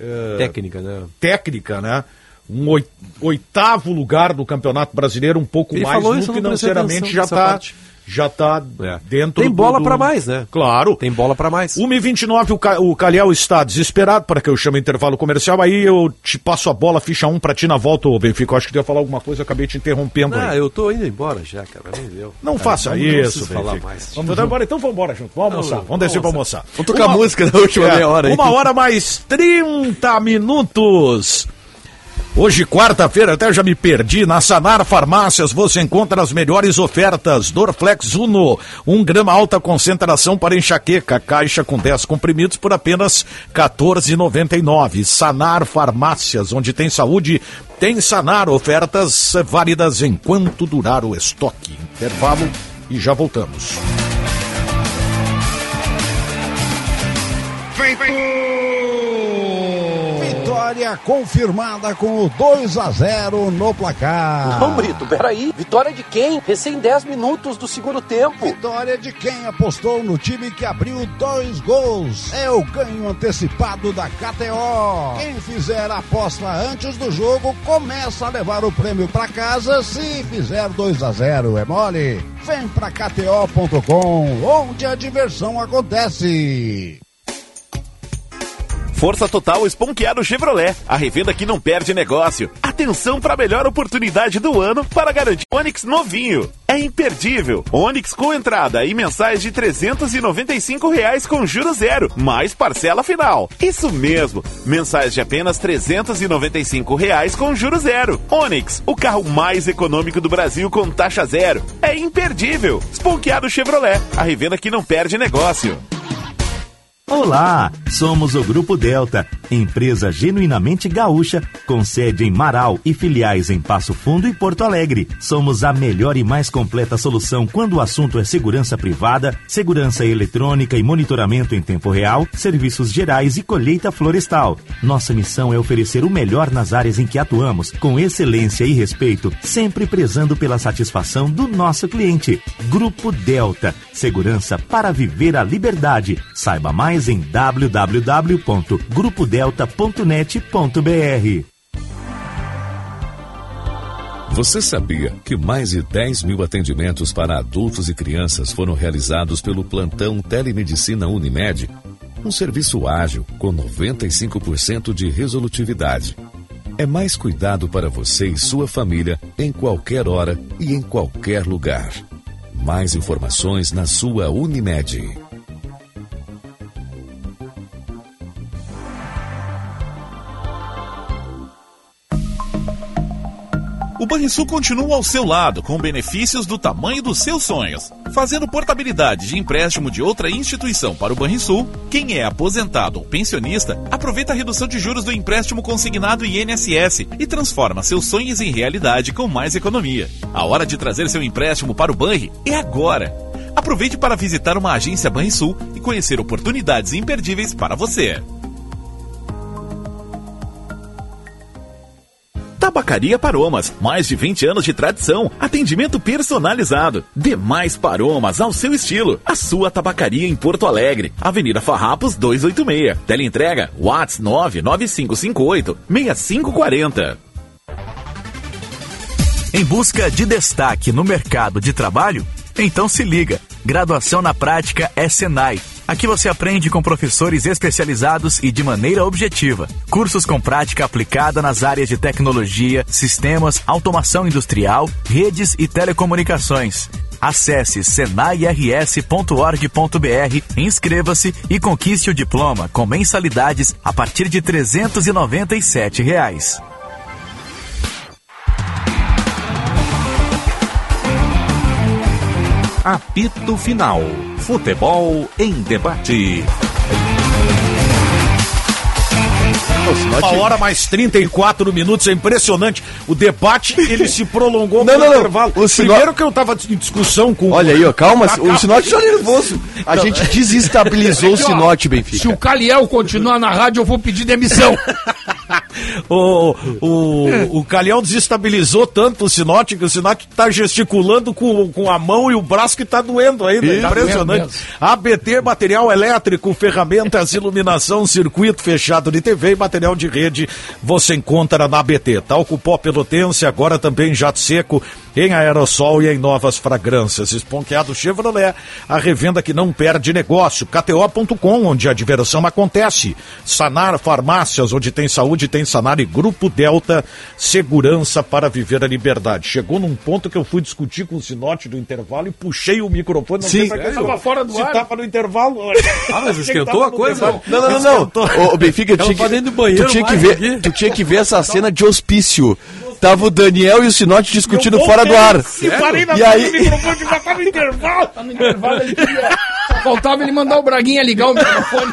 eh, Técnica, né? técnica, né? Um oi- oitavo lugar do Campeonato Brasileiro, um pouco Ele mais no financeiramente já está parte. Já tá É. dentro Tem bola do- pra mais, né? Claro. Tem bola pra mais. 1h29, o, Ca- o Calhau está desesperado para que eu chame intervalo comercial. Aí eu te passo a bola, ficha 1 pra ti na volta, ô Benfica. Eu acho que tu ia falar alguma coisa, eu acabei te interrompendo Ah, eu tô indo embora já, cara. Nem deu. Não Cara, faça vamos- não isso, falar mais. Vamos embora, então vamos embora junto. Vamos almoçar. Não, Vamos descer vamos almoçar. Vamos tocar música na última meia hora aí. Uma hora mais 30 minutos. Hoje, quarta-feira, até já me perdi. Na Sanar Farmácias você encontra as melhores ofertas. Dorflex Uno, 1 grama alta concentração para enxaqueca. Caixa com 10 comprimidos por apenas R$ 14,99. Sanar Farmácias, onde tem saúde, tem Sanar. Ofertas válidas enquanto durar o estoque. Intervalo e já voltamos. Vitória confirmada com o 2 a 0 no placar. Não, Brito, peraí. Vitória de quem? Recém 10 minutos do segundo tempo. Vitória de quem apostou no time que abriu dois gols. É o ganho antecipado da KTO. Quem fizer a aposta antes do jogo começa a levar o prêmio para casa se fizer 2 a 0 É mole? Vem pra KTO.com, onde a diversão acontece. Força Total Esponqueado Chevrolet, a revenda que não perde negócio. Atenção para a melhor oportunidade do ano para garantir Onix novinho. É imperdível. Onix com entrada e mensais de 395 reais com juros zero, mais parcela final. Isso mesmo, mensais de apenas 395 reais com juros zero. Onix, o carro mais econômico do Brasil com taxa zero. É imperdível. Esponqueado Chevrolet, a revenda que não perde negócio. Olá, somos o Grupo Delta, empresa genuinamente gaúcha, com sede em Marau e filiais em Passo Fundo e Porto Alegre. Somos a melhor e mais completa solução quando o assunto é segurança privada, segurança eletrônica e monitoramento em tempo real, serviços gerais e colheita florestal. Nossa missão é oferecer o melhor nas áreas em que atuamos, com excelência e respeito, sempre prezando pela satisfação do nosso cliente. Grupo Delta, segurança para viver a liberdade. Saiba mais em www.grupodelta.net.br. Você sabia que mais de 10 mil atendimentos para adultos e crianças foram realizados pelo plantão Telemedicina Unimed? Um serviço ágil com 95% de resolutividade. É mais cuidado para você e sua família em qualquer hora e em qualquer lugar. Mais informações na sua Unimed. O Banrisul continua ao seu lado com benefícios do tamanho dos seus sonhos. Fazendo portabilidade de empréstimo de outra instituição para o Banrisul, quem é aposentado ou pensionista aproveita a redução de juros do empréstimo consignado INSS e transforma seus sonhos em realidade com mais economia. A hora de trazer seu empréstimo para o Banri é agora. Aproveite para visitar uma agência Banrisul e conhecer oportunidades imperdíveis para você. Tabacaria Paromas, mais de 20 anos de tradição, atendimento personalizado. Demais Paromas ao seu estilo. A sua tabacaria em Porto Alegre, Avenida Farrapos 286. Teleentrega Whats 99558 6540. Em busca de destaque no mercado de trabalho? Então se liga. Graduação na prática é Senai. Aqui você aprende com professores especializados e de maneira objetiva. Cursos com prática aplicada nas áreas de tecnologia, sistemas, automação industrial, redes e telecomunicações. Acesse senairs.org.br, inscreva-se e conquiste o diploma com mensalidades a partir de 397 reais. Apito Final. Futebol em debate. Uma hora mais 34 minutos, é impressionante. O debate, ele se prolongou Não, não, não. intervalo. O Sino- Primeiro que eu tava em discussão com... Olha aí, ó, calma, Tá, o Sinote já nervoso. A Não. gente desestabilizou o Aqui, ó, Sinote, Benfica. Se o Caliel continuar na rádio, eu vou pedir demissão. o, o, o Calhão desestabilizou tanto o Sinote que o Sinote tá gesticulando com, com a mão e o braço que tá doendo ainda. Isso. Tá Impressionante. mesmo. ABT, material elétrico, ferramentas, iluminação, circuito fechado de TV e material de rede você encontra na ABT. Talco pó pelotense, agora também jato seco, em aerossol e em novas fragrâncias. Esponqueado Chevrolet, a revenda que não perde negócio. KTO.com, onde a diversão acontece. Sanar Farmácias, onde tem saúde, tem Sanar e Grupo Delta, segurança para viver a liberdade. Chegou num ponto que eu fui discutir com o Sinote do intervalo e puxei o microfone. Não Sim, sei pra que sério? tava fora do Se ar. tava no intervalo. Ah, mas esquentou a coisa? Não, não, não, não. Ô, Benfica, tu tinha, que, dentro do banheiro tu tinha que ver, aqui. tu tinha que ver essa cena de hospício. Tava o Daniel e o Sinote discutindo fora do ar. E parei na E frente aí- do microfone, já tá no intervalo. Tá no intervalo, ele queria. Só faltava ele mandar o Braguinha ligar o microfone.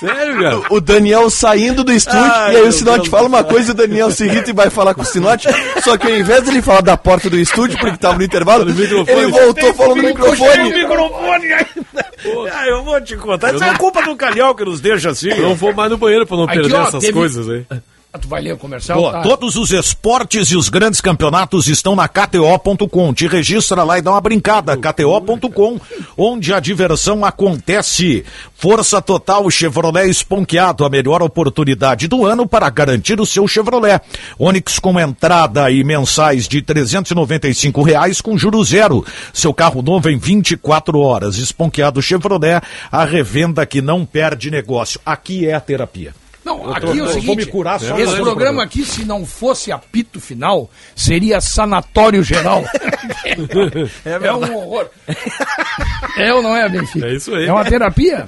Sério, cara? O Daniel saindo do estúdio, Ai, e aí o Sinote Deus fala uma coisa e o Daniel se irrita e vai falar com o Sinote. Só que ao invés dele falar da porta do estúdio, porque tava no intervalo, ele voltou falando no microfone. microfone ainda. Ah, eu vou te contar. Isso é culpa do Calhau que nos deixa assim. Eu não vou mais no banheiro pra não Aqui, perder ó, essas teve- coisas aí. Ah, tu vai ler o comercial? Boa, Tá. todos os esportes e os grandes campeonatos estão na KTO.com. Te registra lá e dá uma brincada. KTO.com, onde a diversão acontece. Força Total Chevrolet Esponqueado, a melhor oportunidade do ano para garantir o seu Chevrolet. Onix com entrada e mensais de 395 reais com juros zero. Seu carro novo em 24 horas. Esponqueado Chevrolet, a revenda que não perde negócio. Aqui é a terapia. Não, Eu aqui tô- é o eu vou seguinte, me curar só esse programa programa. aqui, se não fosse apito final, seria sanatório geral. é, um horror. É ou não é, Benfica? É isso aí. É uma terapia?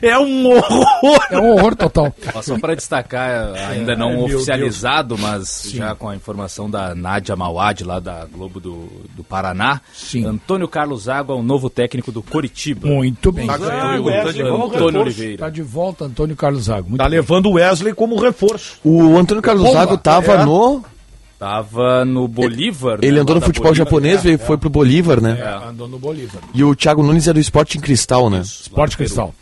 É um horror. É um horror total. Ó, Só para destacar, ainda não Ai, oficializado, mas já com a informação da Nádia Mauad, lá da Globo do, do Paraná, Sim. Antônio Carlos Água é o novo técnico do Coritiba. Muito bem. Tá Antônio. Oliveira. Tá de volta Antônio Carlos Zago. Muito Tá bem. levando o Wesley como reforço. O Antônio Carlos Bomba. Zago tava É. no. Tava no Bolívar. Ele né, andou no futebol Bolívar. japonês, veio, foi pro Bolívar, né? É. Andou no Bolívar. E o Thiago Nunes é do esporte em cristal, né? Esporte Cristal.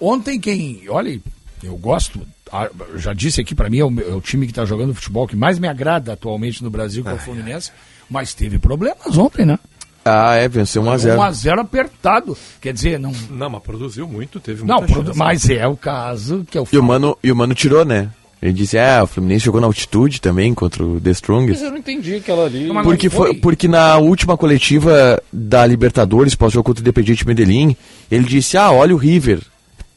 Ontem quem, olha, eu gosto, ah, já disse aqui pra mim, é o, meu- é o time que tá jogando futebol que mais me agrada atualmente no Brasil, que é o Fluminense, mas teve problemas ontem, né? Ah, é, venceu 1x0. 1x0 apertado. Quer dizer, não. Não, mas produziu muito, teve muita Não, produ- mas é o caso que é o E o Mano, e o Mano tirou, né? Ele disse, ah, o Fluminense jogou na altitude também contra o The Strongest. Mas eu não entendi aquela ali. Não Porque, foi, foi. porque na última coletiva da Libertadores, pós-jogo contra o Independiente Medellín, ele disse, ah, olha o River,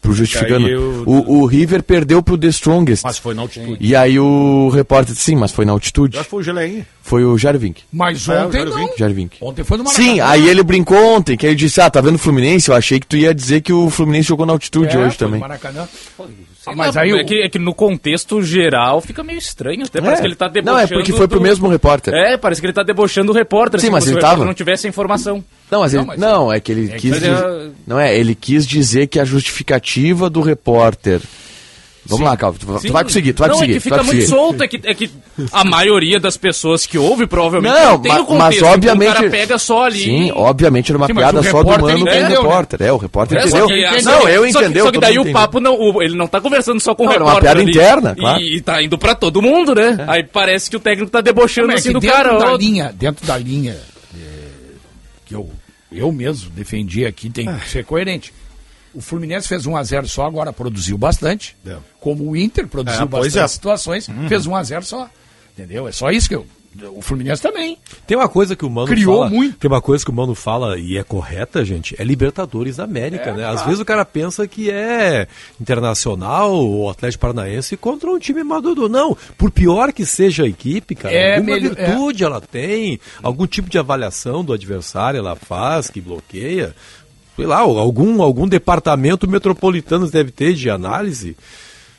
pro justificando. o- O, River perdeu pro The Strongest. Mas foi na altitude. E aí o repórter disse, sim, mas foi na altitude. Já foi o Geleinha. Foi o Jarvink. Mas É, ontem quero não. Jarvink. Ontem foi no Maracanã. Sim, aí ele brincou ontem, que ele disse, ah, tá vendo o Fluminense? Eu achei que tu ia dizer que o Fluminense jogou na altitude É, hoje também. Maracanã. Ah, mas aí é, que, é que no contexto geral fica meio estranho. Até parece É. que ele tá Não, debochando. é porque foi pro do- mesmo repórter. É, parece que ele tá debochando o repórter. Sim, assim, mas ele tava. não tivesse a informação. Não, mas Não, ele, mas- não, é que ele é que quis dizer, é- não é, ele quis dizer que a justificativa do repórter. Vamos lá, Calvin, tu, tu Sim. vai conseguir, tu vai não, conseguir. é que fica muito conseguir. solto. É que, é que a maioria das pessoas que ouve provavelmente Não, não tem ma- o contexto. mas então obviamente. O cara pega só ali. Sim, obviamente era uma Sim, piada o só do repórter mano com o né? repórter. É, o repórter É, entendeu. que- não, só que- eu só que- entendeu. Só que daí o papo não. o- ele não tá conversando só com o Não, era uma repórter. piada ali. interna, claro. E, e tá indo pra todo mundo, né? Aí parece que o técnico tá debochando Não, é assim que do dentro cara. Da ó. linha, dentro da linha é, que eu, eu mesmo defendi aqui, tem que ser coerente. O Fluminense fez 1x0 só, agora produziu bastante. É. Como o Inter produziu É, pois bastante é. situações, fez 1x0 só. Entendeu? É só isso que eu. O Fluminense também. Tem uma coisa que o Mano Criou fala, muito. Tem uma coisa que o Mano fala e é correta, gente, é Libertadores da América, né? Às vezes o cara pensa que é internacional ou Atlético Paranaense contra um time maduro. Não, por pior que seja a equipe, cara, É alguma melhor- virtude ela tem, algum tipo de avaliação do adversário ela faz, que bloqueia. Sei lá, algum, algum departamento metropolitano deve ter de análise.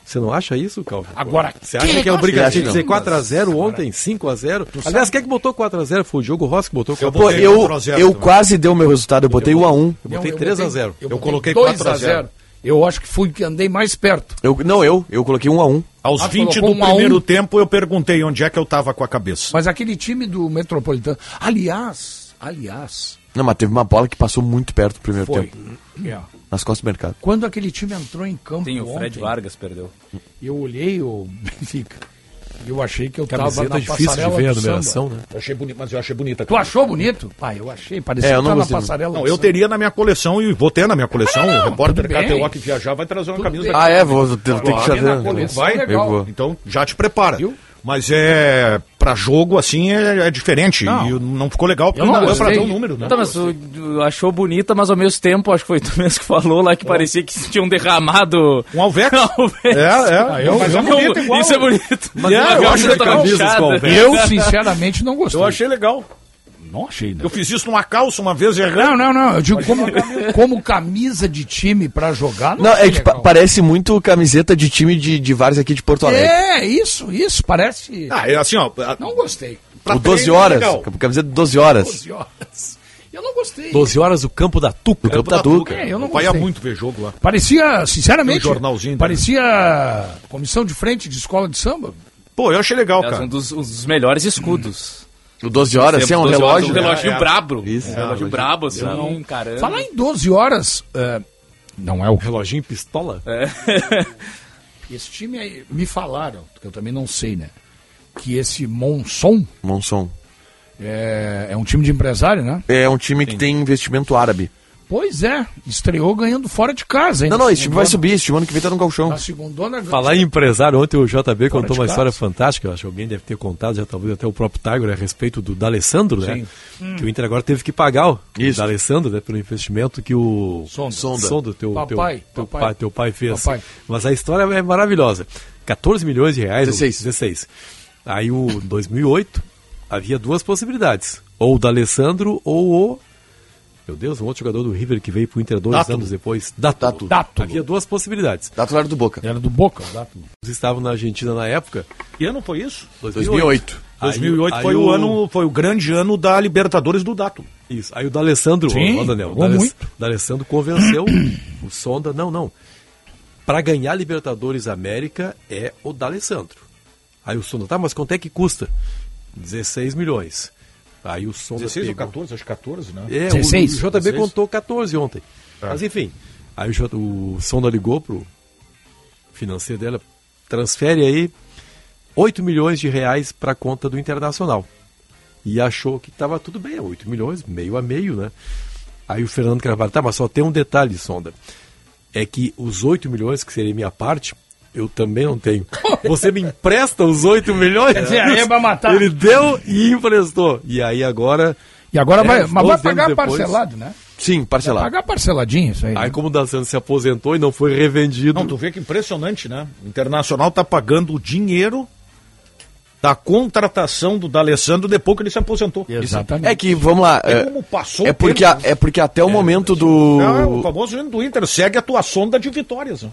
Você não acha isso, Calvin? Agora, Você acha que que é acha dizer não? 4x0 ontem, 5x0? Aliás, quem é que botou 4x0? Foi o Diogo Rossi que botou 4x0. Eu Pô, botei eu, 4 a 0 eu também. quase dei o meu resultado, eu botei o 1x1. Eu botei Não, 3x0. Eu coloquei 2 4 a 0. Eu acho que fui que andei mais perto. Eu, não, eu, eu coloquei 1x1. Aos Ah, 20 do um a um. primeiro tempo eu perguntei onde é que eu tava com a cabeça. Mas aquele time do Metropolitano. Aliás, aliás, Não, mas teve uma bola que passou muito perto do primeiro foi. tempo. É. Nas costas do mercado. Quando aquele time entrou em campo Tem o Fred ontem, Vargas, perdeu. eu olhei o Benfica Eu achei que eu Camiseta tava na difícil de passarela ver a numeração, né? Eu achei bonito, mas eu achei bonita. Tu achou bonito? Ah, eu achei. Parecia É, eu que não tá na gostei muito. passarela Não, eu samba. teria na minha coleção e vou ter na minha coleção. o repórter tudo bem. KTO que viajar vai trazer uma camisa. daqui. Ah, é? Vou ter, que Vai, chavear. Vai? Eu vou. Então já te prepara. Mas é. Pra jogo, assim, é, é diferente. Não. E não ficou legal porque Eu não não deu pra ver o número, né? Tá, mas tu achou bonita, mas ao mesmo tempo, acho que foi tu mesmo que falou lá que parecia que tinham derramado. Um Alvex? Alvex. É, é. Ah, eu- Mas é eu- bonito igual. Isso é bonito. Mas É, é, eu eu acho acho legal. camisas. Eu, sinceramente, não gostei. Eu achei legal. Não achei, não. Eu fiz isso numa calça uma vez errando. Não, não, não. Eu digo como, como camisa de time pra jogar. Não, Não, é que legal. parece muito camiseta de time de, de vários aqui de Porto Alegre. É, isso, isso. Parece. Ah, é assim, ó. Não gostei. pra o 12 treino é horas. legal. Camiseta de 12 horas. 12 horas. Eu não gostei. 12 horas o campo da Tuca. O campo da Tuca. É, eu não gostei. muito ver jogo lá. Parecia, sinceramente, Tem um jornalzinho parecia comissão de frente de escola de samba. Pô, eu achei legal, É cara. um dos, um dos melhores escudos. O 12 horas, assim, é um 12 horas, relógio. Um relógio É, é. brabo. Isso. Um relógio É, brabo, assim, não- caramba. Falar em 12 horas, é, não é o Reloginho pistola? É. Esse time aí, me falaram, que eu também não sei, né? Que esse Monson Monson. é, é um time de empresário, né? É um time que tem investimento árabe. Pois é, estreou ganhando fora de casa, hein? Não, não, esse time vai subir. Esse time ano que vem tá no galchão. Na segundona... Falar em empresário, ontem o JB contou de uma casa. história fantástica, eu acho que alguém deve ter contado, já talvez até o próprio Tiger, a respeito do D'Alessandro, né? Hum. Que o Inter agora teve que pagar o. D'Alessandro, né, pelo investimento que o Sonda. Sonda, teu, Papai, teu, teu papai. pai, teu pai fez. Papai. Mas a história é maravilhosa. 14 milhões de reais, 16. 16. Aí o 2008 havia duas possibilidades, ou o D'Alessandro ou o meu Deus, um outro jogador do River que veio pro Inter dois Dátulo. anos depois. Dátulo. Dátulo. Havia duas possibilidades. Dá do do Boca. Era do Boca, o Dátulo. Eles estavam na Argentina na época. Que ano foi isso? 2008. 2008 Aí foi o- o ano, foi o grande ano da Libertadores do Dato. Isso. Aí o D'Alessandro, Sim, ó, Daniel, o D'Aless-. D'Alessandro convenceu o Sonda, não, não. Para ganhar Libertadores América é o D'Alessandro. Aí o Sonda, tá, mas quanto é que custa? 16 milhões. Aí o Sonda 16 ou pegou- 14? Acho que 14, né? É, 16. o, o JB 16. contou 14 ontem. É. Mas enfim, aí o, J- o Sonda ligou pro financeiro dela, transfere aí 8 milhões de reais para conta do Internacional. E achou que estava tudo bem, 8 milhões, meio a meio, né? Aí o Fernando Carvalho, tá, mas só tem um detalhe, Sonda. É que os 8 milhões, que seria minha parte, eu também não tenho. Você me empresta os 8 milhões? Quer dizer, aí é pra matar. Ele deu e emprestou. E aí agora E agora É, vai, mas vai 12 anos pagar depois- parcelado, né? Sim, Vai parcelado. pagar parceladinho isso aí. né? Aí como o D'Alessandro se aposentou e não foi revendido. Não, tu vê que impressionante, né? O Internacional tá pagando o dinheiro da contratação do D'Alessandro depois que ele se aposentou. Exatamente. É que, vamos lá. É É, como passou é o porque, tempo, a- é porque até o momento do. É, o famoso hino do Inter segue a tua sonda de vitórias. né?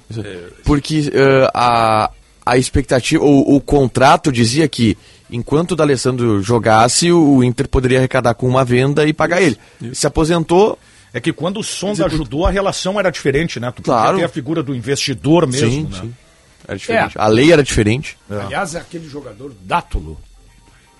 Porque eh, a, a expectativa, o, o contrato dizia que enquanto o D'Alessandro jogasse, o Inter poderia arrecadar com uma venda e pagar ele. Se aposentou, É que quando o Sonda ajudou, a relação era diferente, né? Tu Claro. a figura do investidor mesmo, sim, né? sim. Era diferente. A lei era diferente. Aliás, é aquele jogador Dátulo.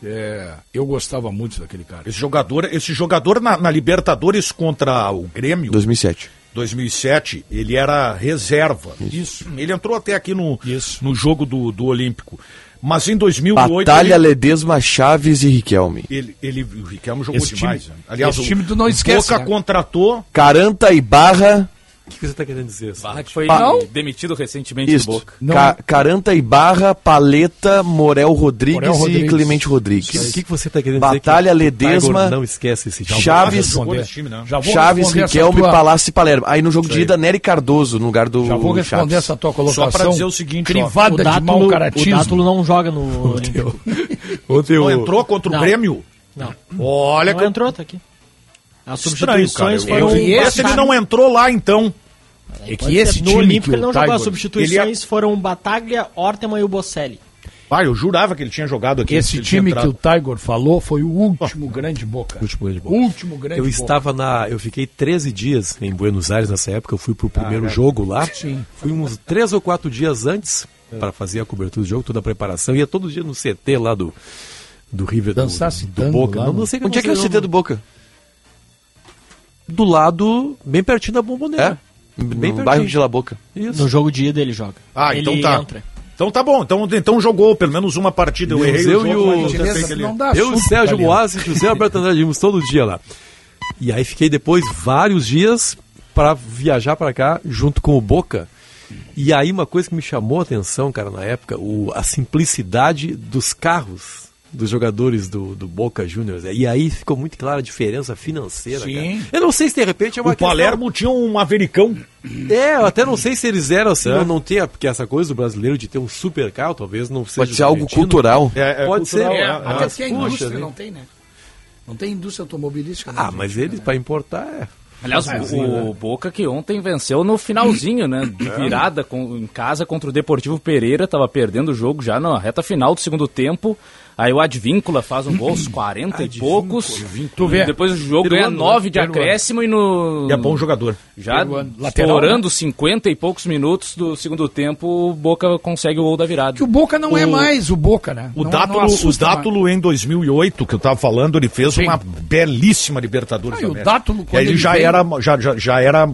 É, eu gostava muito daquele cara. Esse jogador, esse jogador na, na Libertadores contra o Grêmio, 2007. 2007, ele era reserva. Isso. Ele entrou até aqui no, Isso. no jogo do, do Olímpico. Mas em 2008... Batalha ele, Ledesma, Chaves e Riquelme. ele, ele, o Riquelme jogou Esse demais. time- né? Aliás, esse o- time tu não o esquece, Boca né? contratou... Caranta e Barra. O que você está querendo dizer? Barra que foi Não. demitido recentemente Isso. do Boca. Ca- Caranta e Barra, Paleta, Morel Rodrigues, Morel Rodrigues. e Clemente O Rodrigues. o que que você está querendo Batalha dizer? o Ledesma, não esquece esse time. Chaves, time, Chaves, Riquelme, tua- Palácio e Palermo. Aí no jogo de ida, Nery Cardoso no lugar do Já vou responder Chaves. essa tua colocação. Só pra dizer o seguinte, ó, crivada O de Dátulo, o caratismo. Dátulo não joga no Olímpico. Não o- entrou contra o Não. Grêmio? Não. Olha não que entrou, tá aqui. As estranho, substituições Eu, foram... eu, esse ele não entrou lá, então. É que Pode esse ser. time no Olímpico que ele não jogou. As substituições foram o Bataglia, Orteman e o Bocelli. Ah, eu jurava que ele tinha jogado aqui. Esse time que o Tiger falou foi o último grande boca. Último grande Boca. Último grande Eu boca. estava na. Eu fiquei 13 dias em Buenos Aires nessa época. Eu fui pro primeiro é. jogo lá. Sim. Fui uns três ou quatro dias antes para fazer a cobertura do jogo, toda a preparação. Ia todo dia no CT lá do, do River do, Dançasse do tango Boca. lá Não, no- não sei Onde é que é o CT do Boca? Do lado, bem pertinho da É? bomboneira. Bem no pertinho. bairro de La Boca. Isso. No jogo de ida ele joga. Ah, ele então tá. entra. Então tá bom, então, então jogou pelo menos uma partida. Eu errei eu o e jogo, o mas você fez aquele- eu e o Sérgio Moaz e José Alberto Andrade íamos todo dia lá. E aí fiquei depois vários dias para viajar para cá junto com o Boca. E aí uma coisa que me chamou a atenção, cara, na época, o, a simplicidade dos carros dos jogadores do, do Boca Juniors. E aí ficou muito clara a diferença financeira, Sim. cara. Eu não sei se de repente é uma O Palermo tinha um Americão. É, eu até não sei se eles eram assim, não, não tem, porque essa coisa do brasileiro de ter um super carro, talvez não seja. Pode ser algo cultural. É, é Pode cultural, ser. é, É, é. até porque a indústria né? não tem, né? Não tem indústria automobilística. né, Ah, mas eles, para importar, é. Aliás, o, o Boca que ontem venceu no finalzinho, né? De virada com- em casa contra o Deportivo Pereira, tava perdendo o jogo já na reta final do segundo tempo. Aí o Advíncula faz um gol aos 40 e poucos. Tu vê. Depois o jogo ganha Peruano, 9 de né? Peruano. acréscimo e no. E é bom jogador. Já estourando 50 e poucos minutos do segundo tempo, o Boca consegue o gol da virada. Que o Boca não é mais o Boca, né? O Não- Dátulo, não o Dátulo em 2008, que eu tava falando, ele fez Sim. uma belíssima Libertadores Ah, e o da América. Dátulo, E aí ele ele já, era, já, já, já era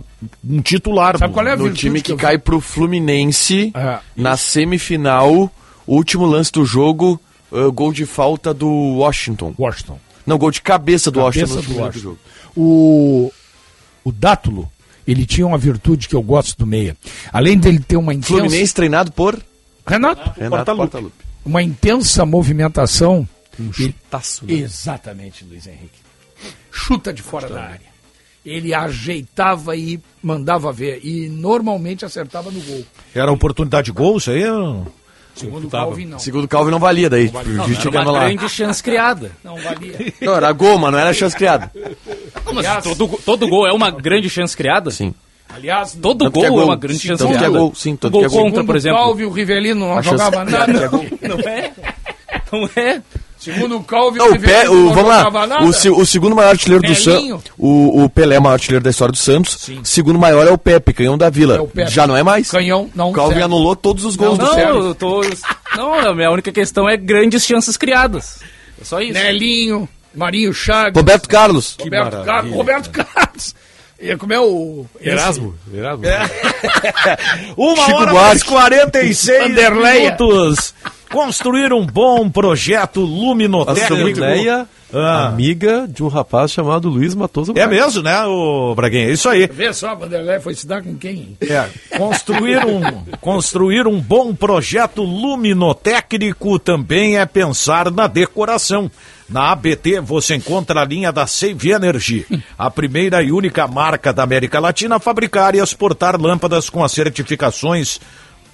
um titular. Sabe do- qual é a No virtude time que cai pro Fluminense É, na semifinal, último lance do jogo, uh, gol de falta do Washington. Washington. Não, gol de cabeça do Cabeça Washington. no do Washington. jogo. O, o Dátulo, ele tinha uma virtude que eu gosto do meia. Além dele ter uma intensa... Fluminense treinado por Renato, Renato Portaluppi. Portaluppi. uma intensa movimentação. Um Ele- chutaço, né? Exatamente, Luiz Henrique. Chuta de fora da área. Ele ajeitava e mandava ver. E normalmente acertava no gol. Era oportunidade de gol, isso aí? eu- Segundo o Calvin, não. Segundo o Calvin não valia daí. Não, o juiz era chegava uma lá. grande chance criada. Não valia. Não, era gol, mas não era chance criada. Não, mas todo, todo gol é uma grande chance criada? Sim. Aliás, Todo Tanto gol é é, gol. uma grande Sim, chance tanto que é criada. gol, sim, o tanto gol que é gol. contra, por exemplo. o Calvin, o Rivelino não A jogava nada. Não é? Não é? Segundo o Calvin, Não, o, Pé, o, vamos lá. O, se- o segundo maior artilheiro do Pelinho. Santos. O, o Pelé é o maior artilheiro da história do Santos. Segundo maior é o Pepe, canhão da Vila. É o Pepe. Já não é mais. Canhão, não. O Calvin serve. anulou todos os gols Não, do Não, Santos. eu tô. Não, a minha única questão é grandes chances criadas. É só isso. Nelinho, Marinho Chagas. Roberto Carlos. Roberto Carlos. Roberto Carlos. E como é o... Erasmo. Erasmo. Uma Chico hora mais 46 Vanderleia. minutos. Construir um bom projeto luminotécnico. Leia, Ah. amiga de um rapaz chamado Luiz Matoso É mesmo, né, o Braguinha? É isso aí. Vê só, Vanderlei foi se dar com quem? É, construir um, construir um bom projeto luminotécnico também é pensar na decoração. Na ABT você encontra a linha da Save Energy, a primeira e única marca da América Latina a fabricar e exportar lâmpadas com as certificações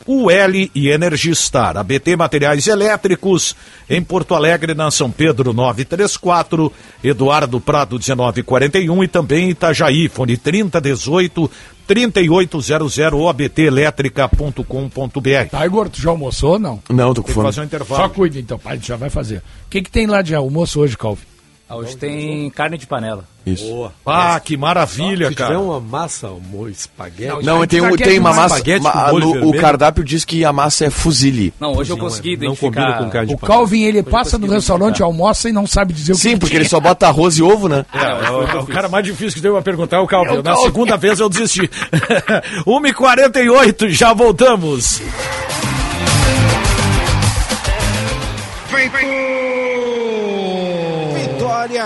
UL e Energy Star. ABT Materiais Elétricos, em Porto Alegre, na São Pedro 934, Eduardo Prado 1941 e também Itajaí, fone 3018 3800 ou abtelétrica.com.br. Tá, Igor, tu já almoçou ou não? Não, tô com Tem que fome. fazer um intervalo. Só cuida então, pai, já vai fazer. O que, que tem lá de almoço hoje, Calvin? Hoje tem carne de panela. Isso. Boa. Ah, que maravilha, Se tiver cara. uma massa, um espaguete. Não, tem, um, Espaguete tem uma massa. espaguete ma- com molho no- o cardápio diz que a massa é fuzile. Não, hoje eu Não, consegui não identificar. combina com carne de O. Calvin, ele passa no restaurante, almoça e não sabe dizer o que Sim, que porque tinha. ele só bota arroz e ovo, né? É, o, o cara mais difícil que deu a perguntar é o Calvin. É o Na Calvin. segunda vez eu desisti. 1h48, já voltamos.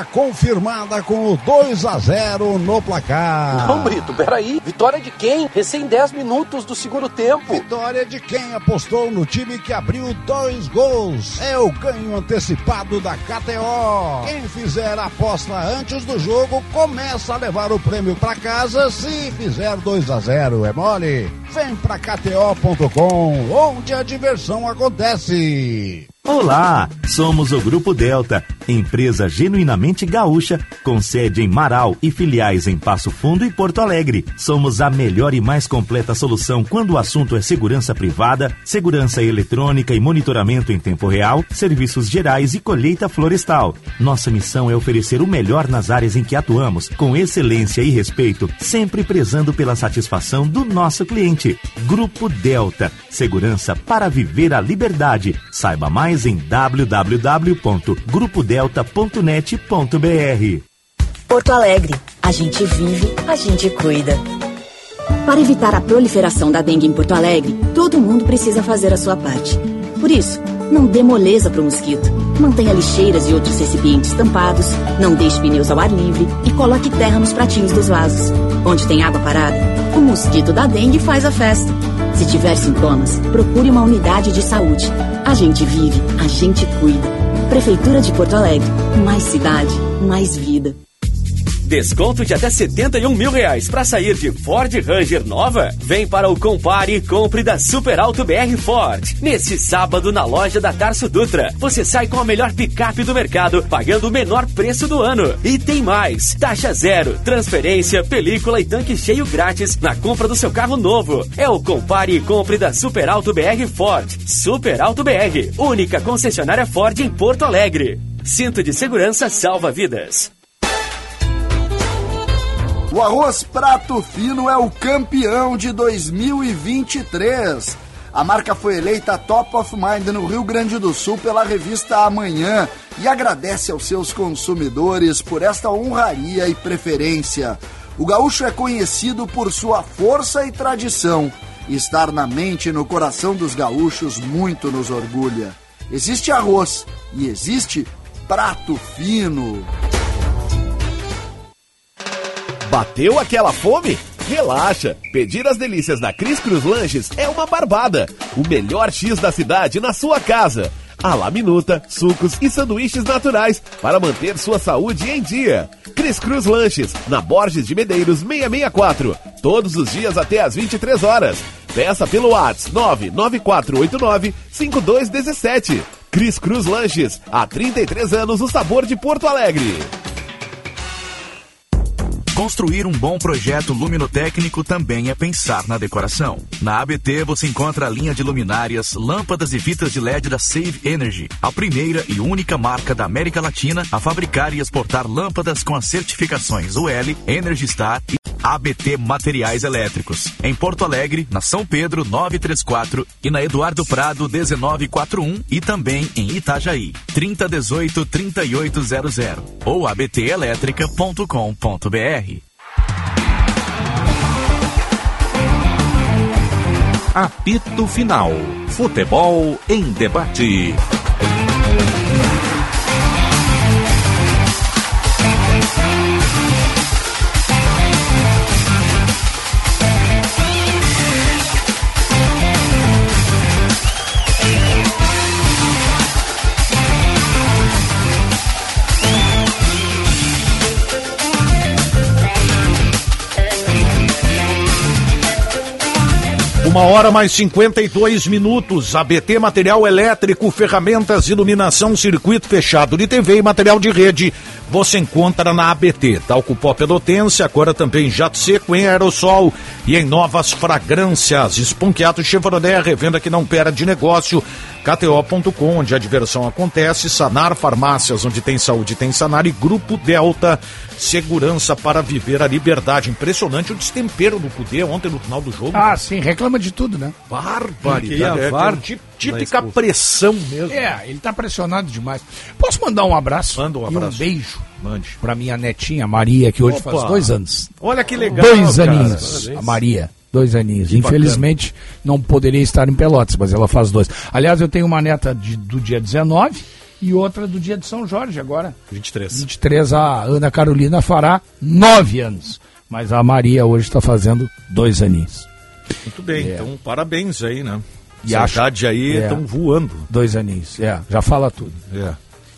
Confirmada com o 2 a 0 no placar. Não, Brito, peraí. Vitória de quem? Recém 10 minutos do segundo tempo. Vitória de quem apostou no time que abriu dois gols. É o ganho antecipado da KTO. Quem fizer a aposta antes do jogo começa a levar o prêmio pra casa se fizer 2 a 0 É mole? Vem pra KTO.com, onde a diversão acontece. Olá, somos o Grupo Delta, empresa genuinamente gaúcha, com sede em Marau e filiais em Passo Fundo e Porto Alegre. Somos a melhor e mais completa solução quando o assunto é segurança privada, segurança eletrônica e monitoramento em tempo real, serviços gerais e colheita florestal. Nossa missão é oferecer o melhor nas áreas em que atuamos, com excelência e respeito, sempre prezando pela satisfação do nosso cliente. Grupo Delta, segurança para viver a liberdade. Saiba mais em www.grupodelta.net.br. Porto Alegre. A gente vive, a gente cuida. Para evitar a proliferação da dengue em Porto Alegre, todo mundo precisa fazer a sua parte. Por isso, não dê moleza pro mosquito. Mantenha lixeiras e outros recipientes tampados, não deixe pneus ao ar livre e coloque terra nos pratinhos dos vasos. Onde tem água parada, o mosquito da dengue faz a festa. Se tiver sintomas, procure uma unidade de saúde. A gente vive, a gente cuida. Prefeitura de Porto Alegre. Mais cidade, mais vida. Desconto de até 71 mil reais para sair de Ford Ranger nova? Vem para o Compare e Compre da Super Alto BR Ford. Neste sábado, na loja da Tarso Dutra, você sai com a melhor picape do mercado, pagando o menor preço do ano. E tem mais: taxa zero, transferência, película e tanque cheio grátis na compra do seu carro novo. É o Compare e Compre da Super Alto BR Ford. Super Alto BR, única concessionária Ford em Porto Alegre. Cinto de segurança salva vidas. O arroz Prato Fino é o campeão de 2023. A marca foi eleita Top of Mind no Rio Grande do Sul pela revista Amanhã e agradece aos seus consumidores por esta honraria e preferência. O gaúcho é conhecido por sua força e tradição. Estar na mente e no coração dos gaúchos muito nos orgulha. Existe arroz e existe prato fino. Bateu aquela fome? Relaxa! Pedir as delícias da Cris Cruz Lanches é uma barbada. O melhor X da cidade na sua casa. A la minuta, sucos e sanduíches naturais para manter sua saúde em dia. Cris Cruz Lanches, na Borges de Medeiros 664. Todos os dias até às 23 horas. Peça pelo WhatsApp 99489 5217. Cris Cruz Lanches, há 33 anos o sabor de Porto Alegre. Construir um bom projeto luminotécnico também é pensar na decoração. Na ABT você encontra a linha de luminárias, lâmpadas e fitas de LED da Save Energy, a primeira e única marca da América Latina a fabricar e exportar lâmpadas com as certificações UL, Energy Star e ABT Materiais Elétricos. Em Porto Alegre, na São Pedro 934 e na Eduardo Prado 1941 e também em Itajaí 3018 3800 ou abtelétrica.com.br. Apito Final. Futebol em debate. Uma hora mais 52 minutos. ABT Material Elétrico, ferramentas, iluminação, circuito fechado de TV e material de rede. Você encontra na ABT. Talco pó pelotense, agora também jato seco em aerossol e em novas fragrâncias. Esponquiato Chevrolet, revenda que não perde negócio. KTO.com, onde a diversão acontece. Sanar Farmácias, onde tem saúde, tem Sanar. E Grupo Delta, segurança para viver a liberdade. Impressionante o destempero do Cudê ontem no final do jogo. Ah, sim, reclama de tudo, né? Barbaridade. É, É, VAR tí- típica pressão mesmo. É, ele tá pressionado demais. Posso mandar um abraço? Manda um E abraço. um beijo Mande. pra minha netinha Maria, que hoje Opa. faz dois anos. Olha que legal. dois cara. aninhos. Parabéns. A Maria. Dois aninhos. Que Infelizmente, não poderia estar em Pelotas, mas ela faz dois. Aliás, eu tenho uma neta de- do dia 19 e outra do dia de São Jorge agora. 23. 23, a Ana Carolina fará nove anos. Mas a Maria hoje está fazendo dois aninhos. Muito bem, É. então parabéns aí, né? E acho- idade aí é. estão voando. Dois aninhos, é, já fala tudo. É.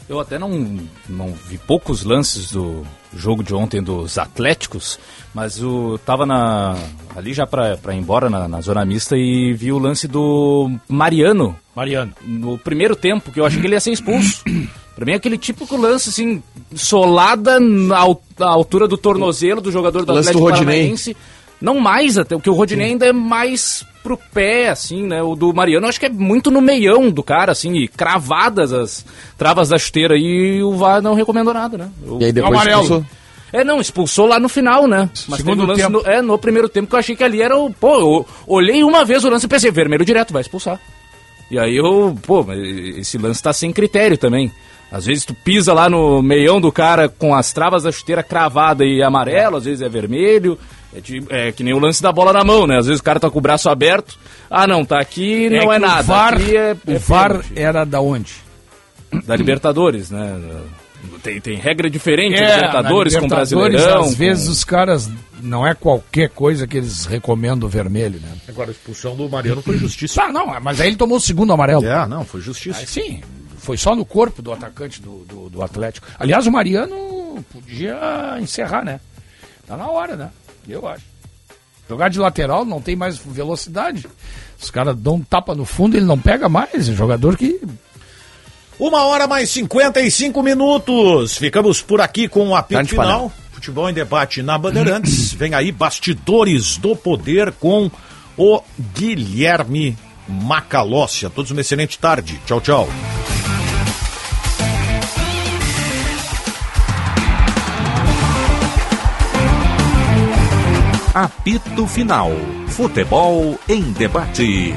Eu até não, não vi poucos lances do jogo de ontem dos Atléticos, mas eu tava na, ali já pra, pra ir embora na, na zona mista e vi o lance do Mariano. Mariano. No primeiro tempo, que eu achei que ele ia ser expulso. Pra mim é aquele típico lance, assim, solada na al- na altura do tornozelo do jogador do Lance do Atlético Rodinei. Paranaense. Não mais até, porque o Rodinei ainda é mais pro pé, assim, né? O do Mariano acho que é muito no meião do cara, assim, e cravadas as travas da chuteira e o VAR não recomendou nada, né? O- E aí depois Amarelo. expulsou. É, não, expulsou lá no final, né? Mas Segundo teve um lance no, é, no primeiro tempo que eu achei que ali era o. Pô, eu olhei uma vez o lance e pensei, vermelho direto, vai expulsar. E aí eu, pô, esse lance tá sem critério também. Às vezes tu pisa lá no meião do cara com as travas da chuteira cravada e amarelo, às vezes é vermelho. É, de- é que nem o lance da bola na mão, né? Às vezes o cara tá com o braço aberto. Ah, não, tá aqui, não é, que nada. O VAR, Aqui é, o é VAR era da onde? da Libertadores, né? Tem, tem regra diferente, É, Libertadores, na com Libertadores, Brasileirão. Às com- vezes os caras, não é qualquer coisa que eles recomendam o vermelho, né? Agora a expulsão do Mariano foi justiça. Ah, não, mas aí ele tomou o segundo amarelo. É, não, foi justiça. Aí sim, foi só no corpo do atacante do, do, do Atlético. Aliás, o Mariano podia encerrar, né? Tá na hora, né? Eu acho. Jogar de lateral não tem mais velocidade. Os caras dão um tapa no fundo e ele não pega mais. É um jogador que. Uma hora mais 55 minutos. Ficamos por aqui com o apito Grande final. Futebol em debate na Bandeirantes. Vem aí Bastidores do Poder com o Guilherme Macalossi. A todos uma excelente tarde. Tchau, tchau. Apito Final. Futebol em debate.